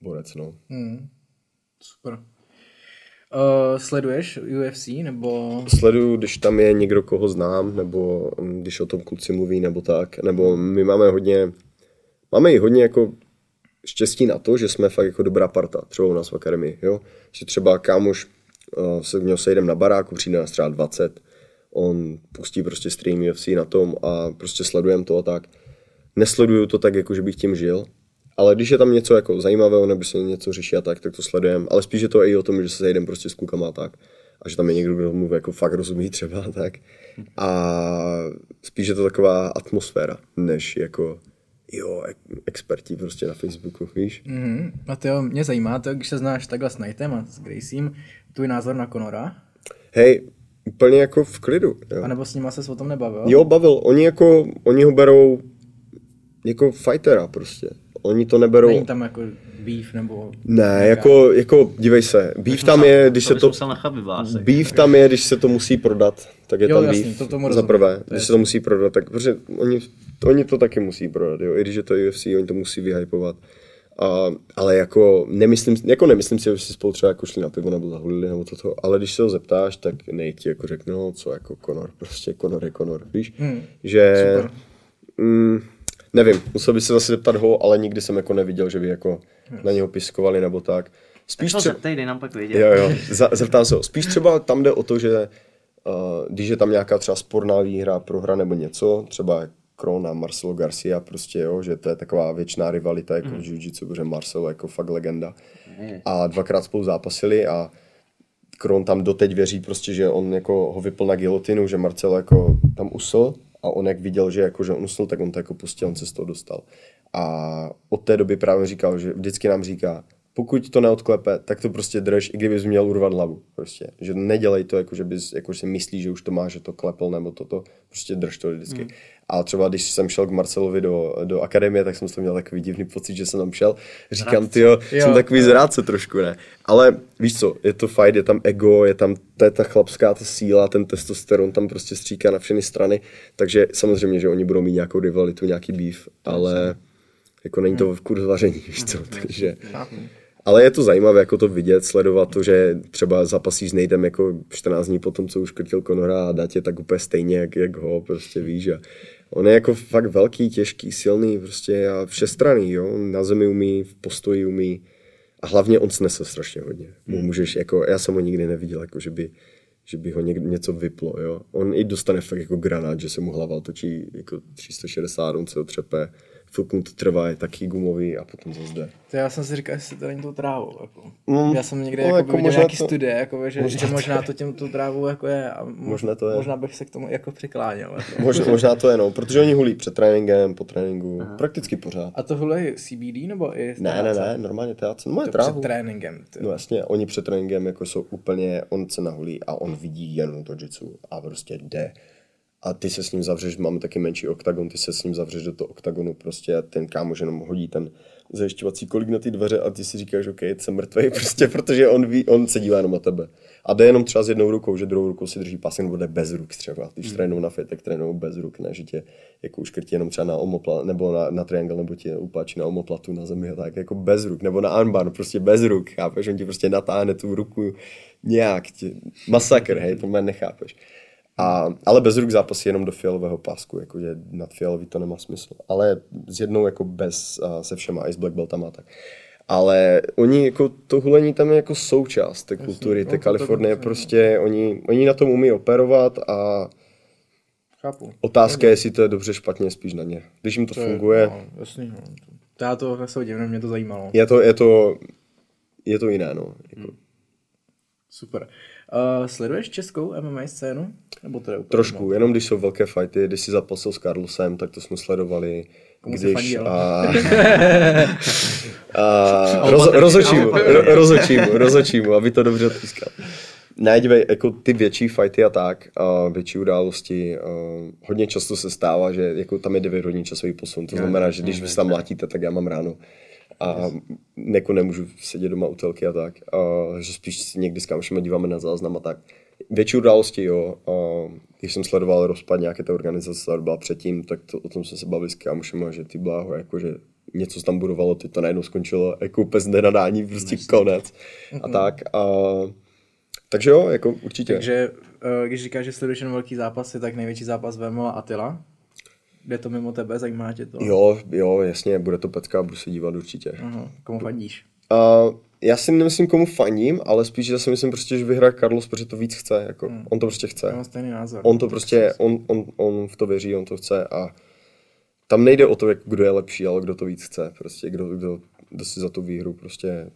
borec, no. Mm. Super. Uh, sleduješ UFC nebo? Sleduju, když tam je někdo, koho znám, nebo když o tom kluci mluví, nebo tak. Nebo my máme hodně, máme i hodně jako štěstí na to, že jsme fakt jako dobrá parta, třeba u nás v akademii, jo. Že třeba kámoš uh, se v něho sejdem na baráku, přijde nás třeba 20, on pustí prostě stream UFC na tom a prostě sledujem to a tak. Nesleduju to tak, jako že bych tím žil, ale když je tam něco jako zajímavého, nebo se něco řeší a tak, tak to sledujeme. Ale spíš je to i o tom, že se sejdem prostě s klukama a tak. A že tam je někdo, kdo mu jako fakt rozumí třeba tak. A spíš je to taková atmosféra, než jako jo, experti prostě na Facebooku, víš? Mm-hmm. A to jo, mě zajímá to, když se znáš takhle s Knightem a s Graciem, tvůj názor na Conora? Hej, úplně jako v klidu. Jo. A nebo s nima se o tom nebavil? Jo, bavil. Oni jako, oni ho berou jako fightera prostě oni to neberou... Není tam jako beef nebo... Ne, jako, jako, dívej se, beef tam je, když se to... Beef tam je, když se to musí prodat, tak je jo, tam jasný, beef. To tomu Za prvé, když se to musí prodat, tak protože oni, oni to taky musí prodat, jo, i když je to UFC, oni to musí vyhypovat. A, ale jako nemyslím, jako nemyslím si, že si spolu třeba jako šli na pivo nebo zahulili nebo toto, ale když se ho zeptáš, tak nejti jako řekne, no co jako Conor, prostě Conor je Conor, víš, hmm, že super. Mm, Nevím, musel by se zase zeptat ho, ale nikdy jsem jako neviděl, že by jako na něho piskovali nebo tak. Spíš tak třeba... zeptej, dej nám pak vědět. Jo, jo, zeptám se ho. Spíš třeba tam jde o to, že uh, když je tam nějaká třeba sporná výhra, prohra nebo něco, třeba Krona, Marcelo Garcia, prostě jo, že to je taková věčná rivalita jako mm. v jiu-jitsu, protože Marcelo jako fakt legenda. Mm. A dvakrát spolu zápasili a Kron tam doteď věří prostě, že on jako ho vypl na gilotinu, že Marcelo jako tam usl a on jak viděl, že, jako, že on usnul, tak on to jako pustil, on se z toho dostal. A od té doby právě říkal, že vždycky nám říká, pokud to neodklepe, tak to prostě drž, i kdybys měl urvat hlavu. Prostě. Že nedělej to, jako že bys, jako si myslí, že už to má, že to klepl nebo toto. Prostě drž to vždycky. Hmm. A třeba když jsem šel k Marcelovi do, do akademie, tak jsem to měl takový divný pocit, že jsem tam šel. Říkám, ty jsem takový jo. zrádce trošku, ne? Ale víš co, je to fajn, je tam ego, je tam ta, ta chlapská ta síla, ten testosteron tam prostě stříká na všechny strany. Takže samozřejmě, že oni budou mít nějakou rivalitu, nějaký beef, ale jako není to v kurz vaření, víš co, takže... Ale je to zajímavé jako to vidět, sledovat to, že třeba zapasí s Nejdem jako 14 dní potom, co už krtil Konora a dá tě tak úplně stejně, jak, jak ho, prostě víš. A on je jako fakt velký, těžký, silný, prostě a všestranný, jo. Na zemi umí, v postoji umí. A hlavně on snese strašně hodně. Hmm. Můžeš, jako, já jsem ho nikdy neviděl, jako, že by, že by ho něco vyplo, jo. On i dostane fakt jako granát, že se mu hlava točí jako 360, on se otřepe chvilku to trvá, je taky gumový a potom zase jde. To já jsem si říkal, jestli to není tou trávou. Jako. Mm, já jsem někde no, jako jako viděl nějaký to- studie, jako, že, možná že to možná to tím tou trávou jako je. A mo- Možná to je. Možná bych se k tomu jako přikláněl. Jako. *laughs* Možná, možná to je, no, protože oni hulí před tréninkem, po tréninku, prakticky pořád. A to je CBD nebo i Ne, ne, ne, normálně THC, no je To trávu. před tréninkem. Ty. No jasně, oni před tréninkem jako jsou úplně, on se nahulí a on vidí jenom to jitsu a prostě jde. A ty se s ním zavřeš, máme taky menší oktagon, ty se s ním zavřeš do toho oktagonu prostě a ten kámoš jenom hodí ten zajišťovací kolik na ty dveře a ty si říkáš, OK, jsem mrtvý *laughs* prostě, protože on ví, on se dívá jenom na tebe. A jde jenom třeba s jednou rukou, že druhou rukou si drží pas, nebo jde bez ruk třeba. Když Hmm. trénují na fit, tak trénují bez ruk, ne, že tě jako uškrtí jenom třeba na omopla, nebo na, na triangle, nebo tě upáčí na omoplatu na zemi a tak, jako bez ruk, nebo na armbar, prostě bez ruk, chápeš, on ti prostě natáhne tu ruku nějak, tě, masakr, hej, to mě nechápeš. A, ale bez ruk zápasy jenom do fialového pásku, jakože nad fialový to nemá smysl. Ale s jednou jako bez, a se všema, i s black beltama a tak. Ale oni jako to hulení tam je jako součást té kultury, no, té Kalifornie, to- prostě oni, oni na tom umí operovat a Chápu. otázka je, jestli to je dobře, špatně, spíš na ně. Když jim to, To je- funguje, No, jasný, no. To já to nesoudím, mě to zajímalo. je to, je to, je to jiné, no. Jako, Super. Uh, sleduješ českou MMA scénu? Nebo to je úplně Trošku, jenom když jsou velké fighty, když si zapasil s Carlosem, tak to jsme sledovali, Komu když... A, *laughs* a, roz, rozočím, ro- rozočím, rozočím, aby to dobře odpískal. Ne, dívej, jako ty větší fighty a tak, a větší události, a hodně často se stává, že jako tam je 9 hodin časový posun, to znamená, že když vy se tam mlátíte, tak já mám ráno a jako nemůžu sedět doma u telky a tak, a, že spíš si někdy s kámošema díváme na záznam a tak. Větší události, jo, a když jsem sledoval rozpad nějaké té organizace, která byla předtím, tak to, o tom jsme se bavili s kámošema, že ty bláho, jako že něco se tam budovalo, teď to najednou skončilo, jako úplně nenadání, prostě konec a tak. A, takže jo, jako určitě. Takže uh, když říkáš, že sleduješ jen velký zápasy, tak největší zápas Vemo a Attila. Jde to mimo tebe, zajímá tě to? Jo, jo, jasně, bude to pecka, budu se dívat určitě. Aha, komu fandíš? Uh, já si nemyslím, komu faním, ale spíš, že si myslím prostě, že vyhraje Carlos, protože to víc chce, jako, Hmm. on to prostě chce. Já mám stejný názor. On to prostě, on, on, on v to věří, on to chce a tam nejde o to, jak, kdo je lepší, ale kdo to víc chce, prostě kdo, kdo, kdo si za tu výhru prostě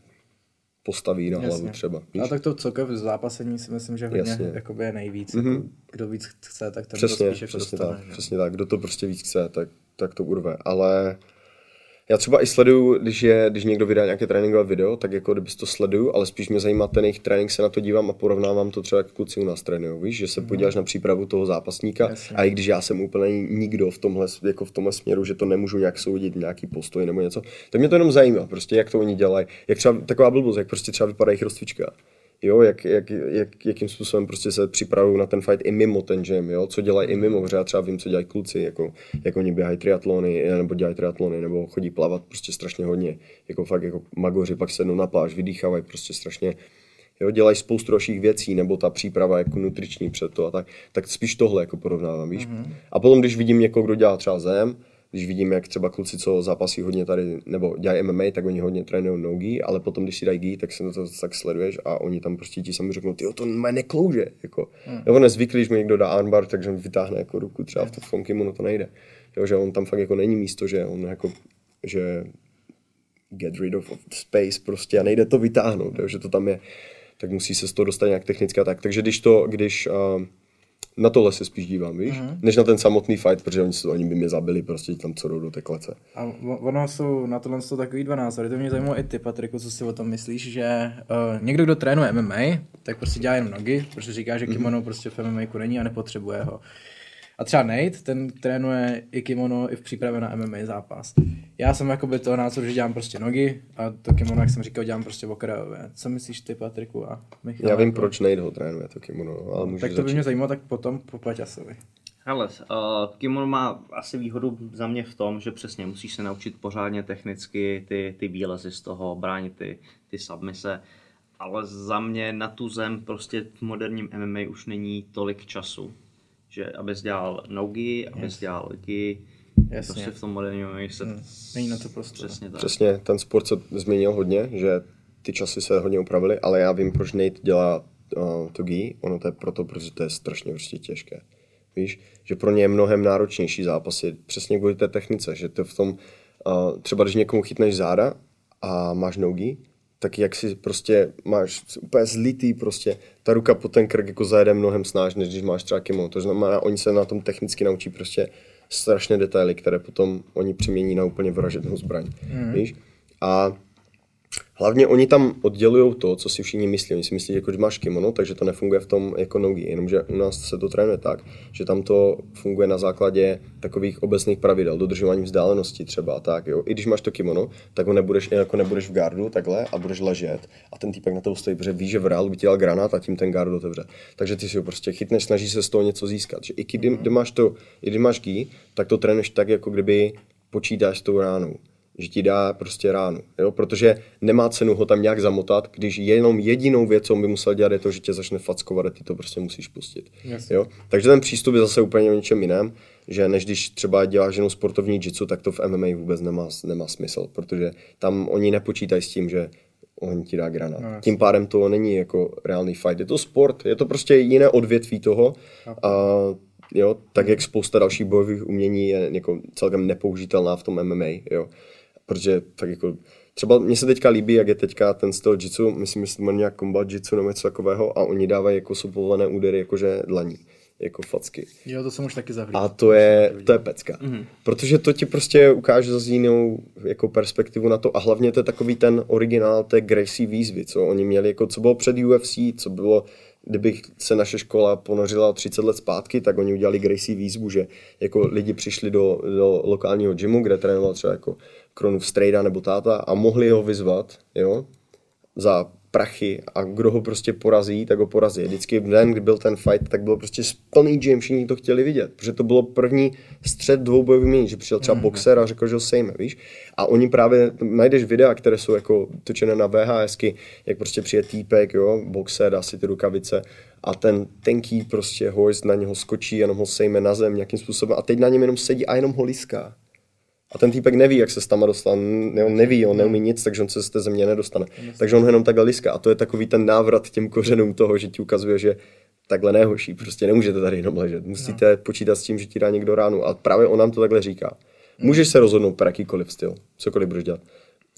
postaví na hlavu Jasně. třeba. Víš? A tak to celkově v zápasení si myslím, že hodně Jasně. jakoby je nejvíc. Mhm. Jako, kdo víc chce, tak ten Přesně, to spíš jako přesně dostane. tak, že? přesně tak. Kdo to prostě víc chce, tak, tak to urve. Ale já třeba i sleduju, když, je, když někdo vydá nějaké tréninkové video, tak jako kdybys to sleduju, ale spíš mě zajímá ten jejich trénink, se na to dívám a porovnávám to třeba jak kluci u nás trénují, víš, že se podíváš na přípravu toho zápasníka Mhm. Jasně. a i když já jsem úplně nikdo v tomhle, jako v tomhle směru, že to nemůžu nějak soudit, nějaký postoj nebo něco, tak mě to jenom zajímá, prostě jak to oni dělají, jak třeba taková blbost, jak prostě třeba vypadá jejich rozcvička. Jo, jak, jak, jak, jakým způsobem prostě se připravují na ten fight i mimo ten gym, jo, co dělají i mimo, protože já třeba vím, co dělají kluci, jako, jak oni běhají triatlony, nebo dělají triatlony, nebo chodí plavat prostě strašně hodně, jako fakt jako magoři, pak sednou na pláž, vydýchávají prostě strašně, jo, dělají spoustu dalších věcí, nebo ta příprava jako nutriční před to a tak, tak spíš tohle jako porovnávám, víš. Mm-hmm. A potom, když vidím někoho, kdo dělá třeba zem, když vidím, jak třeba kluci, co zápasí hodně tady, nebo dělají MMA, tak oni hodně trénují nogi, ale potom, když si dají gi, tak se na to tak sleduješ a oni tam prostě ti sami řeknou, ty to má neklouže, jako. Mm. Nebo nezvyklý, když mi někdo dá armbar, takže mi vytáhne jako ruku, třeba v tom kimono to nejde. Jo, že on tam fakt jako není místo, že on jako, že get rid of, of space prostě a nejde to vytáhnout, jo, že to tam je, tak musí se z toho dostat nějak technicky a tak. Takže když to, když uh, na tohle se spíš dívám, víš, mm-hmm. než na ten samotný fight, protože oni, se- oni by mě zabili prostě tam co jdou do té klece. A ono jsou na tohle jsou takový dva názory. To mě zajímalo i ty, Patriku, co si o tom myslíš, že uh, někdo, kdo trénuje MMA, tak prostě dělá jenom nogy, protože říká, že kimono prostě v MMA není a nepotřebuje ho. A třeba Nate, ten trénuje i kimono i v přípravě na MMA zápas. Já jsem jakoby toho názoru, že dělám prostě nogy a to kimono, jak jsem říkal, dělám prostě okrajově. Co myslíš ty, Patriku a Michal? Já vím, Jako- proč nejde ho trénuje to kimono, no, ale můžeš Tak to by začít. mě zajímalo, tak potom po Paťasovi. Hele, uh, kimono má asi výhodu za mě v tom, že přesně musíš se naučit pořádně technicky ty, ty výlezy z toho, bránit ty, ty submise, ale za mě na tu zem prostě v moderním MMA už není tolik času, že abys dělal nogi, abys Yes. dělal gi, Jasně. prostě v tom moderním MMA se... Hmm, není na to prostor. Přesně tak. Přesně, ten sport se změnil hodně, že ty časy se hodně upravily, ale já vím, proč Nate dělá uh, to gi, ono to je proto, protože to je strašně prostě těžké. Víš, že pro ně je mnohem náročnější zápasy, přesně kvůli té technice, že to v tom a třeba když někomu chytneš záda a máš nogy, tak jak si prostě máš úplně zlitý prostě, ta ruka po ten krk jako zajede mnohem snáž, než když máš třeba kimono. To znamená, oni se na tom technicky naučí prostě strašné detaily, které potom oni přemění na úplně vražednou zbraň. Mm. Víš? A Hlavně oni tam oddělují to, co si všichni myslí. Oni si myslí, že jako, že máš kimono, takže to nefunguje v tom jako nogi. Jenomže u nás se to trénuje tak, že tam to funguje na základě takových obecných pravidel, dodržování vzdálenosti třeba tak. Jo. I když máš to kimono, tak ho nebudeš, jako nebudeš v gardu takhle a budeš ležet a ten týpek na to stojí, protože ví, že v reálu by ti dal granát a tím ten gard otevře. Takže ty si ho prostě chytneš, snaží se z toho něco získat. Že i když, kdy máš to, i když máš gi, tak to trénuješ tak, jako kdyby počítáš tou ránou že ti dá prostě ránu, jo? protože nemá cenu ho tam nějak zamotat, když jenom jedinou věc, co on by musel dělat, je to, že tě začne fackovat a ty to prostě musíš pustit. Yes. Jo? Takže ten přístup je zase úplně o něčem jiném, že než když třeba děláš jenom sportovní jitsu, tak to v MMA vůbec nemá, nemá smysl, protože tam oni nepočítají s tím, že on ti dá granát. No, Tím pádem to není jako reálný fight, je to sport, je to prostě jiné odvětví toho a jo, tak jak spousta dalších bojových umění je jako celkem nepoužitelná v tom MMA, jo protože tak jako, třeba mně se teďka líbí, jak je teďka ten styl jitsu, myslím, že se to nějak combat jitsu nebo něco takového a oni dávají jako jsou povolené údery jakože dlaní jako facky. Jo, to jsem už taky zahlídl. A to je, to je pecka. Mm-hmm. Protože to ti prostě ukáže zase jinou jako perspektivu na to a hlavně to je takový ten originál té Gracie výzvy, co oni měli, jako co bylo před UFC, co bylo kdybych se naše škola ponořila 30 let zpátky, tak oni udělali Gracie výzvu, že jako lidi přišli do, do lokálního gymu, kde trénoval třeba jako Kronův strejda nebo táta a mohli ho vyzvat, jo, za prachy a kdo ho prostě porazí, tak ho porazí. Vždycky v den, kdy byl ten fight, tak byl prostě plný gym, všichni to chtěli vidět, protože to bylo první střed dvou bojových mění, že přišel třeba mm. boxer a řekl, že ho sejme, víš? A oni právě, najdeš videa, které jsou jako točené na VHSky, jak prostě přijde týpek, jo, boxer, dá si ty rukavice a ten tenký prostě hojst na něho skočí, jenom ho sejme na zem nějakým způsobem a teď na něm jenom sedí a jenom ho liská. A ten týpek neví, jak se s tama dostane, on neví, on neumí nic, takže on se z té země nedostane. Takže on jenom takhle liská. A to je takový ten návrat těm kořenům toho, že ti ukazuje, že takhle nehoší, prostě nemůžete tady jenom ležet. Musíte no. počítat s tím, že ti dá někdo ránu. A právě on nám to takhle říká. Můžeš se rozhodnout pro jakýkoliv styl, cokoliv budeš dělat.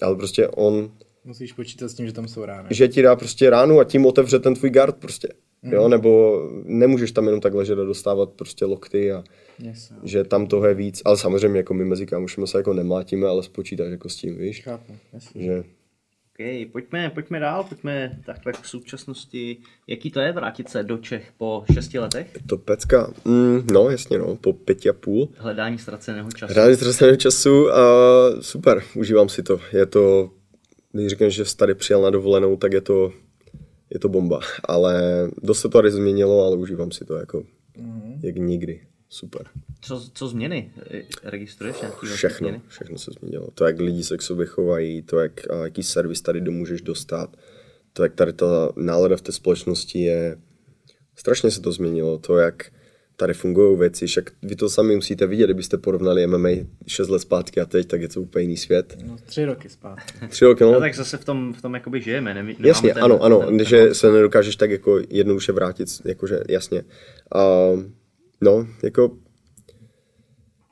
Ale prostě on... Musíš počítat s tím, že tam jsou rány. Že ti dá prostě ránu a tím otevře ten tvůj guard prostě. Mm. Jo, nebo nemůžeš tam jenom tak ležet a dostávat prostě lokty a yes, že tam toho je víc. Ale samozřejmě jako my mezi kámošima se jako nemlátíme, ale spočítáš jako s tím, víš? Chápu, jasně. Že... OK, pojďme, pojďme dál, pojďme takhle k současnosti. Jaký to je vrátit se do Čech po šesti letech? Je to pecka, mm, no jasně no, po pěti a půl. Hledání ztraceného času. Hledání ztraceného času a super, užívám si to. Je to, když řekneš, že jsi tady přijel na dovolenou, tak je to je to bomba. Ale dost se to tady změnilo, ale užívám si to jako mm-hmm. jak nikdy. Super. Co, co změny? Registruješ nějaký Všechno, změny? všechno se změnilo. To, jak lidi se k sobě chovají, to, jak, jaký servis tady domůžeš dostat, to, jak tady ta nálada v té společnosti je, strašně se to změnilo. To, jak tady fungují věci, však vy to sami musíte vidět, kdybyste porovnali MMA 6 let zpátky a teď, tak je to úplně jiný svět. No, tři roky zpátky. Tři roky, no. no tak zase v tom, v tom jakoby žijeme. Ne, jasně, ten, ano, ano, ten, ten, že se nedokážeš tak jako jednoduše vrátit, jakože jasně. A, no, jako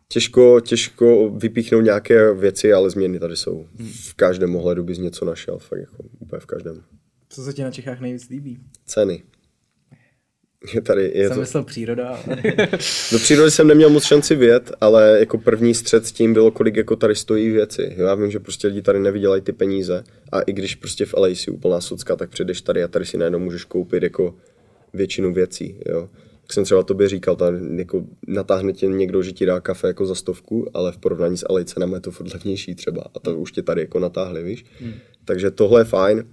těžko, těžko vypíchnout nějaké věci, ale změny tady jsou. V každém ohledu bys něco našel, fakt jako úplně v každém. Co se ti na Čechách nejvíc líbí? Ceny. Tady je jsem to... myslel příroda. Do *laughs* přírody jsem neměl moc šanci vědět, ale jako první střed s tím bylo, kolik jako tady stojí věci. Jo, já vím, že prostě lidi tady nevydělají ty peníze a i když prostě v LA si úplná socka, tak přijdeš tady a tady si najednou můžeš koupit jako většinu věcí. Jo. Jak jsem třeba tobě říkal, tam jako natáhne tě někdo, že ti dá kafe jako za stovku, ale v porovnání s LA cenami je to furt levnější třeba a to už tě tady jako natáhli, víš. Hmm. Takže tohle je fajn.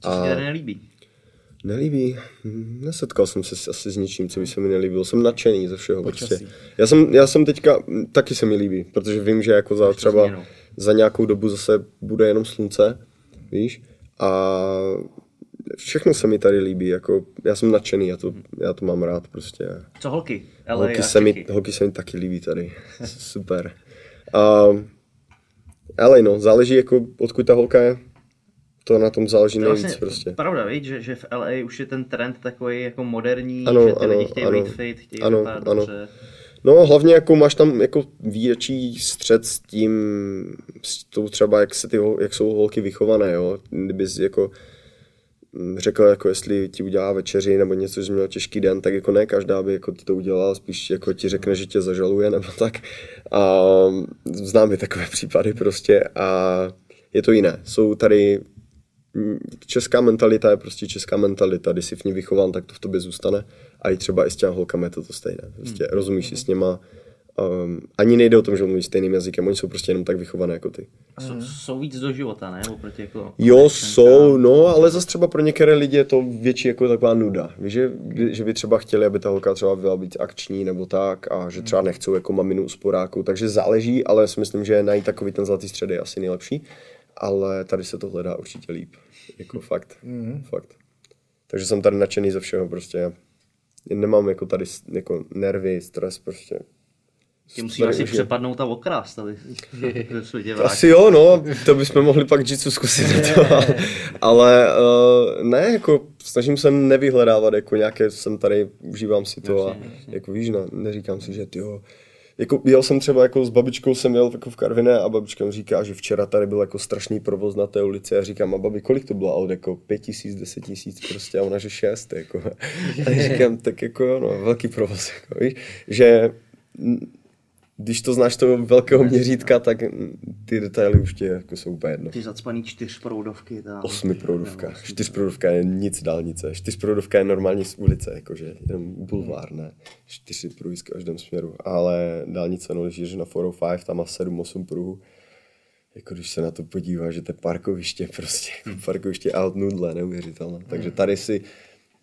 Co a... se tady nelíbí? Nelíbí. Nesetkal jsem se asi s ničím, co by se mi nelíbilo. Jsem nadšený ze všeho. Prostě. Já, jsem, já jsem teďka, taky se mi líbí, protože vím, že jako za třeba za nějakou dobu zase bude jenom slunce, víš, a všechno se mi tady líbí, jako já jsem nadšený, já to, já to mám rád prostě. Co holky? LA holky, se mi, holky se mi taky líbí tady, *laughs* super. Ale no, záleží jako odkud ta holka je, to na tom záleží to nejvíc vlastně prostě. Pravda, víš, že, že v LA už je ten trend takový jako moderní, ano, že ty ano, lidi chtějí ano, být fit, chtějí ano, ano. Dobře. No hlavně jako máš tam jako větší střed s tím, s tou třeba jak, se ty, jak jsou holky vychované, jo. Kdybys jako mm, řekl, jako jestli ti udělá večeři nebo něco, že měl těžký den, tak jako ne každá by jako ti to udělala, spíš jako ti řekne, že tě zažaluje nebo *laughs* tak. A znám i takové případy prostě a je to jiné. Jsou tady mm, česká mentalita je prostě česká mentalita, když jsi v ní vychován, tak to v tobě zůstane a i třeba i s těma holkama je to to stejné. Prostě rozumíš si s něma, um, ani nejde o tom, že mluví stejným jazykem, oni jsou prostě jenom tak vychované jako ty. Jsou, jsou víc do života, ne? Oproti jako... Jo, jsou, no, ale zase třeba pro některé lidi je to větší jako taková nuda. Víš, že, že by třeba chtěli, aby ta holka třeba byla být akční nebo tak a že třeba nechcou jako maminu u sporáku, takže záleží, ale já si myslím, že najít takový ten zlatý střed je asi nejlepší, ale tady se to hledá určitě líp. Jako fakt, fakt. Takže jsem tady nadšený ze všeho prostě. Nemám jako tady jako nervy, stres prostě. Tě musí asi přepadnout a okrást, aby *laughs* se. Asi jo, no, to bychom mohli pak jitsu zkusit to, *laughs* ale, ale uh, ne, jako snažím se nevyhledávat, jako nějaké, jsem tady, užívám si to a jako víš, ne, neříkám si, že ty jo, jako jel jsem třeba jako s babičkou, jsem jel jako v Karviné a babička mi říká, že včera tady byl jako strašný provoz na té ulici. A říkám, a babi, kolik to bylo aut, jako pět tisíc, deset tisíc prostě a ona, že šest, jako. *laughs* A říkám, tak jako no, velký provoz, jako, víš, že když to znáš toho velkého měřítka, tak mm, ty detaily už tě jako jsou úplně jedno. Ty zacpaný čtyřproudovky tam. Osmiproudovka. Čtyřproudovka je nic dálnice. Čtyřproudovka je normální z ulice, jakože jenom bulvár, ne. Čtyři pruhy z každém směru. Ale dálnice, no, když jdeš na 405, tam má 7-8 pruhů. Jako když se na to podívá, že to je parkoviště prostě, jako parkoviště out nudle, neuvěřitelné. Takže tady si,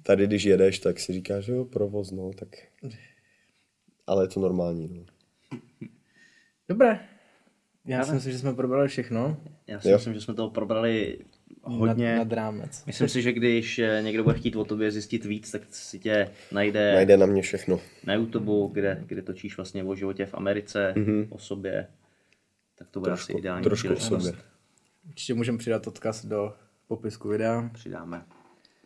tady když jedeš, tak si říkáš, že jo, provoz, no, tak... Ale je to normální, no. Dobré. Já si myslím, že jsme probrali všechno. Já si Jo. myslím, že jsme toho probrali hodně. Nad, nad rámec. Myslím si, že když eh, někdo bude chtít o tobě zjistit víc, tak si tě najde, Najde na mě všechno. na YouTube, kde, kde točíš vlastně o životě v Americe, mm-hmm. o sobě. Tak to bude asi ideální Trošku o sobě. Určitě můžeme přidat odkaz do popisku videa. Přidáme.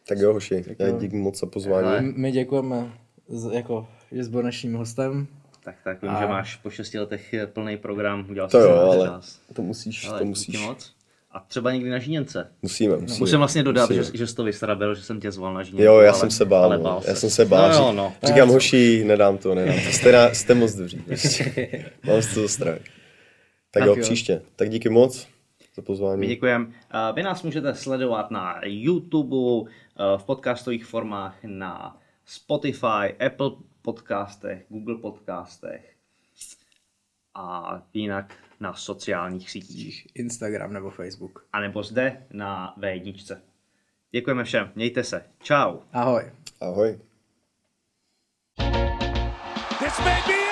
Tak jo, hoši, já díky moc za pozvání. M- My děkujeme, z, jako, že jsi byl naším hostem. Tak, tak vím, že máš po šesti letech plný program, udělal To jsi jo, ale čas. to musíš, Ale to musíš. moc. A třeba někdy na žíněnce. Musíme, musíme. Musím vlastně dodat, musíme. že, že jsi to vysrabil, že jsem tě zval na žíněnku. Jo, já ale, jsem se bál, ale no. bál já ses. jsem se bál. No, jo, Řík- no. Říkám, hoši, nedám to, nedám to. Jste, na, jste moc dobří. *laughs* prostě. Mám z toho strach. Tak, Tak jo, jo. příště. Tak díky moc za pozvání. My děkujeme. Vy nás můžete sledovat na YouTube, eh, v podcastových formách, na Spotify, Apple podcastech, Google podcastech a jinak na sociálních sítích. Instagram nebo Facebook. A nebo zde na V1. Děkujeme všem, mějte se. Čau. Ahoj. Ahoj. This may be